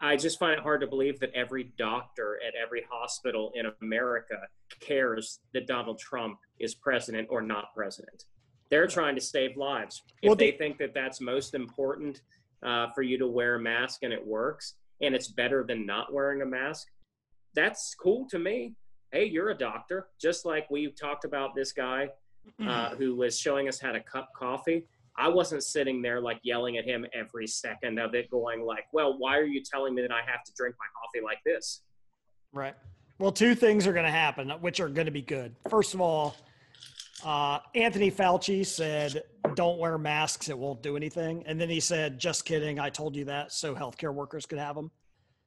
I, just find it hard to believe that every doctor at every hospital in America cares that Donald Trump is president or not president. They're trying to save lives. If Well, they they- think that that's most important uh, for you to wear a mask and it works, and it's better than not wearing a mask, that's cool to me. Hey, you're a doctor. Just like we talked about this guy uh, who was showing us how to cup coffee. I wasn't sitting there like yelling at him every second of it, going like, "Well, why are you telling me that I have to drink my coffee like this?" Right. Well, two things are going to happen, which are going to be good. First of all, uh, Anthony Fauci said, "Don't wear masks; it won't do anything." And then he said, "Just kidding, I told you that, so healthcare workers could have them."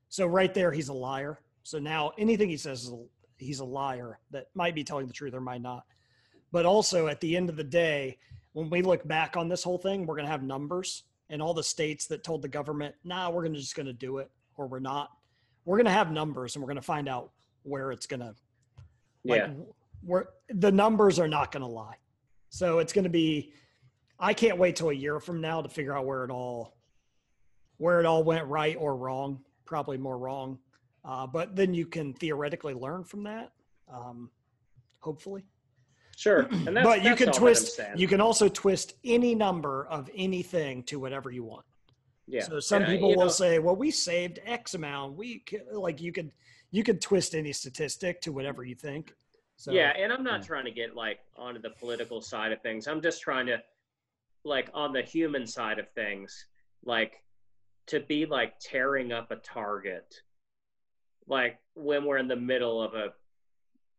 So right there, he's a liar. So now anything he says is he's a liar that might be telling the truth or might not. But also, at the end of the day, when we look back on this whole thing, we're going to have numbers and all the states that told the government, "Nah, we're gonna just going to do it," or "We're not." We're going to have numbers, and we're going to find out where it's going to like yeah, the numbers are not going to lie. So it's going to be i can't wait till a year from now to figure out where it all where it all went right or wrong probably more wrong. Uh, but then you can theoretically learn from that um, hopefully sure. And that's, but you can all that I'm twist you can also twist any number of anything to whatever you want yeah. so some And, people you will know, say well we saved x amount we like you could you could twist any statistic to whatever you think so yeah, and I'm not trying to get like onto the political side of things. I'm just trying to, like, on the human side of things, like, to be like tearing up a target, like when we're in the middle of a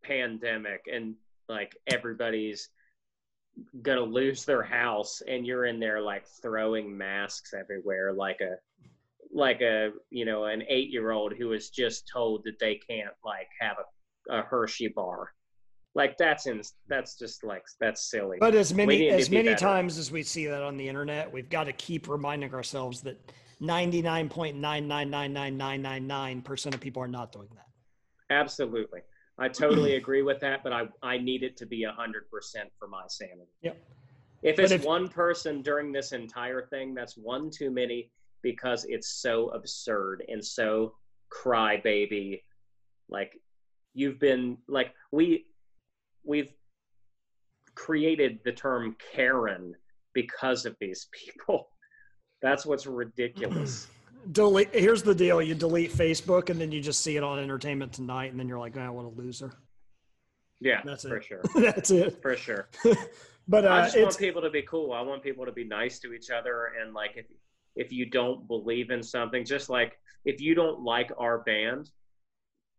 pandemic and like everybody's gonna lose their house and you're in there like throwing masks everywhere like a like a you know an eight year old who was just told that they can't like have a, a hershey bar like that's in that's just like that's silly But as many as be many better. times as we see that on the internet, we've got to keep reminding ourselves that ninety nine point nine nine nine nine nine nine nine percent of people are not doing that. absolutely i totally agree with that but i i need it to be 100% for my sanity. Yep. if it's if- one person during this entire thing that's one too many because it's so absurd and so crybaby. Like you've been like we we've created the term karen because of these people. That's what's ridiculous Delete. Here's the deal: you delete Facebook, and then you just see it on Entertainment Tonight, and then you're like, "I want a loser." yeah That's it. for sure That's it. for sure but I uh, just it's want people to be cool. I want people to be nice to each other, and like if if you don't believe in something, just like if you don't like our band,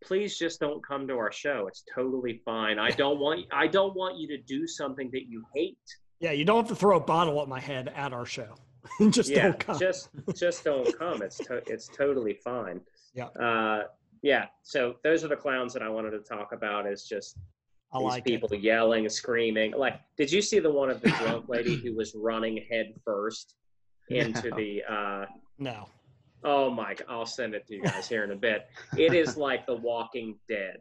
please just don't come to our show. It's totally fine. I don't want I don't want you to do something that you hate. yeah. You don't have to throw a bottle at my head at our show. just yeah, don't come. just just don't come. It's to, it's totally fine. Yeah. Uh, yeah. So those are the clowns that I wanted to talk about. Is just I these like people it. yelling, screaming. Like, did you see the one of the drunk lady who was running head first into No. the? uh No. Oh my! I'll send it to you guys here in a bit. It is like The Walking Dead.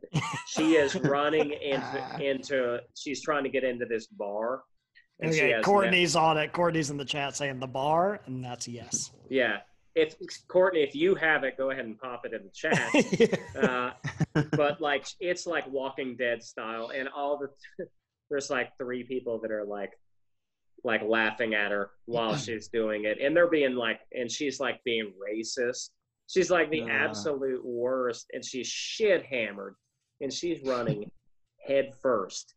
She is running into into. She's trying to get into this bar. And Okay, Courtney's on it. Courtney's in the chat saying the bar, and that's yes. yeah. If Courtney, if you have it, go ahead and pop it in the chat. uh, but like it's like Walking Dead style, and all the there's like three people that are like like laughing at her while she's doing it, and they're being like, and she's like being racist. She's like the Uh. absolute worst, and she's shit hammered, and she's running head first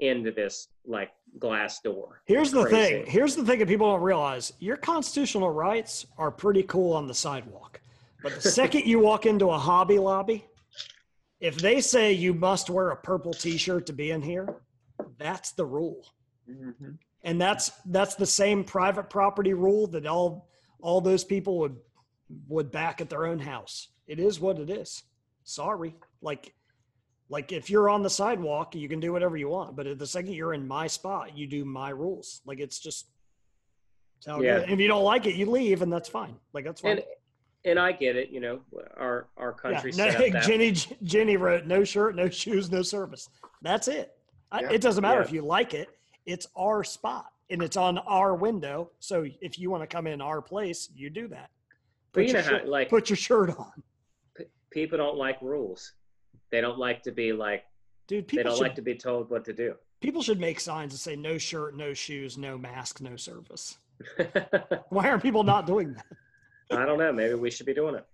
into this like glass door. Here's the Crazy. thing. Here's the thing that people don't realize. Your constitutional rights are pretty cool on the sidewalk. But the second you walk into a Hobby Lobby, if they say you must wear a purple t-shirt to be in here, that's the rule. Mhm. And that's that's the same private property rule that all all those people would would back at their own house. It is what it is. Sorry. Like like if you're on the sidewalk, you can do whatever you want. But at the second you're in my spot, you do my rules. Like it's just how Yeah. if you don't like it, you leave, and that's fine. Like that's fine. And and I get it, you know, our our Yeah. country No, set up that Jenny Jenny wrote no shirt, no shoes, no service. That's it. I, it doesn't matter Yeah. if you like it. It's our spot. and it's on our window. So if you want to come in our place, you do that. But Put you know your how, shirt- like, put your shirt on, p- people don't like rules. They don't like to be like, dude. they don't should like to be told what to do. people should make signs that say no shirt, no shoes, no mask, no service. Why are people not doing that? I don't know. Maybe we should be doing it.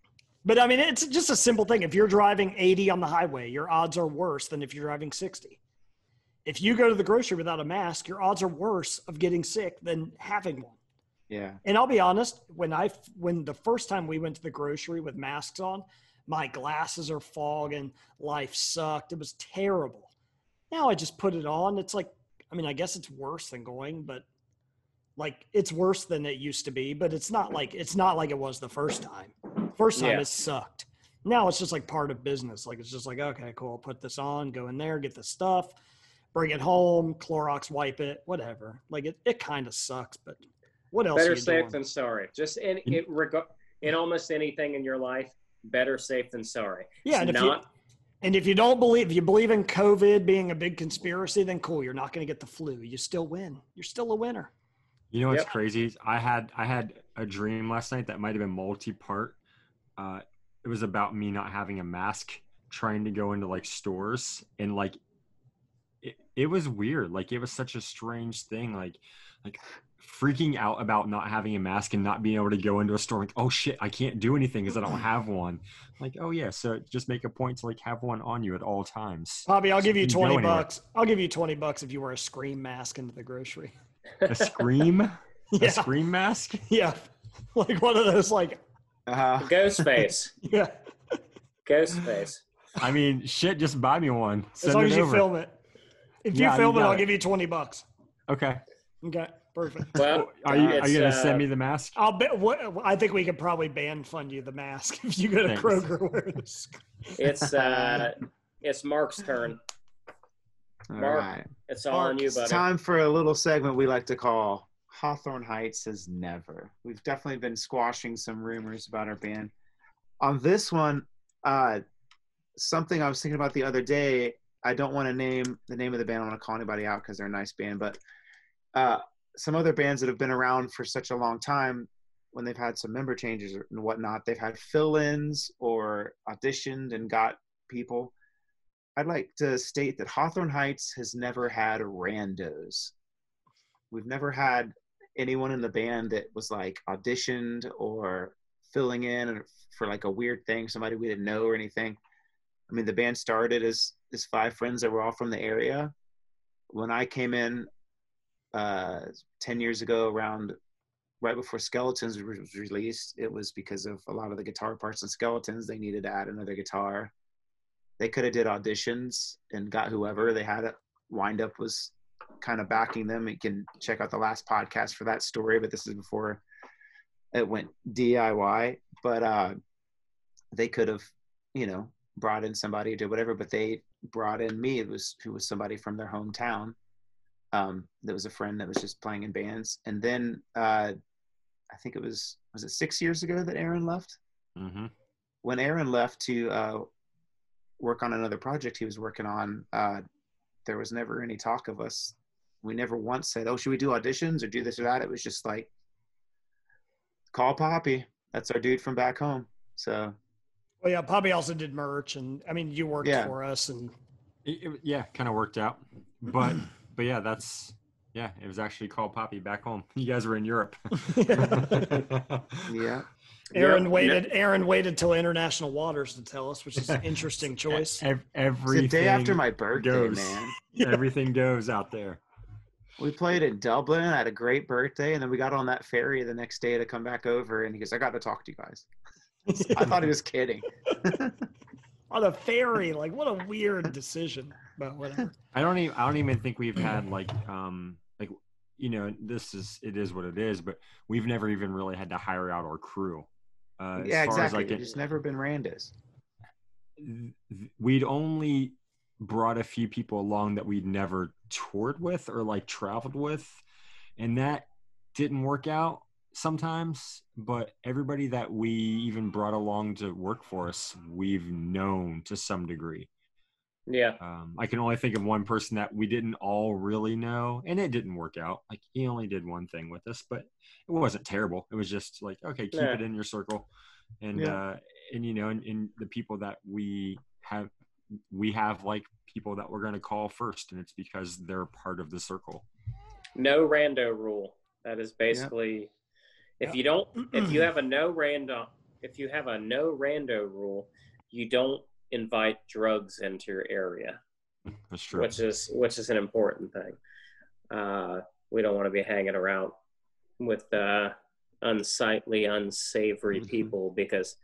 But I mean, it's just a simple thing. If you're driving 80 on the highway, your odds are worse than if you're driving 60. If you go to the grocery without a mask, your odds are worse of getting sick than having one. Yeah. And I'll be honest, when I when the first time we went to the grocery with masks on, my glasses are fogging, life sucked. It was terrible. Now I just put it on. It's like I mean, I guess it's worse than going, but like it's worse than it used to be, but it's not like it's not like it was the first time. First time Yeah. it sucked. Now it's just like part of business. Like it's just like, okay, cool, I'll put this on, go in there, get the stuff, bring it home, Clorox wipe it, whatever. Like it, it kind of sucks, but what else? Better safe doing? than sorry. Just in mm. it reg- in almost anything in your life, better safe than sorry. Yeah, and It's if you and if you don't believe if you believe in COVID being a big conspiracy, then cool, you're not going to get the flu. You still win. You're still a winner. You know what's Yep. crazy? I had I had a dream last night that might have been multi-part. Uh, it was about me not having a mask, trying to go into like stores, and like it, it was weird. Like it was such a strange thing. Like like freaking out about not having a mask and not being able to go into a store. Like oh shit, I can't do anything because I don't have one. Like oh yeah, so just make a point to like have one on you at all times. Bobby, I'll So give you you can go 20 anywhere. bucks. I'll give you 20 bucks if you wear a scream mask into the grocery. A scream, a scream mask. Yeah. Like one of those like Uh, ghost face. yeah. Ghost face. I mean, shit, just buy me one. As long it as you over. film it. If you Yeah, you film it, I'll it. give you 20 bucks. Okay. Okay. Perfect. Well, Are you, are you gonna uh, send me the mask? I'll bet what I think we could probably ban fund you the mask if you go to Thanks. Kroger wearing this. It's uh, it's Mark's turn. all Mark, right. It's all on you, buddy. It's time for a little segment we like to call Hawthorne Heights is never. We've definitely been squashing some rumors about our band. On this one, uh, something I was thinking about the other day. I don't want to name the name of the band. I don't want to call anybody out because they're a nice band, but uh, some other bands that have been around for such a long time, when they've had some member changes and whatnot, they've had fill-ins or auditioned and got people. I'd like to state that Hawthorne Heights has never had randos. We've never had anyone in the band that was like auditioned or filling in for like a weird thing, somebody we didn't know or anything. I mean, the band started as as five friends that were all from the area. When I came in uh, ten years ago, around right before Skeletons was released, it was because of a lot of the guitar parts in Skeletons. They needed to add another guitar. They could have did auditions and got whoever they had it wind up was kind of backing them. You can check out the last podcast for that story but this is before it went diy but uh they could have you know brought in somebody or did whatever but they brought in me it was who was somebody from their hometown um that was a friend that was just playing in bands and then uh i think it was was it six years ago that aaron left Mm-hmm. when Aaron left to uh, work on another project he was working on, uh, there was never any talk of us. We never once said, "Oh, should we do auditions or do this or that?" It was just like, "Call Poppy. That's our dude from back home." So Well, yeah, Poppy also did merch, and I mean, you worked Yeah. for us, and It, it- yeah, kind of worked out, but but yeah, that's yeah. It was actually called Poppy back home. You guys were in Europe. yeah, Aaron Yep. waited. Aaron waited till international waters to tell us, which is an interesting choice. Ev- it's the day after my birthday, goes. man. everything goes out there. We played in Dublin. I had a great birthday, and then we got on that ferry the next day to come back over. And he goes, "I got to talk to you guys." I thought he was kidding. On a ferry. Like, what a weird decision, but whatever. I don't even I don't even think we've had like um like you know this is it is what it is, but we've never even really had to hire out our crew. Uh, yeah, as exactly. as like it, There's never been Randas. th- we'd only brought a few people along that we'd never toured with or like traveled with and that didn't work out sometimes but everybody that we even brought along to work for us we've known to some degree Yeah. Um, I can only think of one person that we didn't all really know, and it didn't work out. Like he only did one thing with us, but it wasn't terrible. It was just like, okay, keep Yeah. it in your circle, and Yeah. uh, and you know, and, and the people that we have, we have like people that we're going to call first, and it's because they're part of the circle. No rando rule. That is basically if Yep. you don't if you have a no random if you have a no rando rule, you don't invite drugs into your area. That's true. which is which is an important thing. Uh, we don't want to be hanging around with uh, unsightly, unsavory Mhm. people because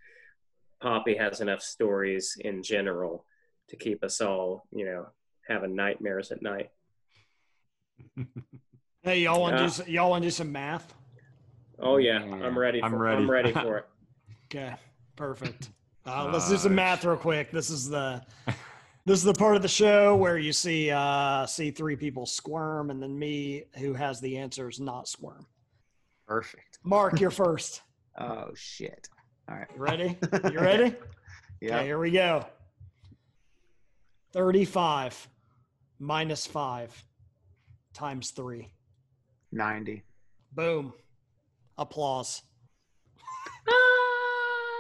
Poppy has enough stories in general to keep us all, you know, having nightmares at night. Hey, y'all want to Yeah. do y'all want to do some math? Oh yeah, Man. I'm ready. For, I'm ready. I'm ready. ready. for it. Okay, perfect. Uh, let's do some math real quick. This is the this is the part of the show where you see uh, see three people squirm, and then me who has the answers not squirm. Perfect. Mark, you're first. Oh shit. All right. You ready? You ready? Okay, Yeah. here we go. Thirty-five minus five times three. Ninety. Boom. Applause.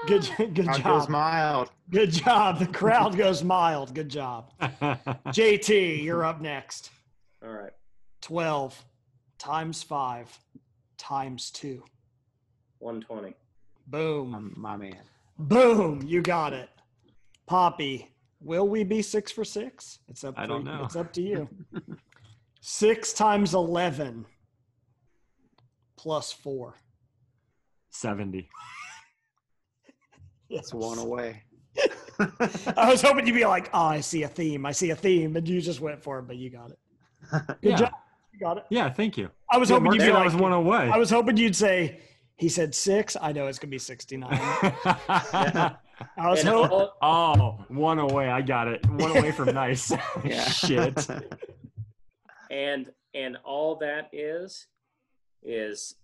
Good, good How job. goes mild? Good job. The crowd goes mild. Good job. JT, you're up next. All right. 12 times 5 times 2. 120. Boom. Um, my man. Boom. You got it. Poppy, will we be 6 for 6? It's up I to, don't know. It's up to you. 6 times 11 plus 4. Seventy. It's one away. I was hoping you'd be like, "Oh, I see a theme. I see a theme," and you just went for it, but you got it. Good Yeah. job. You got it. Yeah, thank you. I was Yeah, hoping you'd be said I was one away. I was hoping you'd say he said six. I know it's gonna be sixty-nine. I was hoping. all, oh, one away. I got it. One away from nice. Shit. and and all that is is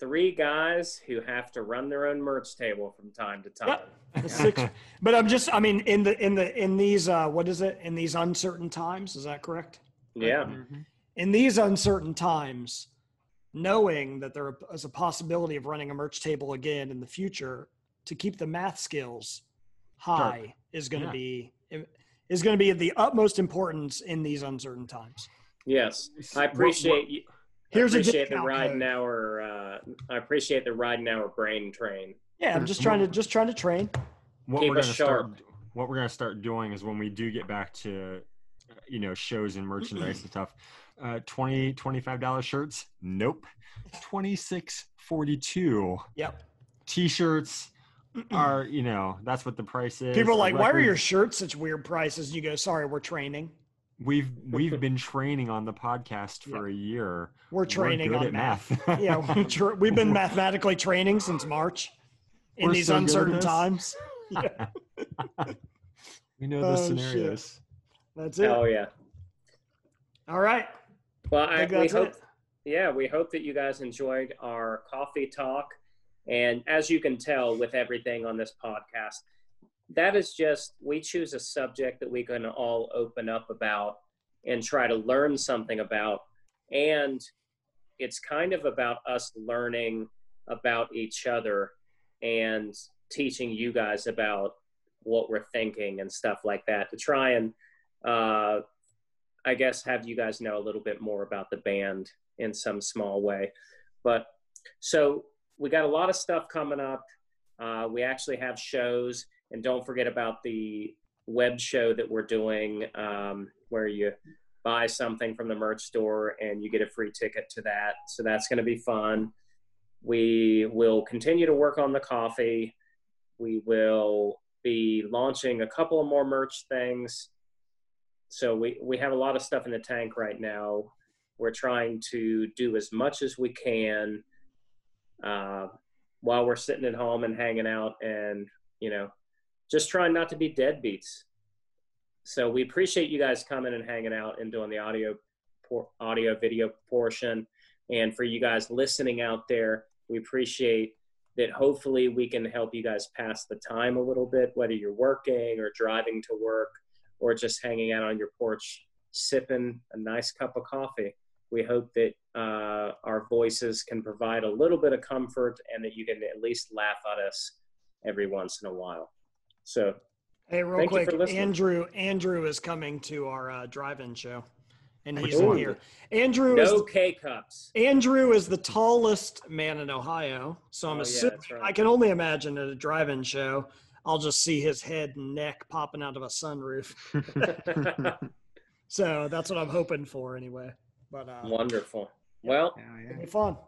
three guys who have to run their own merch table from time to time. Yep. Six, but I'm just. I mean, in the in the in these uh, what is it? In these uncertain times, is that correct? Yeah. Mhm. In these uncertain times, knowing that there is a possibility of running a merch table again in the future, to keep the math skills high is going to Yeah. be is going to be of the utmost importance in these uncertain times. Yes. I What- appreciate you. Here's a appreciate the ride code. hour. Uh, I appreciate the ride in hour brain train. Yeah, I'm just trying to just trying to train. what Keep we're us gonna start sharp. what we're gonna start doing is when we do get back to uh, you know shows and merchandise and stuff uh 20 25 dollar shirts nope 26 42 Yep. t-shirts are you know that's what the price is People are like, why are your shirts such weird prices? You go, sorry, we're training. We've we've been training on the podcast for a year We're training good on at math. math, yeah, we're tr- we've been mathematically training since March in We're these so uncertain times. Yeah, we know the Oh, shit. scenarios that's it. Oh yeah. All right. Well, I I, we hope. it. Yeah, we hope that you guys enjoyed our coffee talk, and as you can tell with everything on this podcast, that is just we choose a subject that we can all open up about and try to learn something about, and it's kind of about us learning about each other and teaching you guys about what we're thinking and stuff like that to try and uh, I guess have you guys know a little bit more about the band in some small way. But so we got a lot of stuff coming up. Uh, we actually have shows, and don't forget about the web show that we're doing um, where you buy something from the merch store and you get a free ticket to that. So that's going to be fun. We will continue to work on the coffee. We will be launching a couple of more merch things so we we have a lot of stuff in the tank right now we're trying to do as much as we can uh, while we're sitting at home and hanging out and you know just trying not to be deadbeats so we appreciate you guys coming and hanging out and doing the audio audio video portion and for you guys listening out there we appreciate that hopefully we can help you guys pass the time a little bit whether you're working or driving to work or just hanging out on your porch, sipping a nice cup of coffee. We hope that uh, our voices can provide a little bit of comfort and that you can at least laugh at us every once in a while. So, Hey, real Thank you quick, for. Andrew. Andrew is coming to our uh, drive-in show, and he's in here. Andrew is no K cups. Andrew is the tallest man in Ohio, so I'm Oh, assuming that's right. I can only imagine at a drive-in show, I'll just see his head and neck popping out of a sunroof. So that's what I'm hoping for, anyway. But uh, Wonderful. Well, it'll be fun.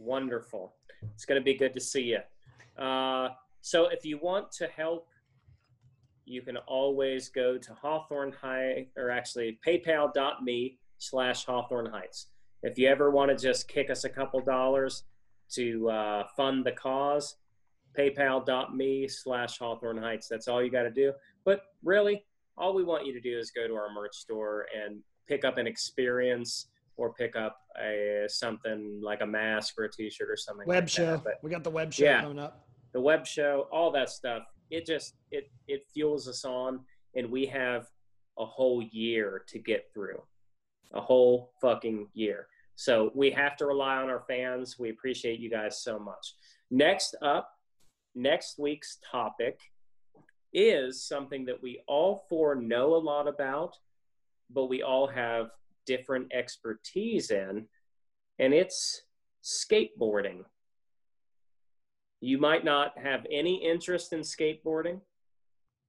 Wonderful. It's going to be good to see you. Uh, so if you want to help, you can always go to Hawthorne High, or actually paypal.me slash Hawthorne Heights. If you ever want to just kick us a couple dollars to uh, fund the cause, paypal.me slash Hawthorne Heights. That's all you got to do. But really, all we want you to do is go to our merch store and pick up an experience or pick up a something like a mask or a t-shirt or something Web like show. that. But we got the web show Yeah. coming up. the web show, all that stuff, it just it it fuels us on and we have a whole year to get through. A whole fucking year. So we have to rely on our fans. We appreciate you guys so much. Next up, next week's topic is something that we all four know a lot about, but we all have different expertise in, and it's skateboarding. You might not have any interest in skateboarding,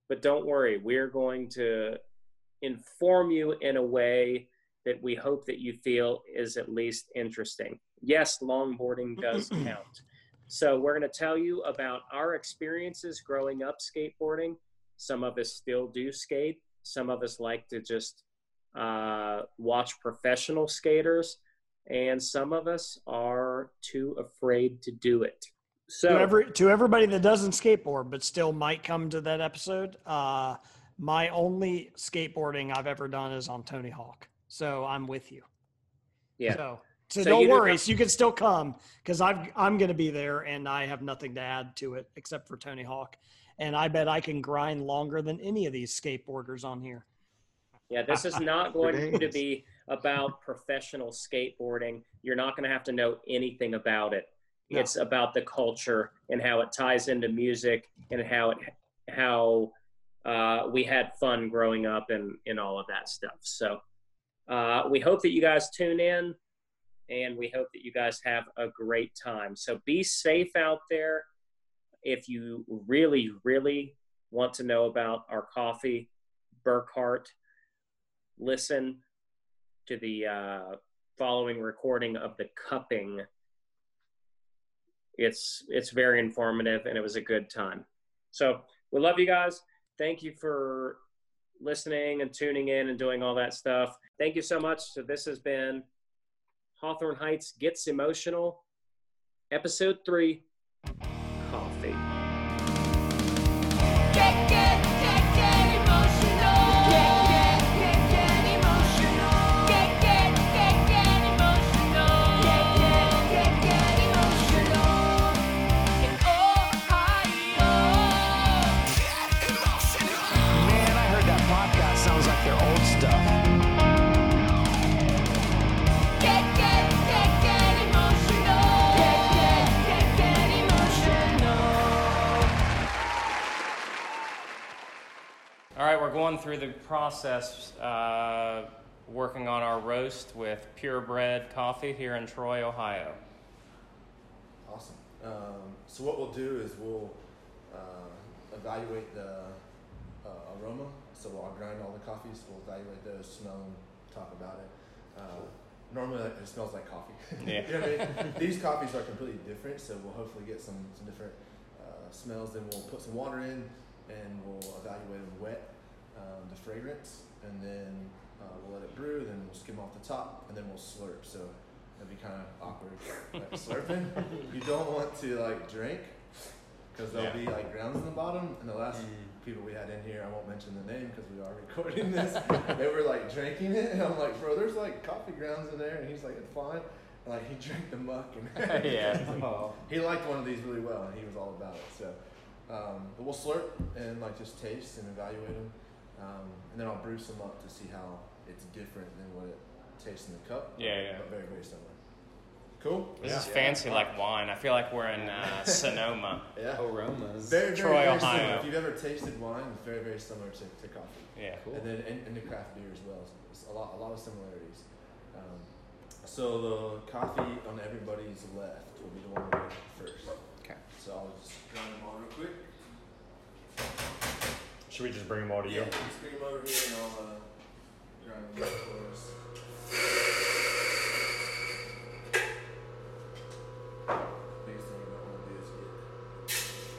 but don't worry, we're going to inform you in a way that we hope that you feel is at least interesting. Yes, longboarding does count. So, we're going to tell you about our experiences growing up skateboarding. Some of us still do skate, some of us like to just uh, watch professional skaters, and some of us are too afraid to do it. So, to, every, to everybody that doesn't skateboard but still might come to that episode, uh, my only skateboarding I've ever done is on Tony Hawk. So I'm with you. yeah. So, so, So don't you worry. So you can still come because I'm I'm going to be there and I have nothing to add to it except for Tony Hawk. And I bet I can grind longer than any of these skateboarders on here. Yeah, this is not going to be about professional skateboarding. You're not going to have to know anything about it. No. It's about the culture and how it ties into music and how it how uh, we had fun growing up and and all of that stuff. So uh, we hope that you guys tune in, and we hope that you guys have a great time. So be safe out there. If you really, really want to know about our coffee, Burkhardt, listen to the uh, following recording of the cupping. It's it's very informative and it was a good time. So we love you guys. Thank you for listening and tuning in and doing all that stuff. Thank you so much. So this has been Hawthorne Heights Gets Emotional, episode three, All right, we're going through the process, uh, working on our roast with purebred coffee here in Troy, Ohio. Awesome. Um, so what we'll do is we'll uh, evaluate the uh, aroma. So I'll grind all the coffees. We'll evaluate those, smell them, talk about it. Uh, normally it smells like coffee. Yeah. you know I mean? These coffees are completely different, so we'll hopefully get some some different uh, smells. Then we'll put some water in, and we'll evaluate them wet, um, the fragrance, and then uh, we'll let it brew. Then we'll skim off the top, and then we'll slurp. So that'd be kind of awkward, like slurping. You don't want to like drink because there'll Yeah. be like grounds in the bottom. And the last people we had in here, I won't mention the name because we are recording this. they were like drinking it, and I'm like, bro, there's like coffee grounds in there, and he's like, it's fine. And, like he drank the muck, and Yeah. he liked one of these really well, and he was all about it. So, um, but we'll slurp and like just taste and evaluate them. um, and then I'll brew some up to see how it's different than what it tastes in the cup. Yeah, yeah. But very, very similar. Cool. This is Yeah. fancy like wine. I feel like we're in uh, Sonoma. Yeah. Aromas. Very, very, Troy, very similar. Ohio. If you've ever tasted wine, it's very, very similar to, to coffee. Yeah. Cool. And then in, into craft beer as well. It's a lot, a lot of similarities. Um, so the coffee on everybody's left will be the one we'll go first. So I'll just grind them all real quick. Should we just bring them all to you? Yeah, just bring them over here and I'll uh, grind them for us. Biggest thing you don't want to do is get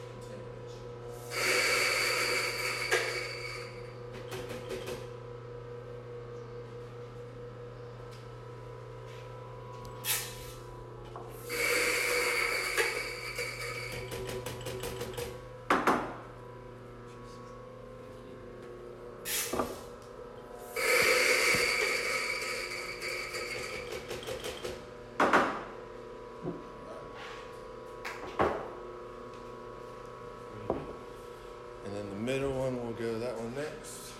contamination. And then the middle one, we'll go that one next.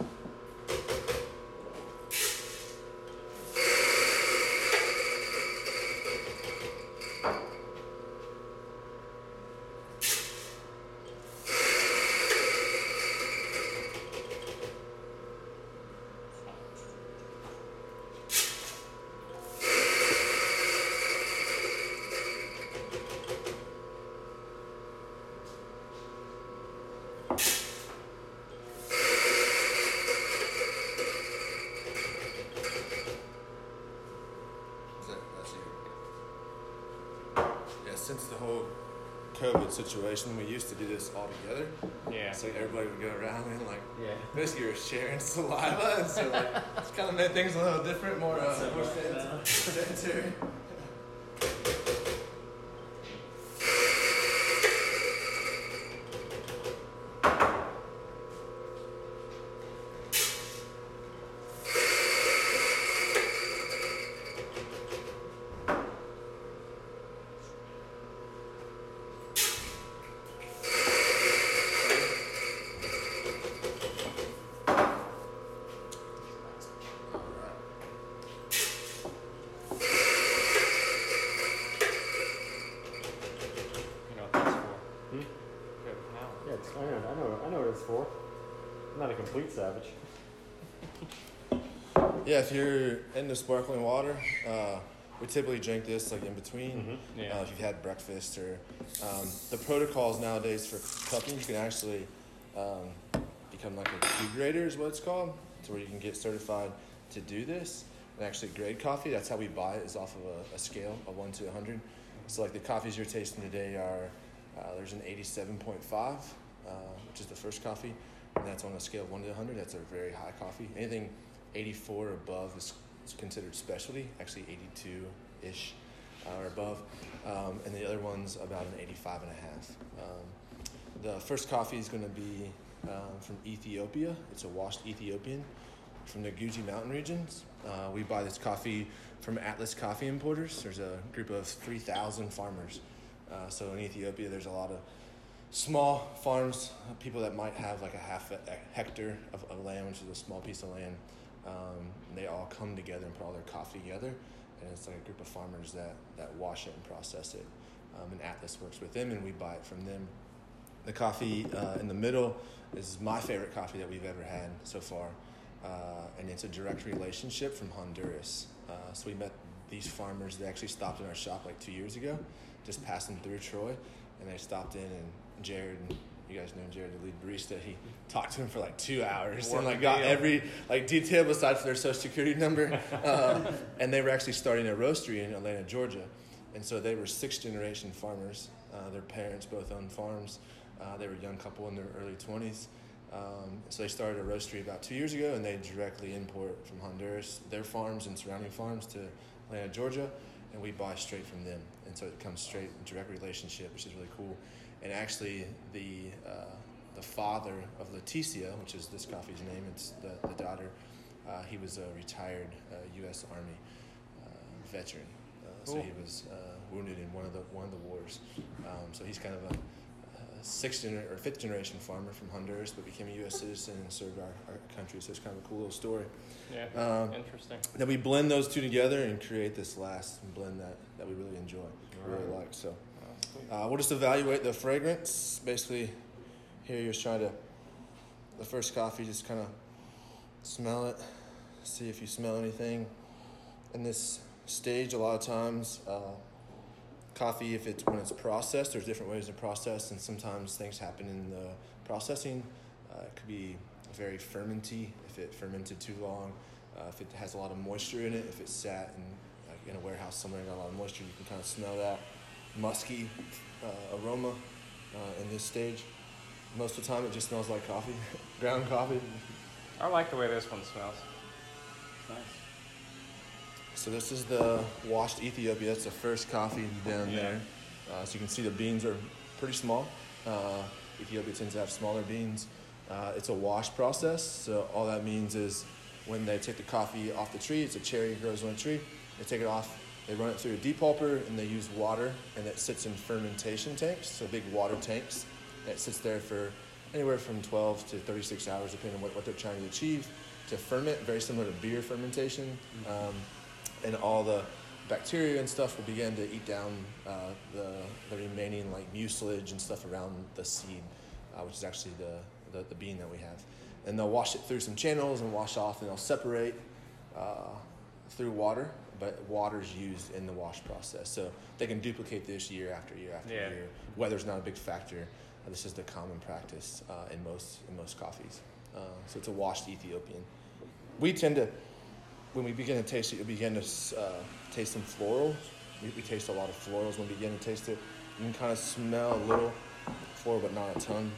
Is that, that's you. Yeah, since the whole COVID situation, we used to do this all together. Yeah. So everybody would go around and like, Yeah. basically you're sharing saliva, and so like, it's kind of made things a little different, more, uh, more sedentary. sedentary. You know what that's for? Hmm? Good power. Yeah, it's, I know, I know, I know what it's for. I'm not a complete savage. Yeah, if you're into sparkling water, uh, we typically drink this like in between. Mm-hmm. Yeah. Uh, if you've had breakfast or um, the protocols nowadays for cupping, you can actually um, become like a Q grader is what it's called, to where you can get certified to do this and actually grade coffee. That's how we buy it is off of a, a scale of one to 100. So like the coffees you're tasting today are uh, there's an 87.5, uh, which is the first coffee, and that's on a scale of one to 100. That's a very high coffee. Anything 84 or above is, considered specialty. Actually 82 ish uh, or above, um, and the other one's about an 85 and a half. Um, the first coffee is going to be um, from Ethiopia. It's a washed Ethiopian from the Guji Mountain regions. Uh, we buy this coffee from Atlas Coffee Importers. There's a group of 3,000 farmers. Uh, so in Ethiopia, there's a lot of small farms, uh, people that might have like a half a a hectare of, of land, which is a small piece of land. Um, they all come together and put all their coffee together, and it's like a group of farmers that, that wash it and process it. Um, and Atlas works with them, and we buy it from them. The coffee uh, in the middle is my favorite coffee that we've ever had so far, uh, and it's a direct relationship from Honduras. Uh, so we met these farmers. They actually stopped in our shop like two years ago, just passing through Troy, and they stopped in. And Jared, you guys know Jared, the lead barista. He talked to him for like two hours and like got every like detail besides their social security number. Uh, and they were actually starting a roastery in Atlanta, Georgia, and so they were sixth generation farmers. Uh, their parents both owned farms. Uh, they were a young couple in their early 20s. Um, so they started a roastery about two years ago, and they directly import from Honduras their farms and surrounding farms to Atlanta, Georgia, and we buy straight from them. And so it comes straight direct relationship, which is really cool. And actually, the uh, the father of Leticia, which is this coffee's name, it's the, the daughter. Uh, he was a retired uh, U.S. Army uh, veteran, uh, so he was uh, wounded in one of the one of the wars. Um, so he's kind of a uh, sixth gener- or fifth generation farmer from Honduras, but became a U.S. citizen and served our, our country. So it's kind of a cool little story. Yeah. Um, Interesting. then we blend those two together and create this last blend that, that we really enjoy, really like. So uh, we'll just evaluate the fragrance. Basically, here you're just trying to the first coffee, just kind of smell it, see if you smell anything. In this stage, a lot of times, uh, coffee, if it's when it's processed, there's different ways to process, and sometimes things happen in the processing. Uh, it could be very fermenty if it fermented too long. Uh, if it has a lot of moisture in it, if it sat in like in a warehouse somewhere and got a lot of moisture, you can kind of smell that musky uh, aroma uh, in this stage. Most of the time, it just smells like coffee, ground coffee. I like the way this one smells. Nice. So this is the washed Ethiopia. That's the first coffee down Yeah. there. Uh, so you can see the beans are pretty small. Uh, Ethiopia tends to have smaller beans. Uh, it's a wash process. So all that means is when they take the coffee off the tree, it's a cherry grows on a tree. They take it off. They run it through a depulper and they use water, and it sits in fermentation tanks, so big water tanks. And it sits there for anywhere from 12 to 36 hours, depending on what, what they're trying to achieve. To ferment, very similar to beer fermentation. Um, and all the bacteria and stuff will begin to eat down uh, the, the remaining like mucilage and stuff around the seed, uh, which is actually the, the, the bean that we have. And they'll wash it through some channels and wash off, and they'll separate uh, through water, but water's used in the wash process. So they can duplicate this year after year after Yeah. year. Weather's not a big factor. Uh, this is the common practice uh, in most in most coffees. Uh, so it's a washed Ethiopian. We tend to when we begin to taste it, you'll begin to uh, taste some florals. We, we taste a lot of florals when we begin to taste it. You can kind of smell a little floral, but not a ton.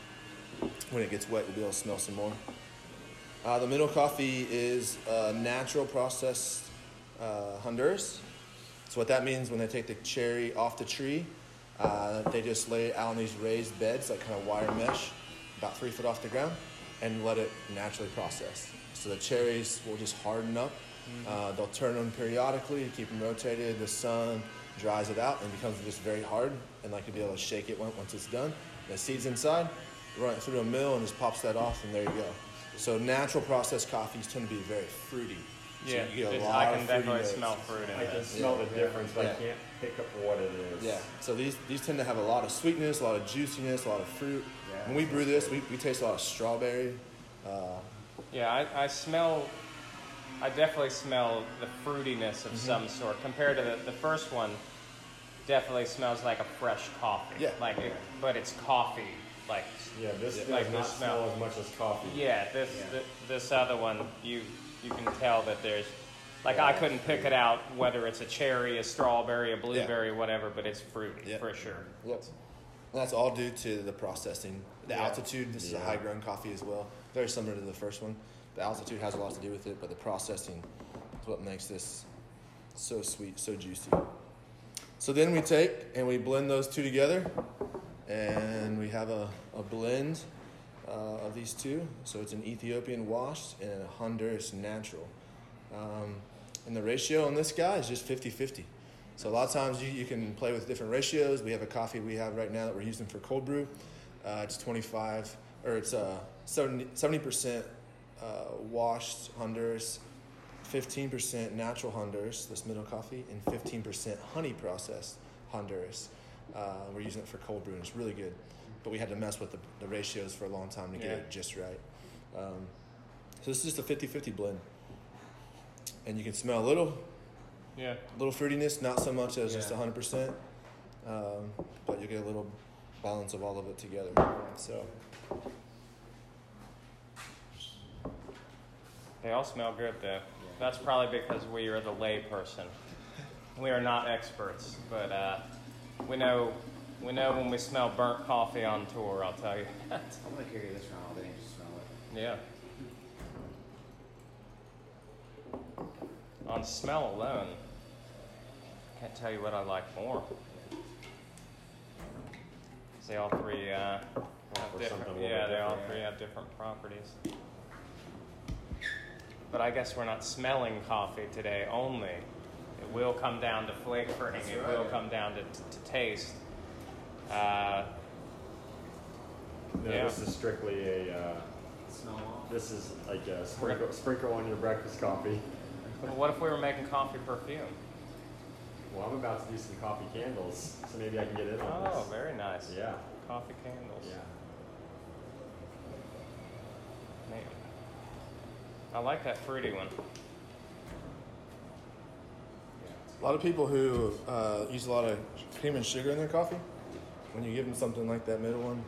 When it gets wet, you'll be able to smell some more. Uh, the middle coffee is a natural processed uh, Honduras. So what that means when they take the cherry off the tree, uh, they just lay it out on these raised beds, like kind of wire mesh, about three foot off the ground, and let it naturally process. So the cherries will just harden up. Uh, they'll turn them periodically keep them rotated. The sun dries it out and becomes just very hard, and like you'll be able to shake it once once it's done. The seeds inside, run it through a mill, and just pops that off, and there you go. So natural processed coffees tend to be very fruity. So Yeah, you get a it's- lot I can fruity definitely notes. smell fruit in I can this. smell the difference, but Yeah. I can't pick up what it is. Yeah. So these these tend to have a lot of sweetness, a lot of juiciness, a lot of fruit. Yeah, when we brew this, we, we taste a lot of strawberry. Uh, Yeah, I, I smell. I definitely smell the fruitiness Mm-hmm. of some sort compared to the, the first one. Definitely smells like a fresh coffee. Yeah. Like, it, but it's coffee. Like, Yeah, this does Like not smell smell. as much as coffee. yeah, this Yeah. th- this other one, you you can tell that there's. Like I couldn't pick it out whether it's a cherry, a strawberry, a blueberry, whatever, but it's fruit Yeah. for sure. yep. And that's all due to the processing, the Yeah. altitude. This is a high grown coffee as well, very similar to the first one. The altitude has a lot to do with it, but the processing is what makes this so sweet, so juicy. So then we take and we blend those two together, and we have a, a blend uh, of these two. So it's an Ethiopian washed and a Honduras natural. Um, and the ratio on this guy is just 50 50. So a lot of times you, you can play with different ratios. We have a coffee we have right now that we're using for cold brew. Uh, it's 25, or it's uh, 70, 70% uh, washed Honduras, 15% natural Honduras, this middle coffee, and 15% honey processed Honduras. Uh, we're using it for cold brew, and it's really good. But we had to mess with the, the ratios for a long time to get Yeah. it just right. Um, so this is just a 50 50 blend. And you can smell a little, Yeah. little fruitiness, not so much as just Yeah. 100%, um, but you get a little balance of all of it together. So, They all smell good though. That's probably because we are the lay person. We are not experts, but uh, we know we know when we smell burnt coffee on tour. I'll tell you. I'm gonna carry this around all day and just smell it. yeah. On smell alone, I can't tell you what I like more. They all three uh, have different. something a little Yeah, bit they all different, three have different properties. But I guess we're not smelling coffee today only. It will come down to flavoring. it will come down to, to taste. Uh, No, Yeah. this is strictly a. Uh, this is like a sprinkle, sprinkle on your breakfast coffee. Well, what if we were making coffee perfume? Well, I'm about to do some coffee candles, so maybe I can get in on Oh, this. very nice. Yeah. Coffee candles. Yeah. Maybe. I like that fruity one. A lot of people who uh, use a lot of cream and sugar in their coffee, when you give them something like that middle one,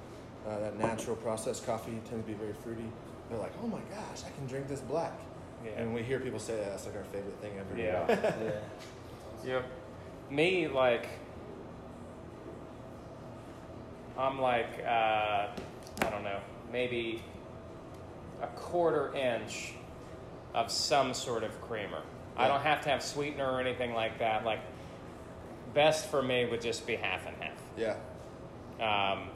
uh, that natural processed coffee tends to be very fruity. They're like, "Oh my gosh, I can drink this black." Yeah. And we hear people say that, that's like our favorite thing ever. Yeah. Yep. Me, like, I'm like, uh, I don't know, maybe a quarter inch of some sort of creamer. I don't have to have sweetener or anything like that. Like, best for me would just be half and half. yeah. Um,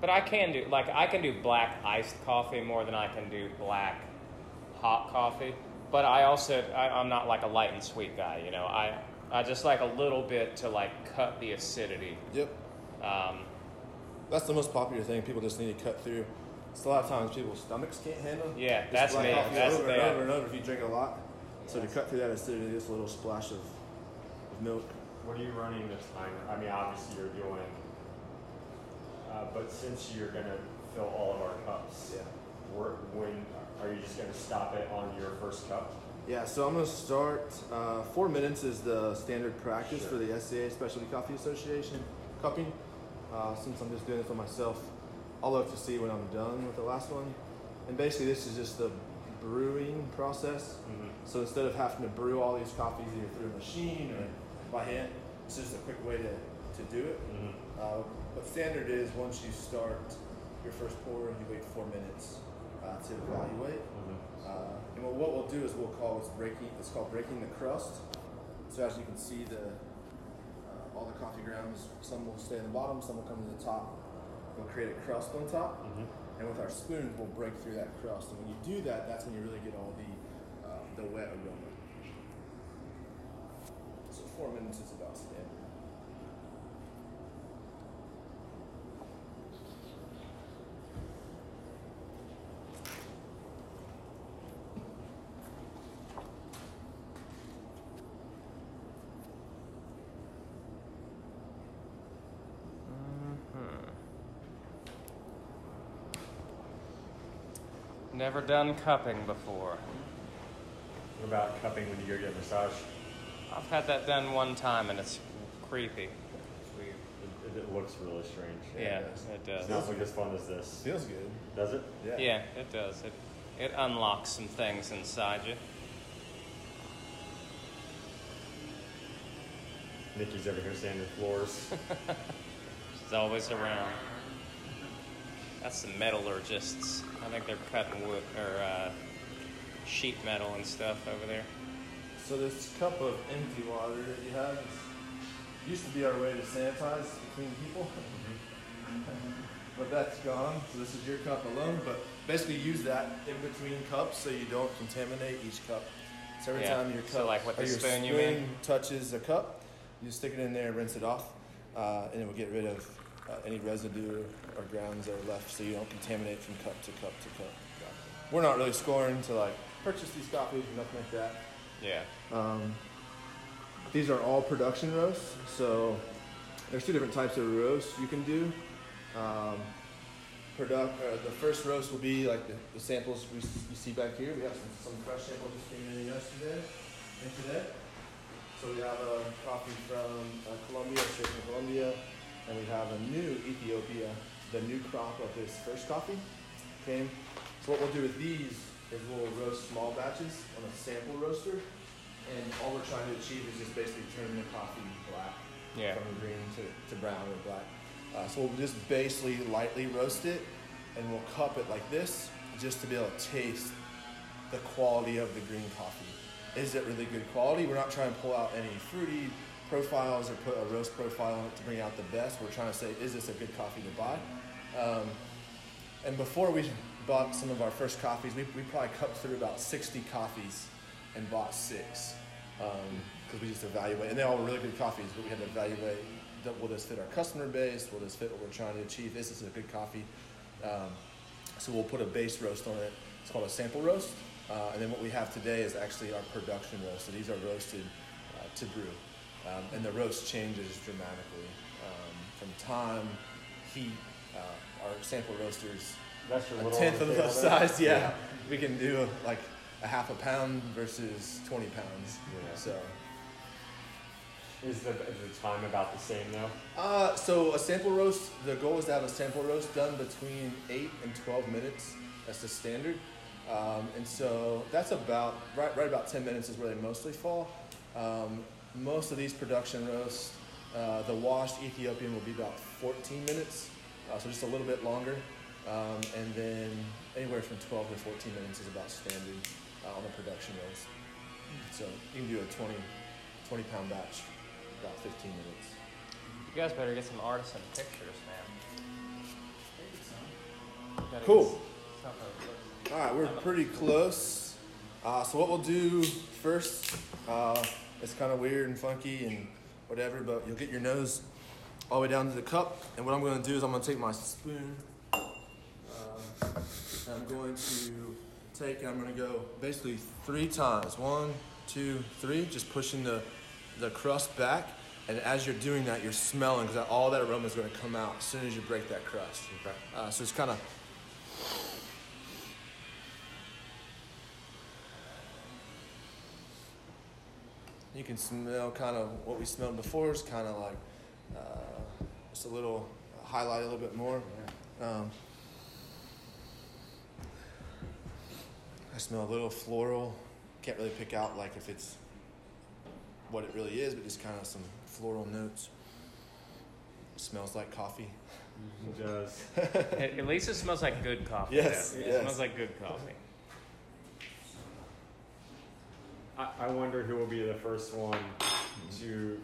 but I can do like I can do black iced coffee more than I can do black hot coffee. But I also I, I'm not like a light and sweet guy. You know, I I just like a little bit to like cut the acidity. Yep. Um, That's the most popular thing. People just need to cut through. It's a lot of times people's stomachs can't handle. Yeah, just that's black me. coffee That's over me. and over and over if you drink a lot. So to cut through that acidity, just a little splash of, of milk. What are you running this time? I mean, obviously you're doing, uh, but since you're gonna fill all of our cups, Yeah. where- when are you just gonna stop it on your first cup? Yeah, so I'm going to start. Uh, four minutes is the standard practice for the SCA Specialty Coffee Association cupping. Uh, since I'm just doing it for myself, I'll look to see when I'm done with the last one. And basically, this is just the brewing process. Mm-hmm. So instead of having to brew all these coffees either through a machine or by hand, it's just a quick way to, to do it. Mm-hmm. Uh, but standard is once you start your first pour, and you wait four minutes uh, to evaluate. Uh, and what, we'll do is we'll call it's breaking. It's called breaking the crust. So as you can see, the uh, all the coffee grounds, some will stay in the bottom, some will come to the top. We'll create a crust on top, and with our spoons, we'll break through that crust. And when you do that, that's when you really get all the uh, the wet aroma. So four minutes is about standard. Never done cupping before. What about cupping when you go get a massage? I've had that done one time and it's creepy. It, it looks really strange. Yeah, it does. it It's does. not like as fun as this. Feels good. Does it? Yeah. Yeah, it does. It it unlocks some things inside you. Nikki's over here sanding floors. She's always around. That's the metallurgists. I think they're cutting wood or uh, sheet metal and stuff over there. So this cup of empty water that you have is, used to be our way to sanitize between people, but that's gone. So this is your cup alone. But basically, use that in between cups so you don't contaminate each cup. So every Yeah. time your cup, So like with or the your spoon, you touches a cup, you stick it in there, rinse it off, uh, and it will get rid of uh, any residue or grounds that are left, so you don't contaminate from cup to cup to cup. We're not really scoring to like purchase these coffees or nothing like that. Yeah. Um, these are all production roasts, so there's two different types of roasts you can do. Um, product, uh, the first roast will be like the, the samples we, you see back here. We have some, some fresh samples just came in yesterday and today. So we have a coffee from uh, Colombia, straight from Colombia, and we have a new Ethiopia, the new crop of this first coffee came. So what we'll do with these is we'll roast small batches on a sample roaster, and all we're trying to achieve is just basically turning the coffee black Yeah. from green to, to brown or black. Uh, so we'll just basically lightly roast it, and we'll cup it like this, just to be able to taste the quality of the green coffee. Is it really good quality? We're not trying to pull out any fruity profiles or put a roast profile to bring out the best. We're trying to say, is this a good coffee to buy? Um, and before we bought some of our first coffees, we, we probably cupped through about 60 coffees and bought six. Um, because we just evaluate, and they all were really good coffees, but we had to evaluate will this fit our customer base? Will this fit what we're trying to achieve? Is this a good coffee. Um, so we'll put a base roast on it. It's called a sample roast. Uh, and then what we have today is actually our production roast. So these are roasted uh, to brew. Um, and the roast changes dramatically um, from time, heat. Uh, our sample roasters That's a tenth of the size. there? Yeah. we can do like a half a pound versus twenty pounds. Yeah. So, Is the, is the time about the same though? uh, so a sample roast. The goal is to have a sample roast done between eight and twelve minutes. That's the standard. Um, and so that's about right. Right about ten minutes is where they mostly fall. Um, most of these production roasts, uh, the washed Ethiopian will be about 14 minutes, uh, so just a little bit longer. Um, and then anywhere from 12 to 14 minutes is about standard uh, on the production roast. So you can do a 20, 20 pound batch, about 15 minutes. You guys better get some artisan pictures, man. Cool. s- stuff of- All right, we're pretty close. Uh, so what we'll do first, uh, it's kind of weird and funky and whatever, but you'll get your nose all the way down to the cup. And what I'm going to do is I'm going to take my spoon. Uh, and I'm going to take and I'm going to go basically three times. One, two, three. Just pushing the the crust back. And as you're doing that, you're smelling because all that aroma is going to come out as soon as you break that crust. Okay. Uh, so it's kind of You can smell kind of what we smelled before. is kind of like uh, just a little highlight a little bit more. Um, I smell a little floral. Can't really pick out like if it's what it really is, but just kind of some floral notes. smells like coffee. It does. At, at least it smells like good coffee. Yes, though. It smells like good coffee. I, I wonder who will be the first one to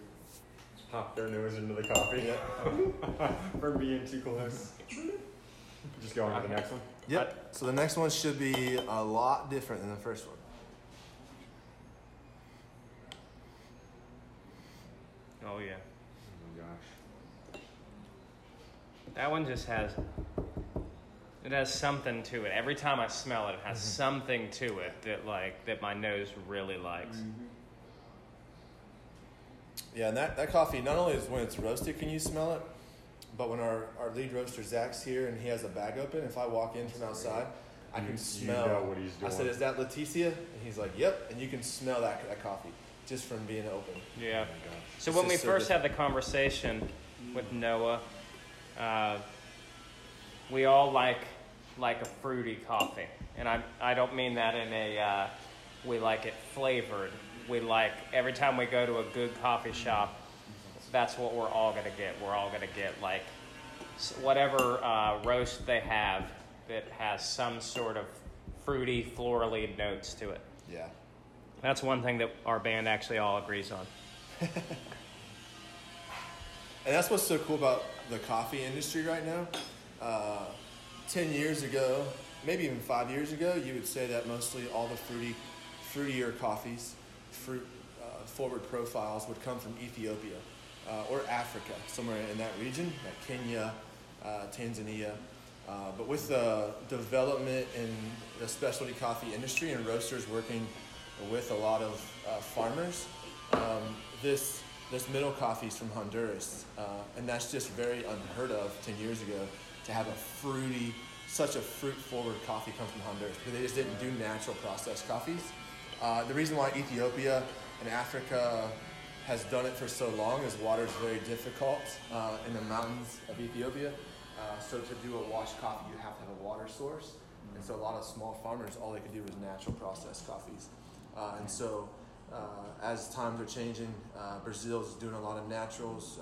pop their nose into the coffee from being too close. Just go on to the next one. Yep. So the next one should be a lot different than the first one. Oh yeah. Oh my gosh. That one just has it has something to it. Every time I smell it, it has mm-hmm. something to it that like that my nose really likes. Mm-hmm. Yeah, and that, that coffee, not only is when it's roasted can you smell it, but when our, our lead roaster Zach's here and he has a bag open, if I walk in from outside, I You- can you smell. know what he's doing. I said, "Is that Leticia?" And he's like, "Yep." And you can smell that that coffee just from being open. Yeah. Oh. So This when we so first different. had the conversation with mm-hmm. Noah, uh, we all like like a fruity coffee, and I I don't mean that in a uh, we like it flavored. We like every time we go to a good coffee shop, that's what we're all gonna get. We're all gonna get like whatever uh, roast they have that has some sort of fruity, florally notes to it. Yeah. That's one thing that our band actually all agrees on. And that's what's so cool about the coffee industry right now. Uh, Ten years ago, maybe even five years ago, you would say that mostly all the fruity, fruitier coffees, fruit uh, forward profiles would come from Ethiopia uh, or Africa, somewhere in that region, like Kenya, uh, Tanzania. Uh, but with the development in the specialty coffee industry and roasters working with a lot of uh, farmers, um, this this middle coffee is from Honduras, uh, and that's just very unheard of ten years ago to have a fruity, such a fruit-forward coffee come from Honduras because they just didn't do natural processed coffees. Uh, the reason why Ethiopia and Africa has done it for so long is water is very difficult uh, in the mountains of Ethiopia. Uh, so to do a washed coffee, you have to have a water source. And so a lot of small farmers, all they could do was natural processed coffees. Uh, and so uh, as times are changing, uh, Brazil is doing a lot of naturals.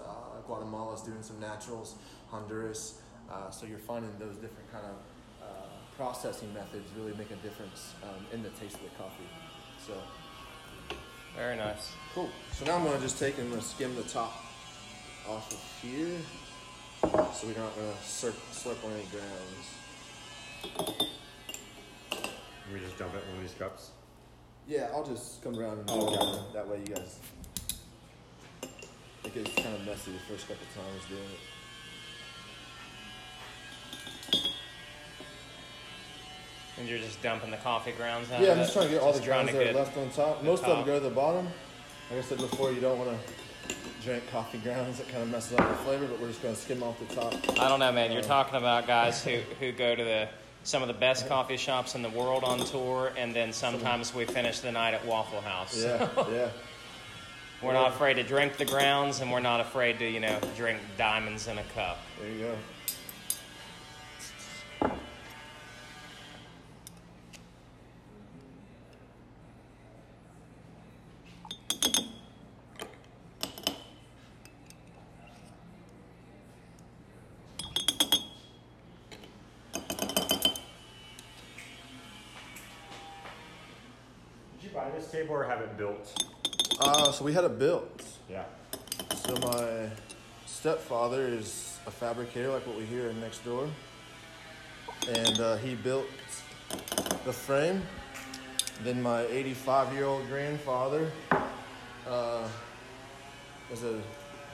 Guatemala is doing some naturals. Honduras. Uh, so you're finding those different kind of uh, processing methods really make a difference um, in the taste of the coffee. So Very nice. Cool. So now I'm going to just take and I'm going to skim the top off of here. So we're not going to slurp, slurp on any grounds. Can we just dump it in one of these cups? Yeah, I'll just come around and Oh, okay. that way you guys it gets kind of messy the first couple times doing it. And you're just dumping the coffee grounds out Yeah, I'm just trying to get all the grounds that are left on top. Most of them go to the bottom. Like I said before, you don't want to drink coffee grounds. It kind of messes up the flavor, but we're just going to skim off the top. I don't know, man. You're uh, talking about guys who, who go to the some of the best coffee shops in the world on tour, and then sometimes we finish the night at Waffle House. Yeah, yeah. We're not afraid to drink the grounds, and we're not afraid to, you know, drink diamonds in a cup. There you go. Or have it built? Uh, so we had it built. Yeah. So my stepfather is a fabricator, like what we hear next door, and uh, he built the frame. Then my 85-year-old grandfather uh, was a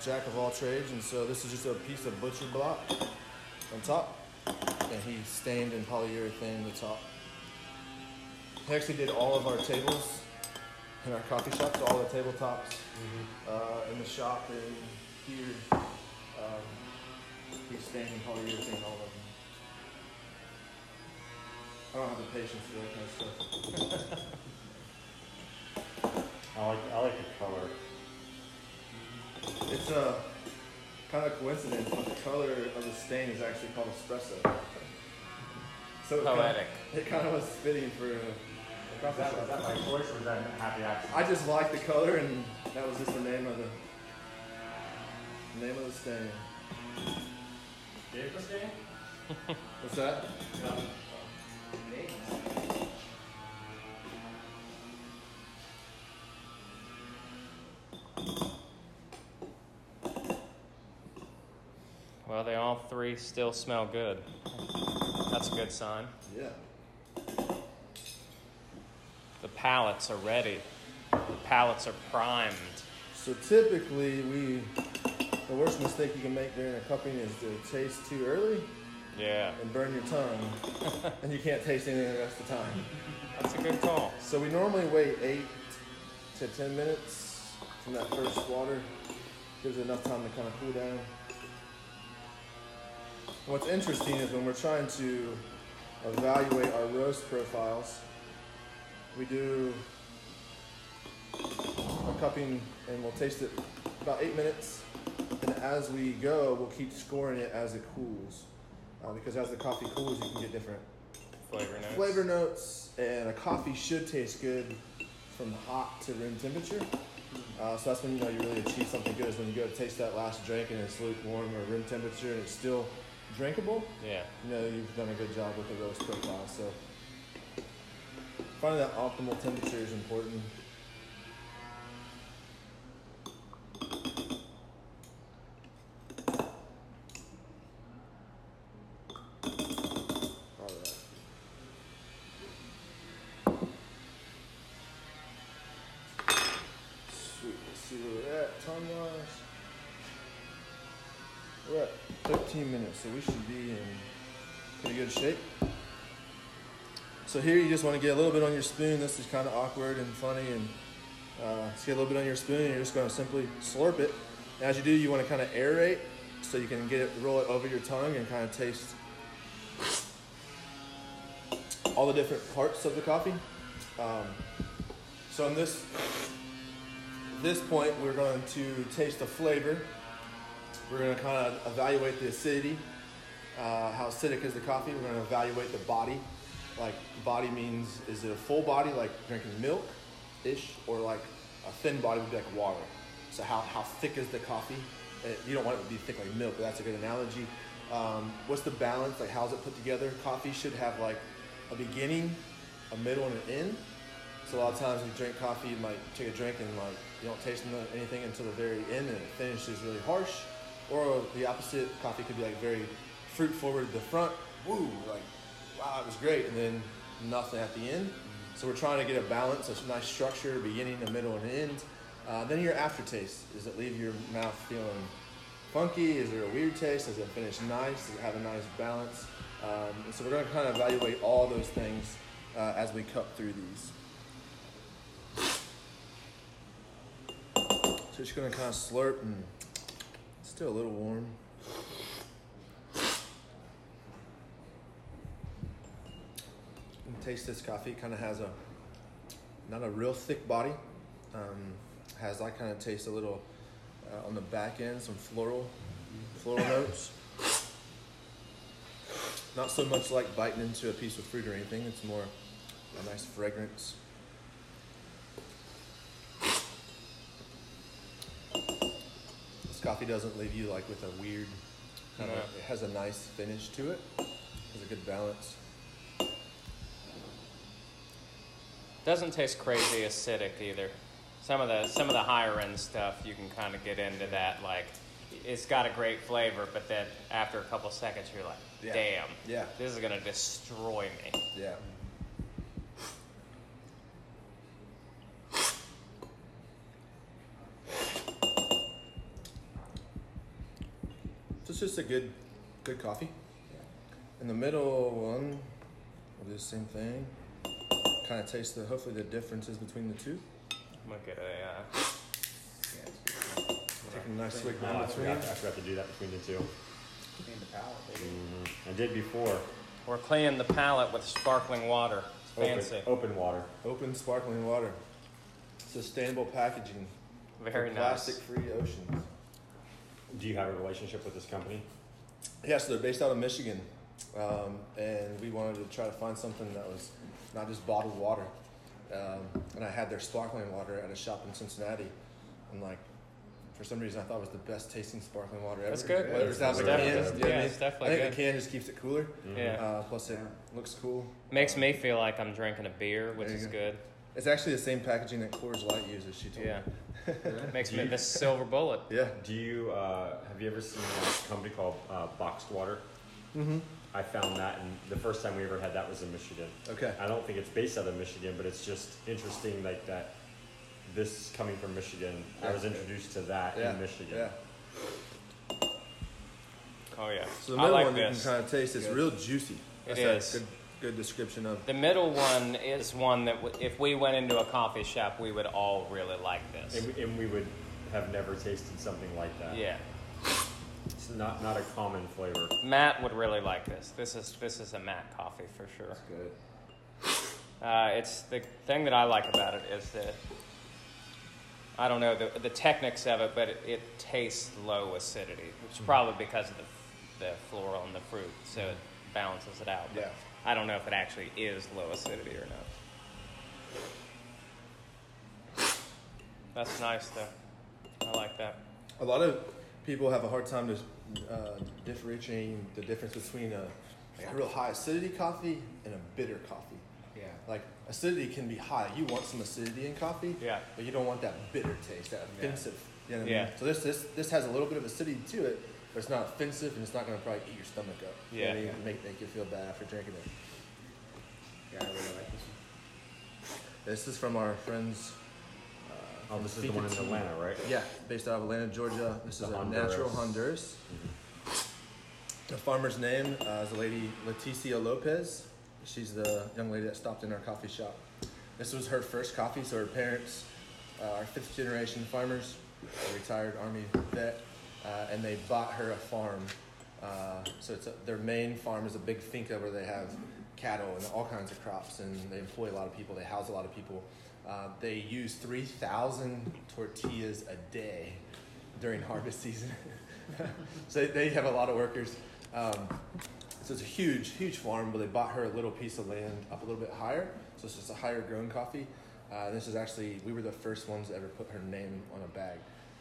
jack of all trades, and so this is just a piece of butcher block on top, and he stained in polyurethane the top. He actually did all of our tables in our coffee shop, so all the tabletops uh, in the shop and here. Um, he's standing polyurethane all of them. I don't have the patience for that kind of stuff. I like I like the color. It's a kind of coincidence, but the color of the stain is actually called espresso. So it Poetic. Kind of, it kind of was fitting for a, that, was that my choice or was that happy accident? I just liked the color, and that was just the name of the name of the stain. Gave the stain? What's that? Well, they all three still smell good. That's a good sign. Yeah. The palates are ready. The palates are primed. So typically, we the worst mistake you can make during a cupping is to taste too early Yeah, and burn your tongue, and you can't taste anything the rest of the time. that's a good call. So we normally wait eight to ten minutes from that first water. Gives it enough time to kind of cool down. What's interesting is when we're trying to evaluate our roast profiles, we do a cupping and we'll taste it about eight minutes. And as we go, we'll keep scoring it as it cools. Uh, because as the coffee cools, you can get different Flavor notes. flavor notes, and a coffee should taste good from hot to room temperature. Uh, so that's when you know you really achieve something good is when you go to taste that last drink and it's lukewarm or room temperature and it's still drinkable. Yeah. You know you've done a good job with the roast profile. So finding that optimal temperature is important. All right. Sweet. Let's see where we're at time wise. We're at 13 minutes, so we should be in pretty good shape. So here you just want to get a little bit on your spoon. This is kind of awkward and funny, and uh, just get a little bit on your spoon. You're just going to simply slurp it. And as you do, you want to kind of aerate so you can get it, roll it over your tongue, and kind of taste all the different parts of the coffee. Um, so in this this point, we're going to taste the flavor. We're going to kind of evaluate the acidity, uh, how acidic is the coffee. We're going to evaluate the body. Like body means, is it a full body like drinking milk, ish, or like a thin body would be like water. So how, how thick is the coffee? Uh, You don't want it to be thick like milk, but that's a good analogy. Um, what's the balance? Like how's it put together? Coffee should have like a beginning, a middle, and an end. So a lot of times you drink coffee, you might take a drink and like you don't taste anything until the very end, and it finishes really harsh. Or the opposite, coffee could be like very fruit forward the front, woo, like wow, it was great, and then nothing at the end. So we're trying to get a balance, a nice structure, beginning, a middle, and an end. Uh, then your aftertaste. Does it leave your mouth feeling funky? Is there a weird taste? Does it finish nice? Does it have a nice balance? Um, so we're going to kind of evaluate all those things uh, as we cut through these. So just going to kind of slurp and it's still a little warm. Taste this coffee. It kind of has a not a real thick body. Um, has I kind of taste a little uh, on the back end some floral floral notes. Not so much like biting into a piece of fruit or anything. It's more a nice fragrance. This coffee doesn't leave you like with a weird kind of. No. It has a nice finish to it. Has a good balance. Doesn't taste crazy acidic either. Some of the some of the higher end stuff you can kind of get into that like it's got a great flavor, but then after a couple seconds you're like, Yeah. damn, Yeah. this is gonna destroy me. Yeah. So it's just a good, good coffee. In the middle one, we'll do the same thing. Kind of taste the, hopefully the differences between the two. I'm gonna get a uh, Take a nice swig Oh, in I, between. forgot, I forgot to do that between the two. Clean the palate, baby. Mhm. I did before. we're cleaning the palate with sparkling water. It's Open, fancy. open water. Open sparkling water. Sustainable packaging. Very nice. Plastic-free oceans. Do you have a relationship with this company? Yeah, so they're based out of Michigan, um, and we wanted to try to find something that was not just bottled water. Um, and I had their sparkling water at a shop in Cincinnati, and like, for some reason, I thought it was the best tasting sparkling water ever. That's good. Whatever's out of the It's cans, definitely- you I yeah, it's definitely I think good. the can just keeps it cooler. Yeah. Uh, plus, it looks cool. Makes me feel like I'm drinking a beer, which is go. good. It's actually the same packaging that Coors Light uses. She told Yeah. me. Makes Do me you- this silver bullet. Yeah. Do you uh, have you ever seen a company called uh, Boxed Water? Mm-hmm. I found that, and the first time we ever had that was in Michigan. Okay. I don't think it's based out of Michigan, but it's just interesting, like that. This coming from Michigan, I was introduced to that Yeah. in Michigan. Yeah. Oh yeah. So the I middle like one this. you can kind of taste. It's real juicy. It That's a. Good, good description of. The middle one is one that w- if we went into a coffee shop, we would all really like this. And we, and we would have never tasted something like that. Yeah. It's not not a common flavor. Matt would really like this. This is this is a Matt coffee for sure. That's good. Uh, it's the thing that I like about it is that I don't know the the techniques of it, but it, it tastes low acidity, which is probably because of the the floral and the fruit, so it balances it out. But Yeah. I don't know if it actually is low acidity or not. That's nice though. I like that. A lot of people have a hard time to uh, differentiating the difference between a, like a real high acidity coffee and a bitter coffee. Yeah. Like acidity can be high. You want some acidity in coffee, Yeah. but you don't want that bitter taste, that Yeah. offensive. You know what I Yeah. mean? So this this this has a little bit of acidity to it, but it's not offensive and it's not going to probably eat your stomach up. You know Yeah. Make make you feel bad after drinking it. Yeah, I really like this one. This is from our friends. Oh, this is the one in Atlanta, right? Yeah, based out of Atlanta, Georgia. This is a natural Honduras. Honduras. The farmer's name uh, is the lady Leticia Lopez. She's the young lady that stopped in our coffee shop. This was her first coffee, so her parents uh, are fifth generation farmers, a retired Army vet, uh, and they bought her a farm. Uh, so it's a, their main farm is a big finca where they have cattle and all kinds of crops, and they employ a lot of people. They house a lot of people. Uh, they use 3,000 tortillas a day during harvest season. so they, have a lot of workers. Um, so it's a huge, huge farm, but they bought her a little piece of land up a little bit higher. So it's just a higher grown coffee. Uh, this is actually, we were the first ones to ever put her name on a bag.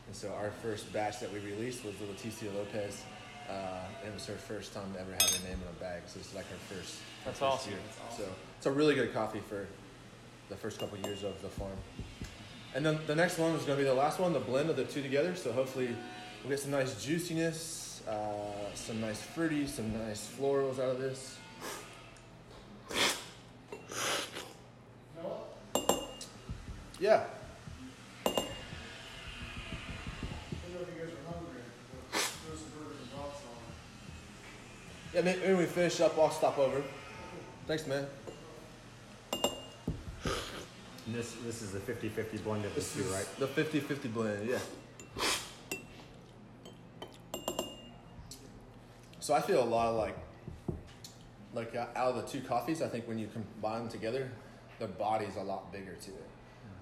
And so our first batch that we released was the Leticia Lopez. Uh, and it was her first time to ever have her name on a bag. So it's like her first. her That's first awesome. year. So it's a really good coffee for the first couple years of the farm. And then the next one is going to be the last one, the blend of the two together. So hopefully we'll get some nice juiciness, uh, some nice fruity, some nice florals out of this. Yeah. Yeah, maybe when we finish up, I'll stop over. Thanks, man. And this this is the 50-50 blend of the This two, right? the 50-50 blend, yeah. So I feel a lot of like, like uh, out of the two coffees, I think when you combine them together, the body's a lot bigger to it.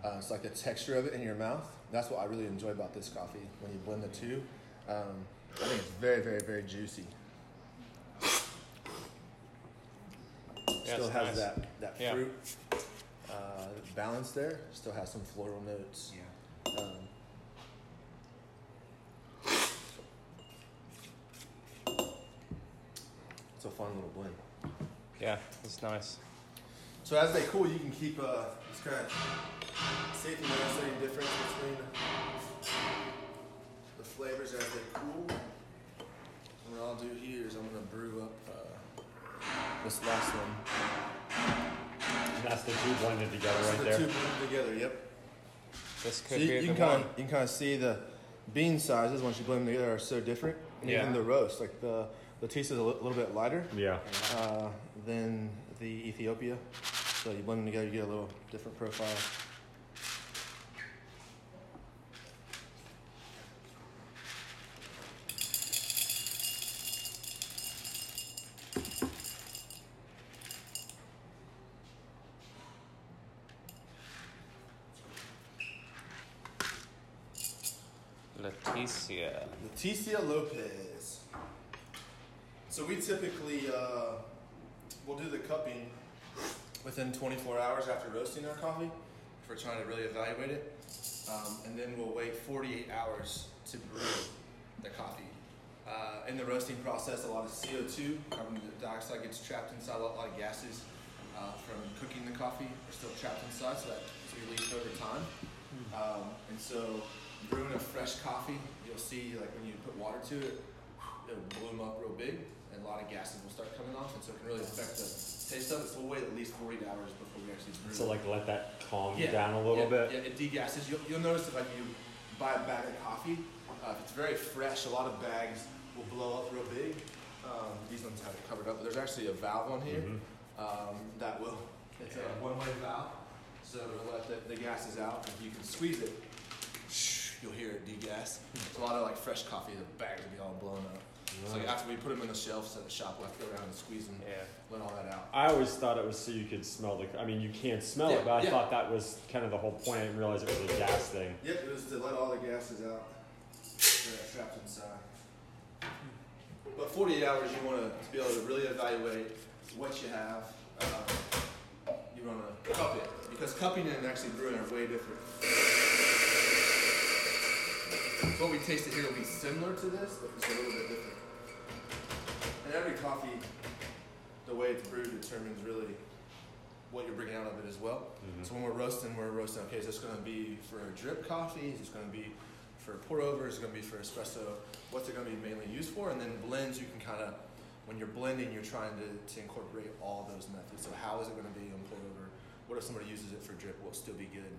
Uh, it's like the texture of it in your mouth. That's what I really enjoy about this coffee. When you blend the two, um, I think it's very, very, very juicy. Yeah, Still has nice. that that Yeah. fruit uh, balance there. Still has some floral notes. Yeah. Um, it's a fun little blend. Yeah, it's nice. So as they cool, you can keep uh, this kind of see if you notice any difference between the flavors as they cool. And what I'll do here is I'm gonna brew up uh, this last one. And that's the two blended together This is right the there. two blended together. Yep. This So could you, be you the can kind one. of you can kind of see the bean sizes once you blend them together are so different. And Yeah. even the roast, like the the taste is a li- little bit lighter Yeah. uh, than the Ethiopia. So you blend them together, you get a little different profile. Leticia. Lopez. So we typically uh, we'll do the cupping within 24 hours after roasting our coffee if we're trying to really evaluate it, um, and then we'll wait 48 hours to brew the coffee. Uh, in the roasting process, a lot of CO2, carbon dioxide, gets trapped inside. A lot, a lot of gases uh, from cooking the coffee are still trapped inside, so that's released over time. Um, and so, brewing a fresh coffee, you'll see like when you put water to it, it'll bloom up real big, and a lot of gases will start coming off, and so it can really affect the taste of it. So we'll wait at least 40 hours before we actually brew. So like let that calm Yeah, down a little yeah, bit. Yeah, it degasses. You'll, you'll notice if like you buy a bag of coffee, uh, if it's very fresh, a lot of bags will blow up real big. Um, these ones have it covered up, but there's actually a valve on here Mhm. um, that will. It's a one-way valve, so it'll let the, the gases out. If you can squeeze it, you'll hear it degas. It's a lot of like fresh coffee, the bags will be all blown up. So Right. after we put them in the shelves at the shop, we'll have to go around and squeeze them, Yeah. let all that out. I always thought it was so you could smell the. I mean, you can't smell Yeah, it, but I yeah. thought that was kind of the whole point. I didn't realize it was a gas thing. Yep, it was to let all the gases out that are trapped inside. But 48 hours, you want to be able to really evaluate what you have. Um, you want to cup it because cupping and actually brewing are way different. What we tasted here will be similar to this, but it's a little bit different. And every coffee, the way it's brewed determines really what you're bringing out of it as well. Mhm. So when we're roasting, we're roasting. Okay, is this going to be for a drip coffee? Is this going to be for pour over? Is it going to be for espresso? What's it going to be mainly used for? And then blends, you can kind of, when you're blending, you're trying to, to incorporate all those methods. So how is it going to be on pour over? What if somebody uses it for drip? Will it still be good?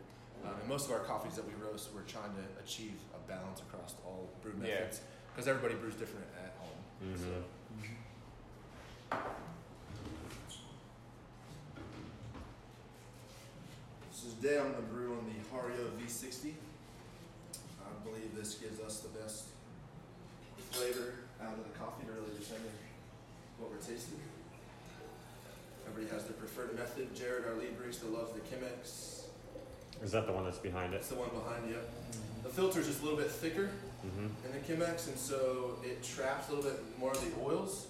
Um, and most of our coffees that we roast, we're trying to achieve a balance across all brew methods because everybody brews different at home. So. Mhm. So today I'm going to brew on the Hario V60. I believe this gives us the best flavor out of the coffee to really determine what we're tasting. Everybody has their preferred method. Jared, our lead barista, loves the Chemex. Is that the one that's behind it? That's the one behind you. The filter's just a little bit thicker Mm-hmm. in the Chemex, and so it traps a little bit more of the oils.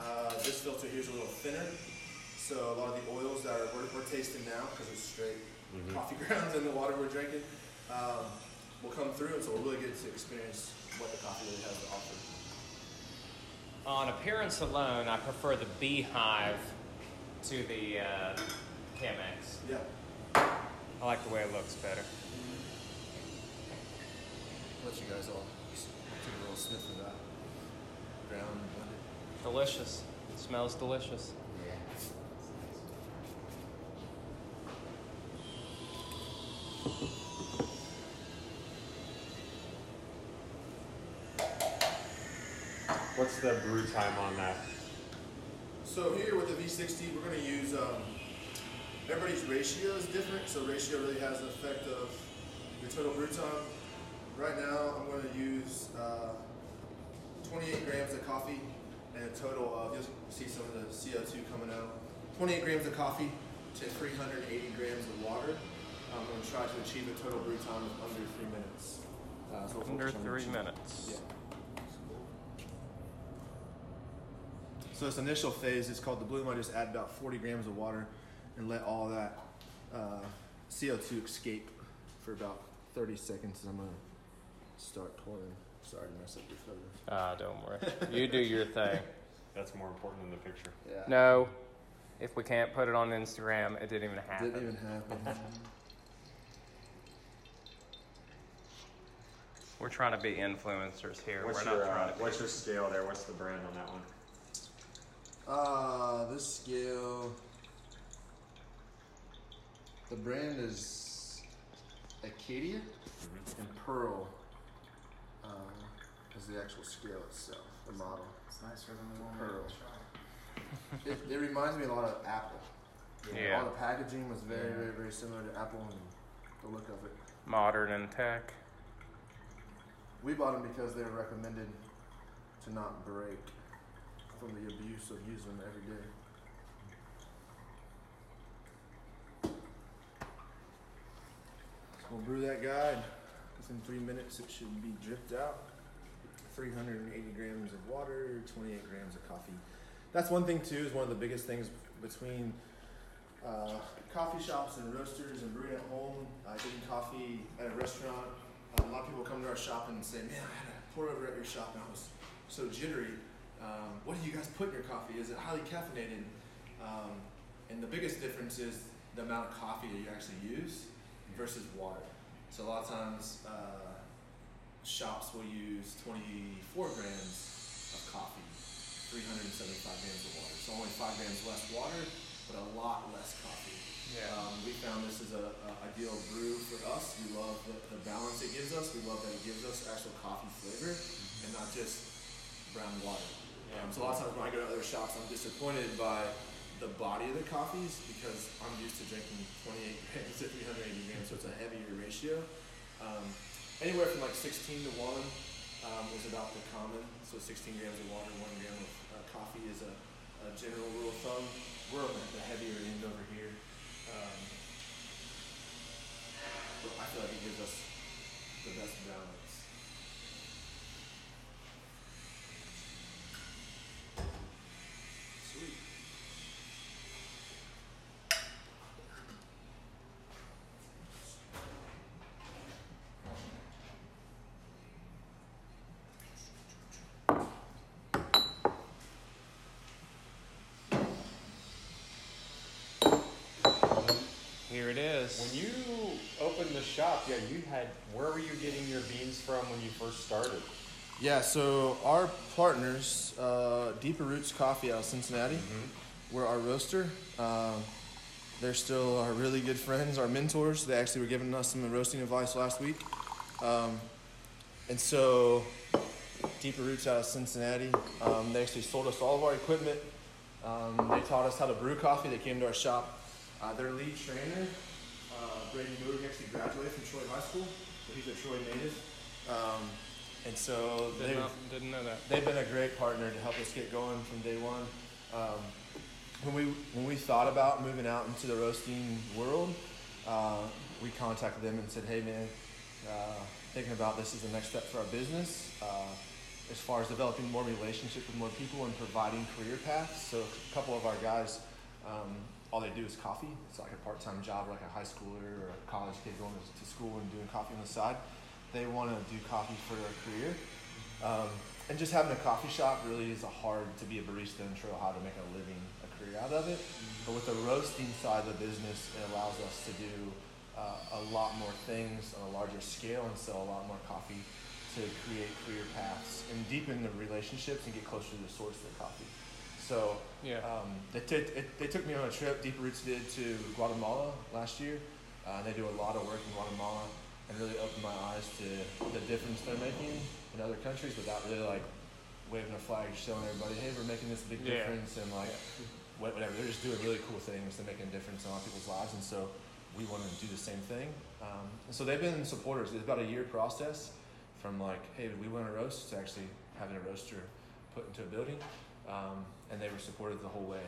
Uh, this filter here is a little thinner, so a lot of the oils that are, we're, we're tasting now, because it's straight Mhm. coffee grounds in the water we're drinking, um, will come through, and so we'll really get to experience what the coffee really has to offer. On appearance alone, I prefer the beehive to the uh, Chemex. Yeah. I like the way it looks better. I'll let you guys all take a little sniff of that ground blended. Delicious. It smells delicious. Yeah. What's the brew time on that? So here with the V60, we're going to use, um, everybody's ratio is different, so ratio really has an effect of your total brew time. Right now, I'm going to use uh, 28 grams of coffee and a total of, you'll see some of the CO2 coming out. 28 grams of coffee to 380 grams of water. I'm going to try to achieve a total brew time of under three minutes. Uh, so we'll Under three minutes. Yeah. So this initial phase is called the bloom. I just add about 40 grams of water and let all that uh, CO2 escape for about 30 seconds. And I'm gonna start pouring. Sorry to mess up your photos. Ah, don't worry. You do your thing. That's more important than the picture. Yeah. No, if we can't put it on Instagram, it didn't even happen. Didn't even happen. We're trying to be influencers here. What's We're your, not trying uh, to be. what's your scale there? What's the brand on that one? Uh, this scale. The brand is Acaia, and Pearl uh, is the actual scale itself, the model. It's nicer than the one Pearl. we tried. It, it reminds me a lot of Apple. Yeah. All the packaging was very, very, very similar to Apple and the look of it. Modern and tech. We bought them because they were recommended to not break from the abuse of using them every day. We'll brew that guy. Within three minutes, it should be dripped out. 380 grams of water, 28 grams of coffee. That's one thing too. Is one of the biggest things between uh, coffee shops and roasters and brewing at home. Uh, getting coffee at a restaurant. Uh, a lot of people come to our shop and say, "Man, I had a pour over at your shop and I was so jittery. Um, what do you guys put in your coffee? Is it highly caffeinated?" Um, and the biggest difference is the amount of coffee that you actually use versus water. So a lot of times, uh, shops will use 24 grams of coffee, 375 grams of water. So only five grams less water, but a lot less coffee. Yeah. Um, we found this is a, a ideal brew for us. We love the, the balance it gives us. We love that it gives us actual coffee flavor and not just brown water. Um, so a lot of times when I go to other shops, I'm disappointed by the body of the coffees because I'm used to drinking 28 grams to 380 grams, so it's a heavier ratio. Um, anywhere from like 16 to 1 um, is about the common. So 16 grams of water, 1 gram of uh, coffee is a, a general rule of thumb. We're on the, heavier end over here. Um, but I feel like it gives us the best balance. Sweet. Here it is. When you opened the shop, yeah, you had. Where were you getting your beans from when you first started? Yeah, so our partners, uh, Deeper Roots Coffee out of Cincinnati, were our roaster. Um, they're still our really good friends, our mentors. They actually were giving us some roasting advice last week. Um, and so, Deeper Roots out of Cincinnati, um, they actually sold us all of our equipment. Um, they taught us how to brew coffee. They came to our shop. Uh, their lead trainer, Brady he actually graduated from Troy High School, so he's a Troy native. Um, and so Did they not, didn't know that. they've been a great partner to help us get going from day one. Um, when we when we thought about moving out into the roasting world, uh, we contacted them and said, "Hey, man, uh, thinking about this is the next step for our business. Uh, as far as developing more relationships with more people and providing career paths. So a couple of our guys, um, all they do is coffee. It's like a part-time job, like a high schooler or a college kid going to school and doing coffee on the side. They want to do coffee for their career. Um, and just having a coffee shop really is a hard to be a barista and show how to make a living, a career out of it. But with the roasting side of the business, it allows us to do uh, a lot more things on a larger scale and sell a lot more coffee to create career paths and deepen the relationships and get closer to the source of the coffee. So Yeah. um, they, t- it, they took me on a trip. Deep Roots did to Guatemala last year. Uh, they do a lot of work in Guatemala and really opened my eyes to the difference they're making in other countries without really like waving a flag, showing everybody, hey, we're making this big Yeah. difference, and like whatever. They're just doing really cool things. They're making a difference in a lot of people's lives, and so we want to do the same thing. Um, and so they've been supporters. It's about a year process from like, hey, we want a roast to actually having a roaster put into a building, um, and they were supportive the whole way.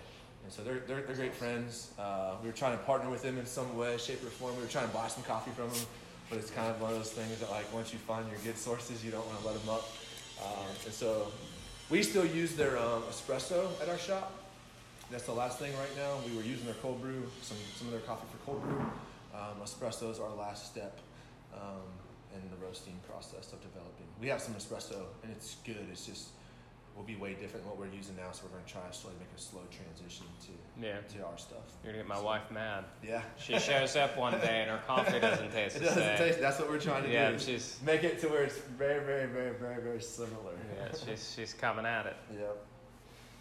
And so they're, they're, they're great friends. Uh, we were trying to partner with them in some way, shape, or form. We were trying to buy some coffee from them, but it's kind of one of those things that like once you find your good sources, you don't want to let them up. Um, and so we still use their um, espresso at our shop. That's the last thing right now. We were using their cold brew, some, some of their coffee for cold brew. Um, espresso is our last step um, in the roasting process of developing. We have some espresso and it's good. It's just will be way different than what we're using now. So we're going to try to slowly make a slow transition to Yeah. to our stuff. You're gonna get my wife mad. Yeah. She shows up one day and her coffee doesn't taste It the doesn't same. taste. That's what we're trying to yeah, do. she's Make it to where it's very, very, very, very, very similar. yeah, she's she's coming at it. Yep.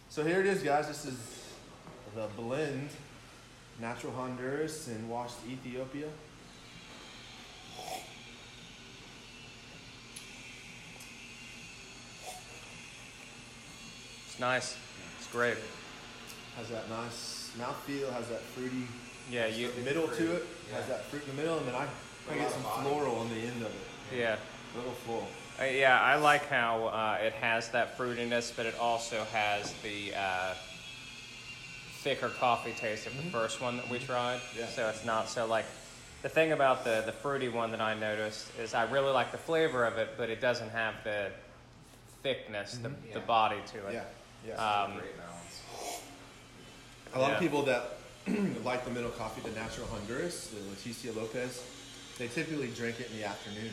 So here it is, guys. This is the blend, natural Honduras and washed Ethiopia. Nice. It's great. Has that nice mouthfeel. Has that fruity Yeah, you. middle to it. Has that fruit in the middle, and then I, I get some floral on the end of it. Yeah. A little full. Uh, yeah, I like how uh, it has that fruitiness, but it also has the uh, thicker coffee taste of the first one that we tried. Yeah. So it's not so like. The thing about the, the fruity one that I noticed is I really like the flavor of it, but it doesn't have the thickness, the, the Yeah. body to it. Yeah. Yeah. Um, Great balance. A lot Yeah. of people that like the middle coffee, the natural Honduras, the Leticia Lopez, they typically drink it in the afternoon.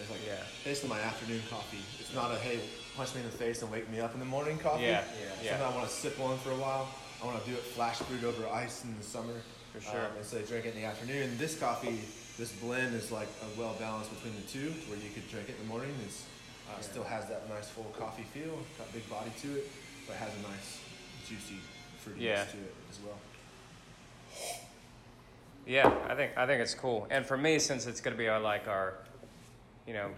It's like, Yeah. this is my afternoon coffee. It's not a, hey, punch me in the face and wake me up in the morning coffee. Yeah, yeah. Sometimes I want to sip one for a while. I want to do it flash brewed over ice in the summer. For sure. Um, and so they drink it in the afternoon. This coffee, this blend is like a well balance between the two, where you could drink it in the morning. It's uh, still has that nice full coffee feel, got big body to it, but has a nice juicy fruitiness Yeah. to it as well. Yeah, I think I think it's cool. And for me, since it's going to be our like our, you know,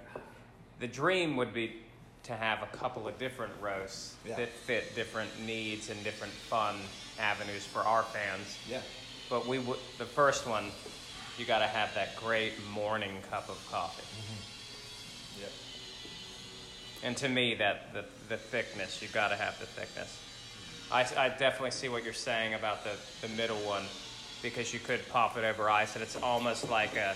the dream would be to have a couple of different roasts Yeah. that fit different needs and different fun avenues for our fans. Yeah. But we would the first one, you got to have that great morning cup of coffee. Yep. And to me, that the, the thickness, you've got to have the thickness. I, I definitely see what you're saying about the, the middle one, because you could pop it over ice, and it's almost like a,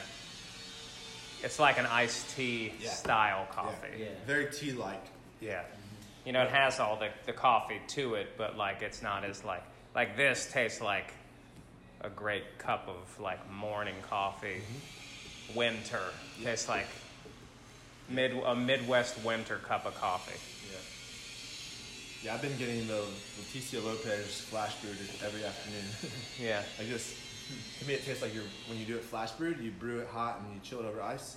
it's like an iced tea Yeah. style coffee. Yeah. Very tea like. Yeah. You know, it has all the, the coffee to it, but like it's not as like like this tastes like a great cup of like morning coffee. Mm-hmm. Winter tastes like mid a Midwest winter cup of coffee. Yeah. Yeah, I've been getting the Leticia Lopez flash brewed every afternoon. Yeah. I just, to me, it tastes like you're when you do it flash brewed, you brew it hot and you chill it over ice.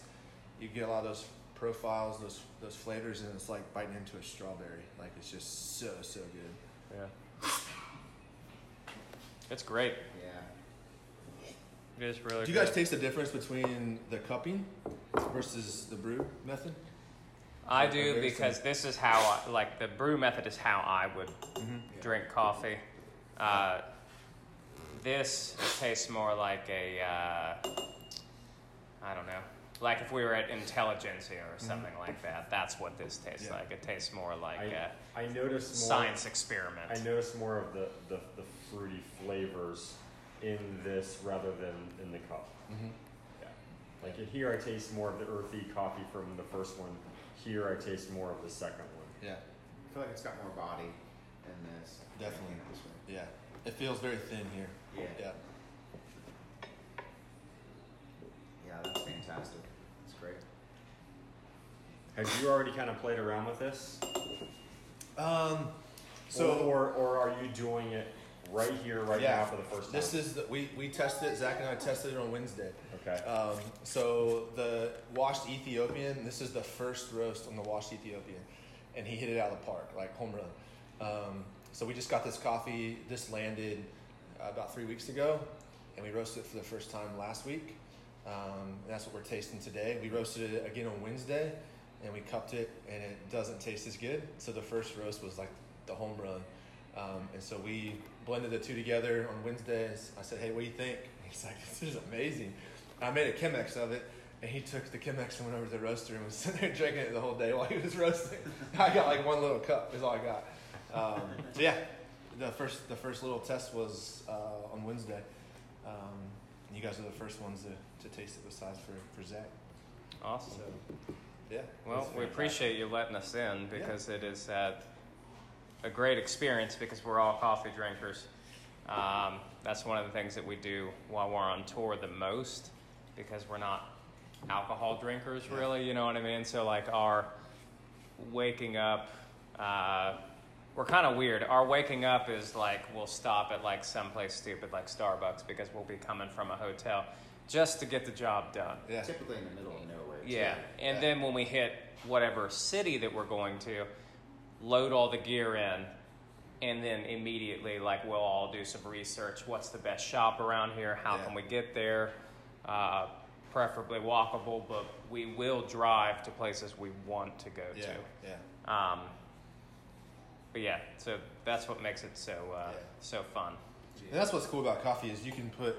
You get a lot of those profiles, those those flavors, and it's like biting into a strawberry. Like it's just so so good. Yeah. It's great. Yeah. It is really Do you guys good. taste the difference between the cupping versus the brew method? I Are do there because this is how I, like the brew method is how I would drink coffee. Uh, this tastes more like a uh, I don't know, like if we were at Intelligentsia or something like that. That's what this tastes Yeah. like. It tastes more like I, a I noticed more. science experiment. I noticed more of the, the, the fruity flavors in this rather than in the cup. Mm-hmm. Yeah. Like here, I taste more of the earthy coffee from the first one. Here, I taste more of the second one. Yeah, I feel like it's got more body in this. Definitely. This way. yeah. It feels very thin here. Yeah. Yeah. Yeah, that's fantastic. It's great. Have you already kind of played around with this? Um. So or, or, or are you doing it right here, right Yeah. now for the first time? This is the, we we tested it. Zach and I tested it on Wednesday. okay. Um, so the washed Ethiopian. This is the first roast on the washed Ethiopian, and he hit it out of the park, like home run. Um, so we just got this coffee. This landed uh, about three weeks ago, and we roasted it for the first time last week. Um, and that's what we're tasting today. We roasted it again on Wednesday, and we cupped it, and it doesn't taste as good. So the first roast was like the home run, um, and so we blended the two together on Wednesdays. I said, "Hey, what do you think?" He's like, "This is amazing." I made a Chemex of it, and he took the Chemex and went over to the roaster and was sitting there drinking it the whole day while he was roasting. I got like one little cup. Is all I got. Um, so yeah, the first the first little test was uh, on Wednesday. Um, and you guys are the first ones to, to taste it besides for, for Zach. Awesome. So yeah. Well, we appreciate you letting us in because it is uh, a great experience because we're all coffee drinkers. Um, that's one of the things that we do while we're on tour the most because we're not alcohol drinkers, really. You know what I mean? So, like, our waking up, uh, we're kind of weird. Our waking up is like we'll stop at like someplace stupid like Starbucks because we'll be coming from a hotel just to get the job done. Yeah. Typically in the middle of nowhere. too. Yeah, and Yeah. then when we hit whatever city that we're going to, load all the gear in, and then immediately, like, we'll all do some research. What's the best shop around here? How Yeah. can we get there? Uh, preferably walkable, but we will drive to places we want to go Yeah. to. Yeah. Um, but yeah, so that's what makes it so uh, Yeah. so fun. And that's what's cool about coffee is you can put,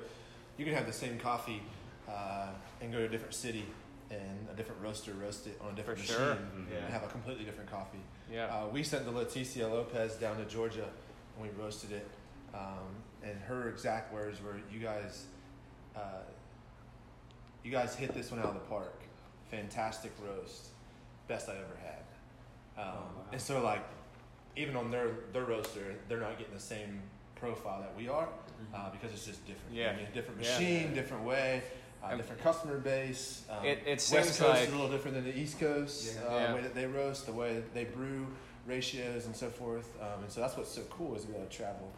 you can have the same coffee uh, and go to a different city and a different roaster roast it on a different For machine sure. and have a completely different coffee. Yeah. Uh, we sent the Leticia Lopez down to Georgia and we roasted it. Um, and her exact words were, "You guys, uh, you guys hit this one out of the park. Fantastic roast, best I ever had." Um, And so, like, even on their their roaster, they're not getting the same profile that we are uh, because it's just different. Yeah. I mean, different Yeah. machine, different way. Uh, And- different customer base. Um, It- it West seems Coast like- is a little different than the East Coast. Yeah. Uh, Yeah. The way that they roast, the way that they brew, ratios, and so forth. Um, and so that's what's so cool is to be able to travel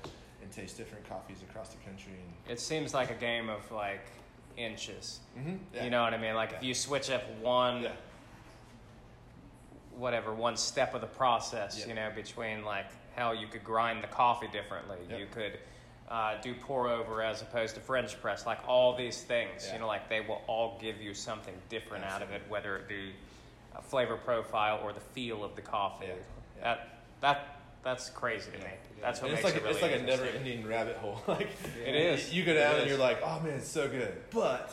and taste different coffees across the country. And It seems like a game of like inches. mm-hmm, You know what I mean? Like if you switch up one yeah, whatever one step of the process Yeah. you know between like how you could grind the coffee differently Yep. you could uh, do pour over as opposed to french press like all these things Yeah. you know like they will all give you something different out of it whether it be a flavor profile or the feel of the coffee Yeah. Yeah. that that that's crazy to me that's what and it's makes like it really it's like a never-ending rabbit hole. like It is. You go down and you're like, oh man, it's so good, but.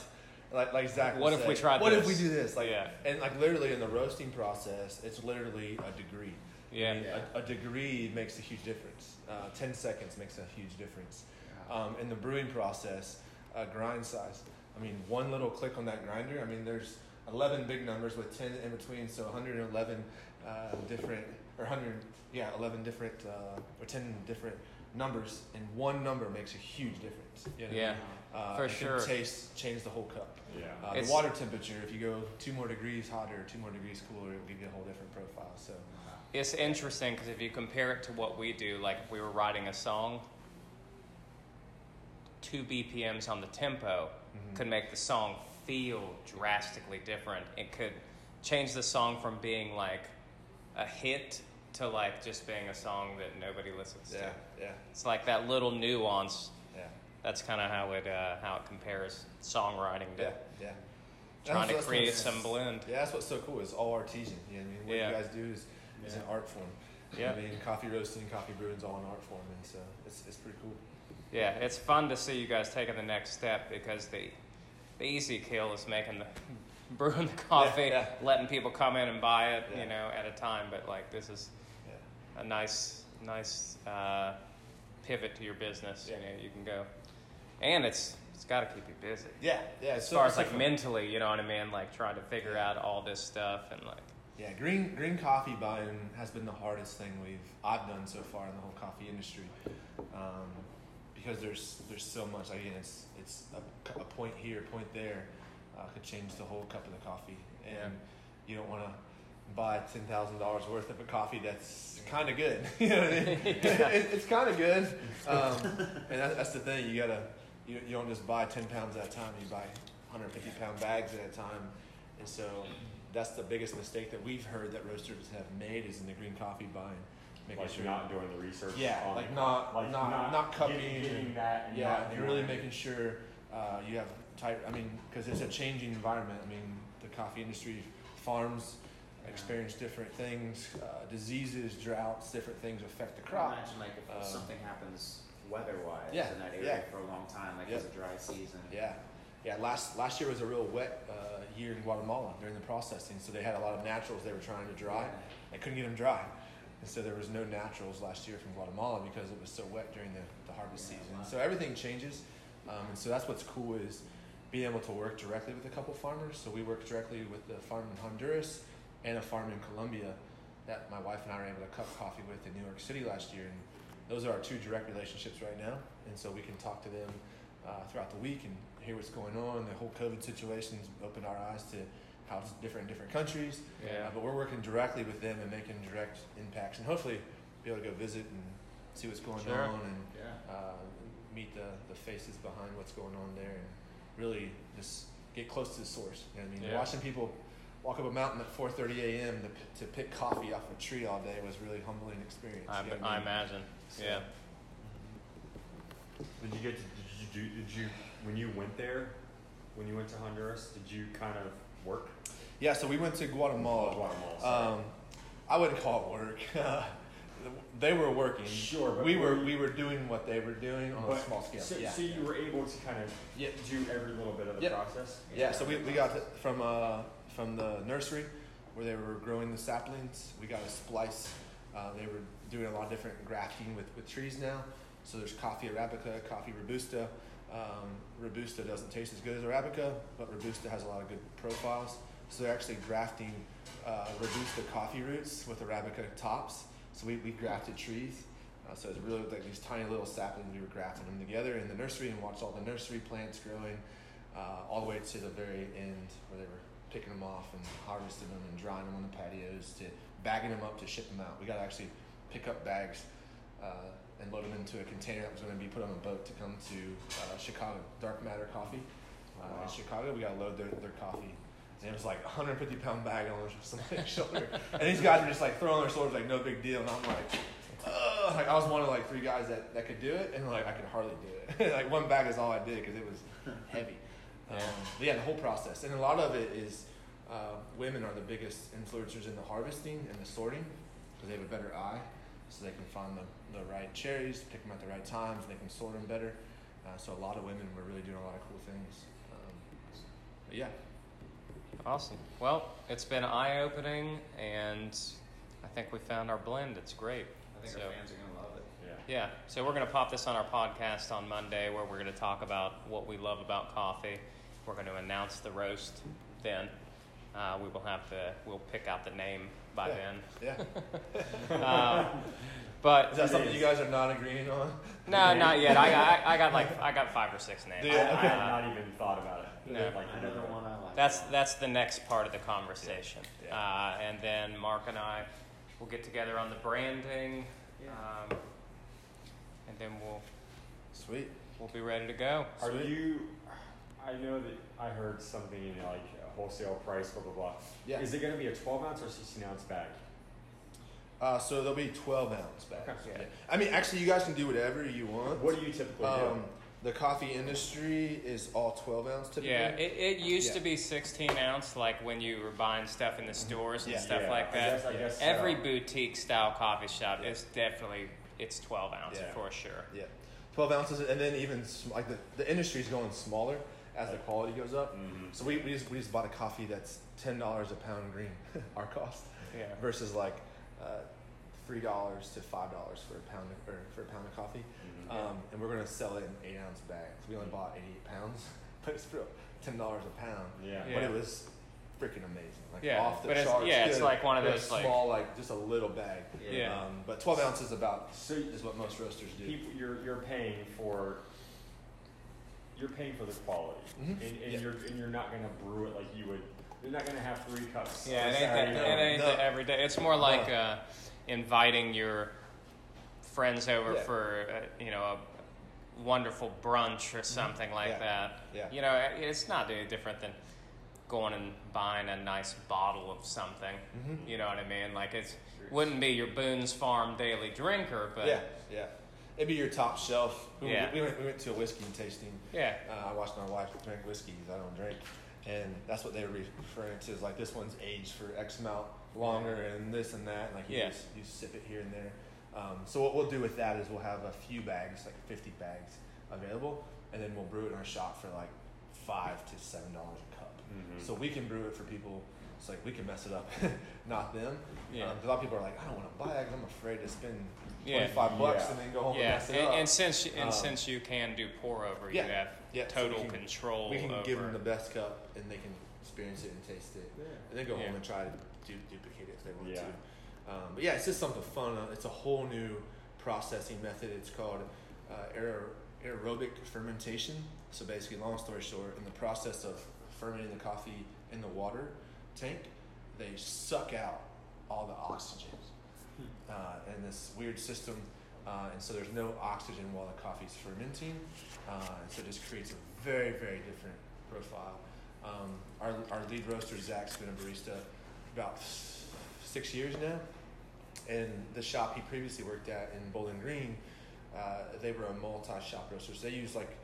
Like, like Zach What if we tried What if we do this? Like, Yeah. and like literally in the roasting process, it's literally a degree. Yeah. I mean, A, a degree makes a huge difference. Uh, Ten seconds makes a huge difference. Um, in the brewing process, uh, grind size. I mean, one little click on that grinder. I mean, there's 11 big numbers with 10 in between, so 111 uh, different, or 100, yeah, 11 different, uh, or 10 different numbers, and one number makes a huge difference. You know? yeah Uh, For it can sure. taste change the whole cup. Yeah. Uh, the water temperature, if you go two more degrees hotter, two more degrees cooler, it will give you a whole different profile. So, It's interesting because if you compare it to what we do, like if we were writing a song, two BPMs on the tempo Mhm. could make the song feel drastically different. It could change the song from being like a hit to like just being a song that nobody listens yeah, to. yeah, yeah. It's like that little nuance. yeah, That's kind of how it uh, how it compares songwriting to yeah, yeah. trying to That's- that's create some blend. Yeah, that's what's so cool. It's all artesian. You know what I mean? What Yeah. you guys do is, is an art form. Yeah. I mean, coffee roasting, coffee brewing is all an art form, and so it's, it's pretty cool. Yeah, it's fun to see you guys taking the next step because the the easy kill is making the brewing the coffee, yeah. letting people come in and buy it, Yeah. you know, at a time. But like this is Yeah. a nice nice uh, pivot to your business. Yeah. You know, you can go, and it's it's got to keep you busy. Yeah, yeah. As so- far as like mentally, you know what I mean, like trying to figure Yeah. out all this stuff and like Yeah, green green coffee buying has been the hardest thing we've I've done so far in the whole coffee industry, um, because there's there's so much. Again, it's it's a, a point here, a point there, uh, could change the whole cup of the coffee, and you don't want to buy ten thousand dollars worth of a coffee that's kind of good. you know what I mean? it, it's kind of good, um, and that, that's the thing. You gotta you, you don't just buy ten pounds at a time. You buy 150 pound bags at a time, and so that's the biggest mistake that we've heard that roasters have made is in the green coffee buying, making Like sure you're not doing the research. yeah, on like not Like not not, cupping getting, and- that. And yeah, not and really making sure uh, you have tight. I mean, because it's a changing environment. I mean, the coffee industry, farms, experience different things, uh, diseases, droughts, different things affect the I crop. imagine like if Um, something happens weather-wise Yeah, in that area yeah. for a long time, like Yeah. it's a dry season. Yeah, yeah. Last last year was a real wet uh, year in Guatemala during the processing, so they had a lot of naturals they were trying to dry. They couldn't get them dry, and so there was no naturals last year from Guatemala because it was so wet during the, the harvest Yeah, season. So everything changes, um, and so that's what's cool is being able to work directly with a couple farmers. So we work directly with the farm in Honduras and a farm in Colombia that my wife and I were able to cup coffee with in New York City last year, and those are our two direct relationships right now. And so we can talk to them uh, throughout the week and hear what's going on. The whole COVID situation's opened our eyes to how it's different in different countries. Yeah. Uh, but we're working directly with them and making direct impacts, and hopefully be able to go visit and see what's going Sure. on and Yeah. uh, meet the, the faces behind what's going on there and really just get close to the source. You know what I mean? Yeah. Watching people walk up a mountain at 4:30 a.m. To, to pick coffee off a tree all day was really humbling experience. I, you know I mean? imagine. So- Yeah. Did you get to, did you, did you, when you went there, when you went to Honduras, did you kind of work? Yeah, so we went to Guatemala. Guatemala. Um, I wouldn't call it work. they were working. Sure, but we were you- we were doing what they were doing on a small scale. So, yeah. so you were able to kind of Yeah. do every little bit of the process? Yeah, so we, we got from uh, from the nursery where they were growing the saplings. We got a splice. Uh, they were doing a lot of different grafting with, with trees now. So there's coffee arabica, coffee robusta. Um, robusta doesn't taste as good as arabica, but robusta has a lot of good profiles. So they're actually grafting uh, robusta coffee roots with arabica tops. So we, we grafted trees. Uh, so it's really like these tiny little saplings. We were grafting them together in the nursery and watched all the nursery plants growing uh, all the way to the very end where they were picking them off and harvesting them and drying them on the patios to bagging them up to ship them out. We got to actually pick up bags uh, and load them into a container that was going to be put on a boat to come to uh, Chicago. Dark Matter Coffee uh, Wow. in Chicago. We got to load their, their coffee. And it was like a 150 pound bag on somebody's shoulder. And these guys were just like throwing their swords like no big deal. And I'm like, Ugh. like I was one of like three guys that, that could do it, and like I could hardly do it. like one bag is all I did because it was heavy. Um, but yeah, the whole process, and a lot of it is uh, women are the biggest influencers in the harvesting and the sorting because they have a better eye, so they can find the, the right cherries, pick them at the right times, they can sort them better. Uh, so a lot of women were really doing a lot of cool things. Um, but yeah, Awesome. Well, it's been eye opening, and I think we found our blend. It's great. I think So- our fans are gonna love it. Yeah. Yeah, so we're going to pop this on our podcast on Monday where we're going to talk about what we love about coffee. We're going to announce the roast then. Uh, we will have the, we'll pick out the name by yeah, then. yeah. Um, but Is that something you guys are not agreeing on? no, not yet. I got, I, I got like, I got five or six names. Yeah, I, I had Uh, not even thought about it. No. Like, Another one I like. That's that's the next part of the conversation, Yeah. Uh, and then Mark and I will get together on the branding, um, and then we'll Sweet. we'll be ready to go. Are Sweet. you? I know that I heard something like a wholesale price, blah blah blah. Yeah. Is it going to be a 12 ounce or 16 ounce bag? Uh, so there'll be 12 ounce bags. Okay. Yeah. I mean, actually, you guys can do whatever you want. What do you typically Um, the coffee industry is all 12 ounce typically. Yeah, it, it used Yeah. to be 16 ounce, like when you were buying stuff in the stores and Yeah. stuff Yeah, like I that. guess- I guess, Every uh, boutique style coffee shop Yeah. is definitely it's 12 ounce Yeah. for sure. Yeah. 12 ounces, and then even like the, the industry is going smaller as the quality goes up. Mhm. So we, we, just, we just bought a coffee that's $10 a pound green, our cost, Yeah. versus like uh, $3 to $5 for a pound of, or for a pound of coffee. Mhm. Um, and we're going to sell it in 8 ounce bags. We only bought 88 pounds, but it's still $10 a pound. Yeah. But it was freaking amazing. Like Yeah, off the but it's- charts. yeah, it's like one of but those, like- small, like just a little bag. Yeah. Um, but 12 ounces about So is what most roasters do. people, you're you're paying for. You're paying for the quality, Mhm. and, and Yeah. you're and you're not going to brew it like you would. You're not going to have three cups. Yeah, it ain't, Saturday the, it ain't No. the everyday. It's more like No. uh, inviting your friends over Yeah. for uh, you know a wonderful brunch or something like Yeah. that. Yeah. You know, it's not any different than going and buying a nice bottle of something. Mhm. You know what I mean? Like it wouldn't be your Boone's Farm daily drinker, but yeah, yeah. It'd be your top shelf. We, Yeah. we, went, we went to a whiskey tasting. yeah. Uh, I watched my wife drink whiskeys. I don't drink. And that's what they were referring to is like this one's aged for X amount longer and this and that. Like you Yeah. just you sip it here and there. Um, so what we'll do with that is we'll have a few bags, like 50 bags available, and then we'll brew it in our shop for like five to seven dollars a cup. Mhm. So we can brew it for people. It's like we can mess it up, not them. Yeah. Um, a lot of people are like, I don't want to buy it I'm afraid to spend Yeah. 25 bucks Yeah. and then go home and Yeah, mess it and, up. and since and Um, since you can do pour over, yeah, you have yeah, so total we can- control. we can over, give them the best cup and they can experience it and taste it and then go home and try to du- duplicate it if they want Yeah. to um, but yeah it's just something fun. Uh, it's a whole new processing method. It's called uh, aer- aerobic fermentation. So basically long story short in the process of fermenting the coffee in the water tank they suck out all the oxygen. Uh, in this weird system uh, and so there's no oxygen while the coffee's fermenting. Uh, and so it just creates a very very different profile. Um, our, our lead roaster zach's been a barista about six years now and the shop he previously worked at in bowling green uh, they were a multi-shop roaster so they use like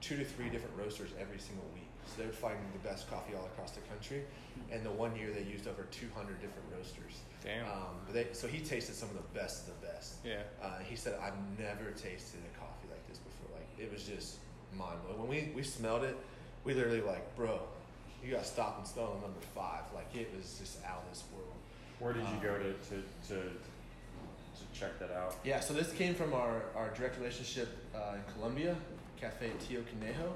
two to three different roasters every single week so they would find the best coffee all across the country and the one year they used over 200 different roasters Damn. um, but they, so he tasted some of the best of the best yeah. uh, he said, I've never tasted a coffee like this before. Like, it was just mind blowing. When we, we smelled it, we literally like, bro, you got stop and smell number five. Like, it was just out of this world. Where did you Um, go to, to, to, to check that out? Yeah, so this came from our, our direct relationship uh, in Colombia, Cafe Tio Conejo.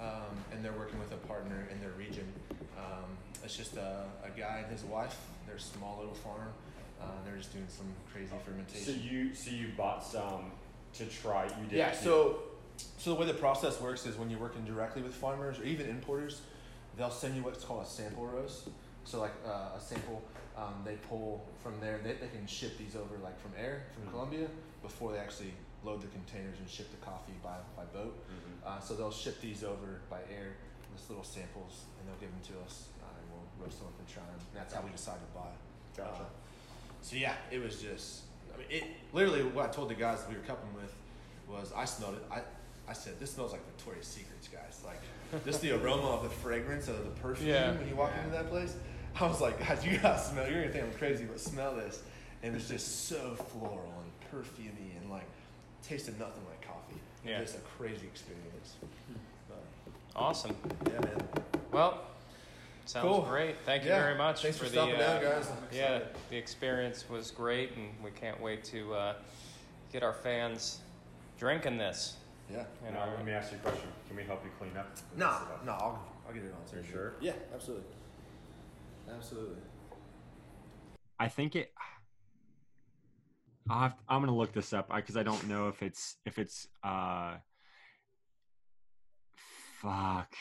Um, and they're working with a partner in their region. Um, it's just a, a guy and his wife. They're small little farm. Uh, they're just doing some crazy fermentation. So you so you bought some to try. You did. Yeah. So, so the way the process works is when you're working directly with farmers or even importers, they'll send you what's called a sample roast. So like uh, a sample, um, they pull from there. They, they can ship these over like from air from Mhm. Colombia before they actually load the containers and ship the coffee by by boat. Mhm. Uh, so they'll ship these over by air, just little samples, and they'll give them to us, uh, and we'll roast them up and try them. And that's how we decide to buy. Gotcha. Uh, so yeah, it was just. I mean, it literally what I told the guys we were cupping with was I smelled it. I I said this smells like Victoria's Secrets, guys. Like just the aroma of the fragrance of the perfume Yeah. when you walk Yeah. into that place. I was like, guys, you gotta smell. You're gonna think I'm crazy, but smell this. And it was just so floral and perfumey and like tasted nothing like coffee. Yeah. Just a crazy experience. But, Awesome. yeah, man. Well, sounds Cool. great. Thank you Yeah. very much Thanks for the stopping uh, down, guys. Yeah, the experience was great, and we can't wait to uh, get our fans drinking this. Yeah. You Now, let me ask you a question. Can we help you clean up? this No, stuff? no, I'll, I'll get it on. You sure? Yeah, absolutely. Absolutely. I think it. I'll have, I'm gonna look this up because I don't know if it's if it's uh. Fuck.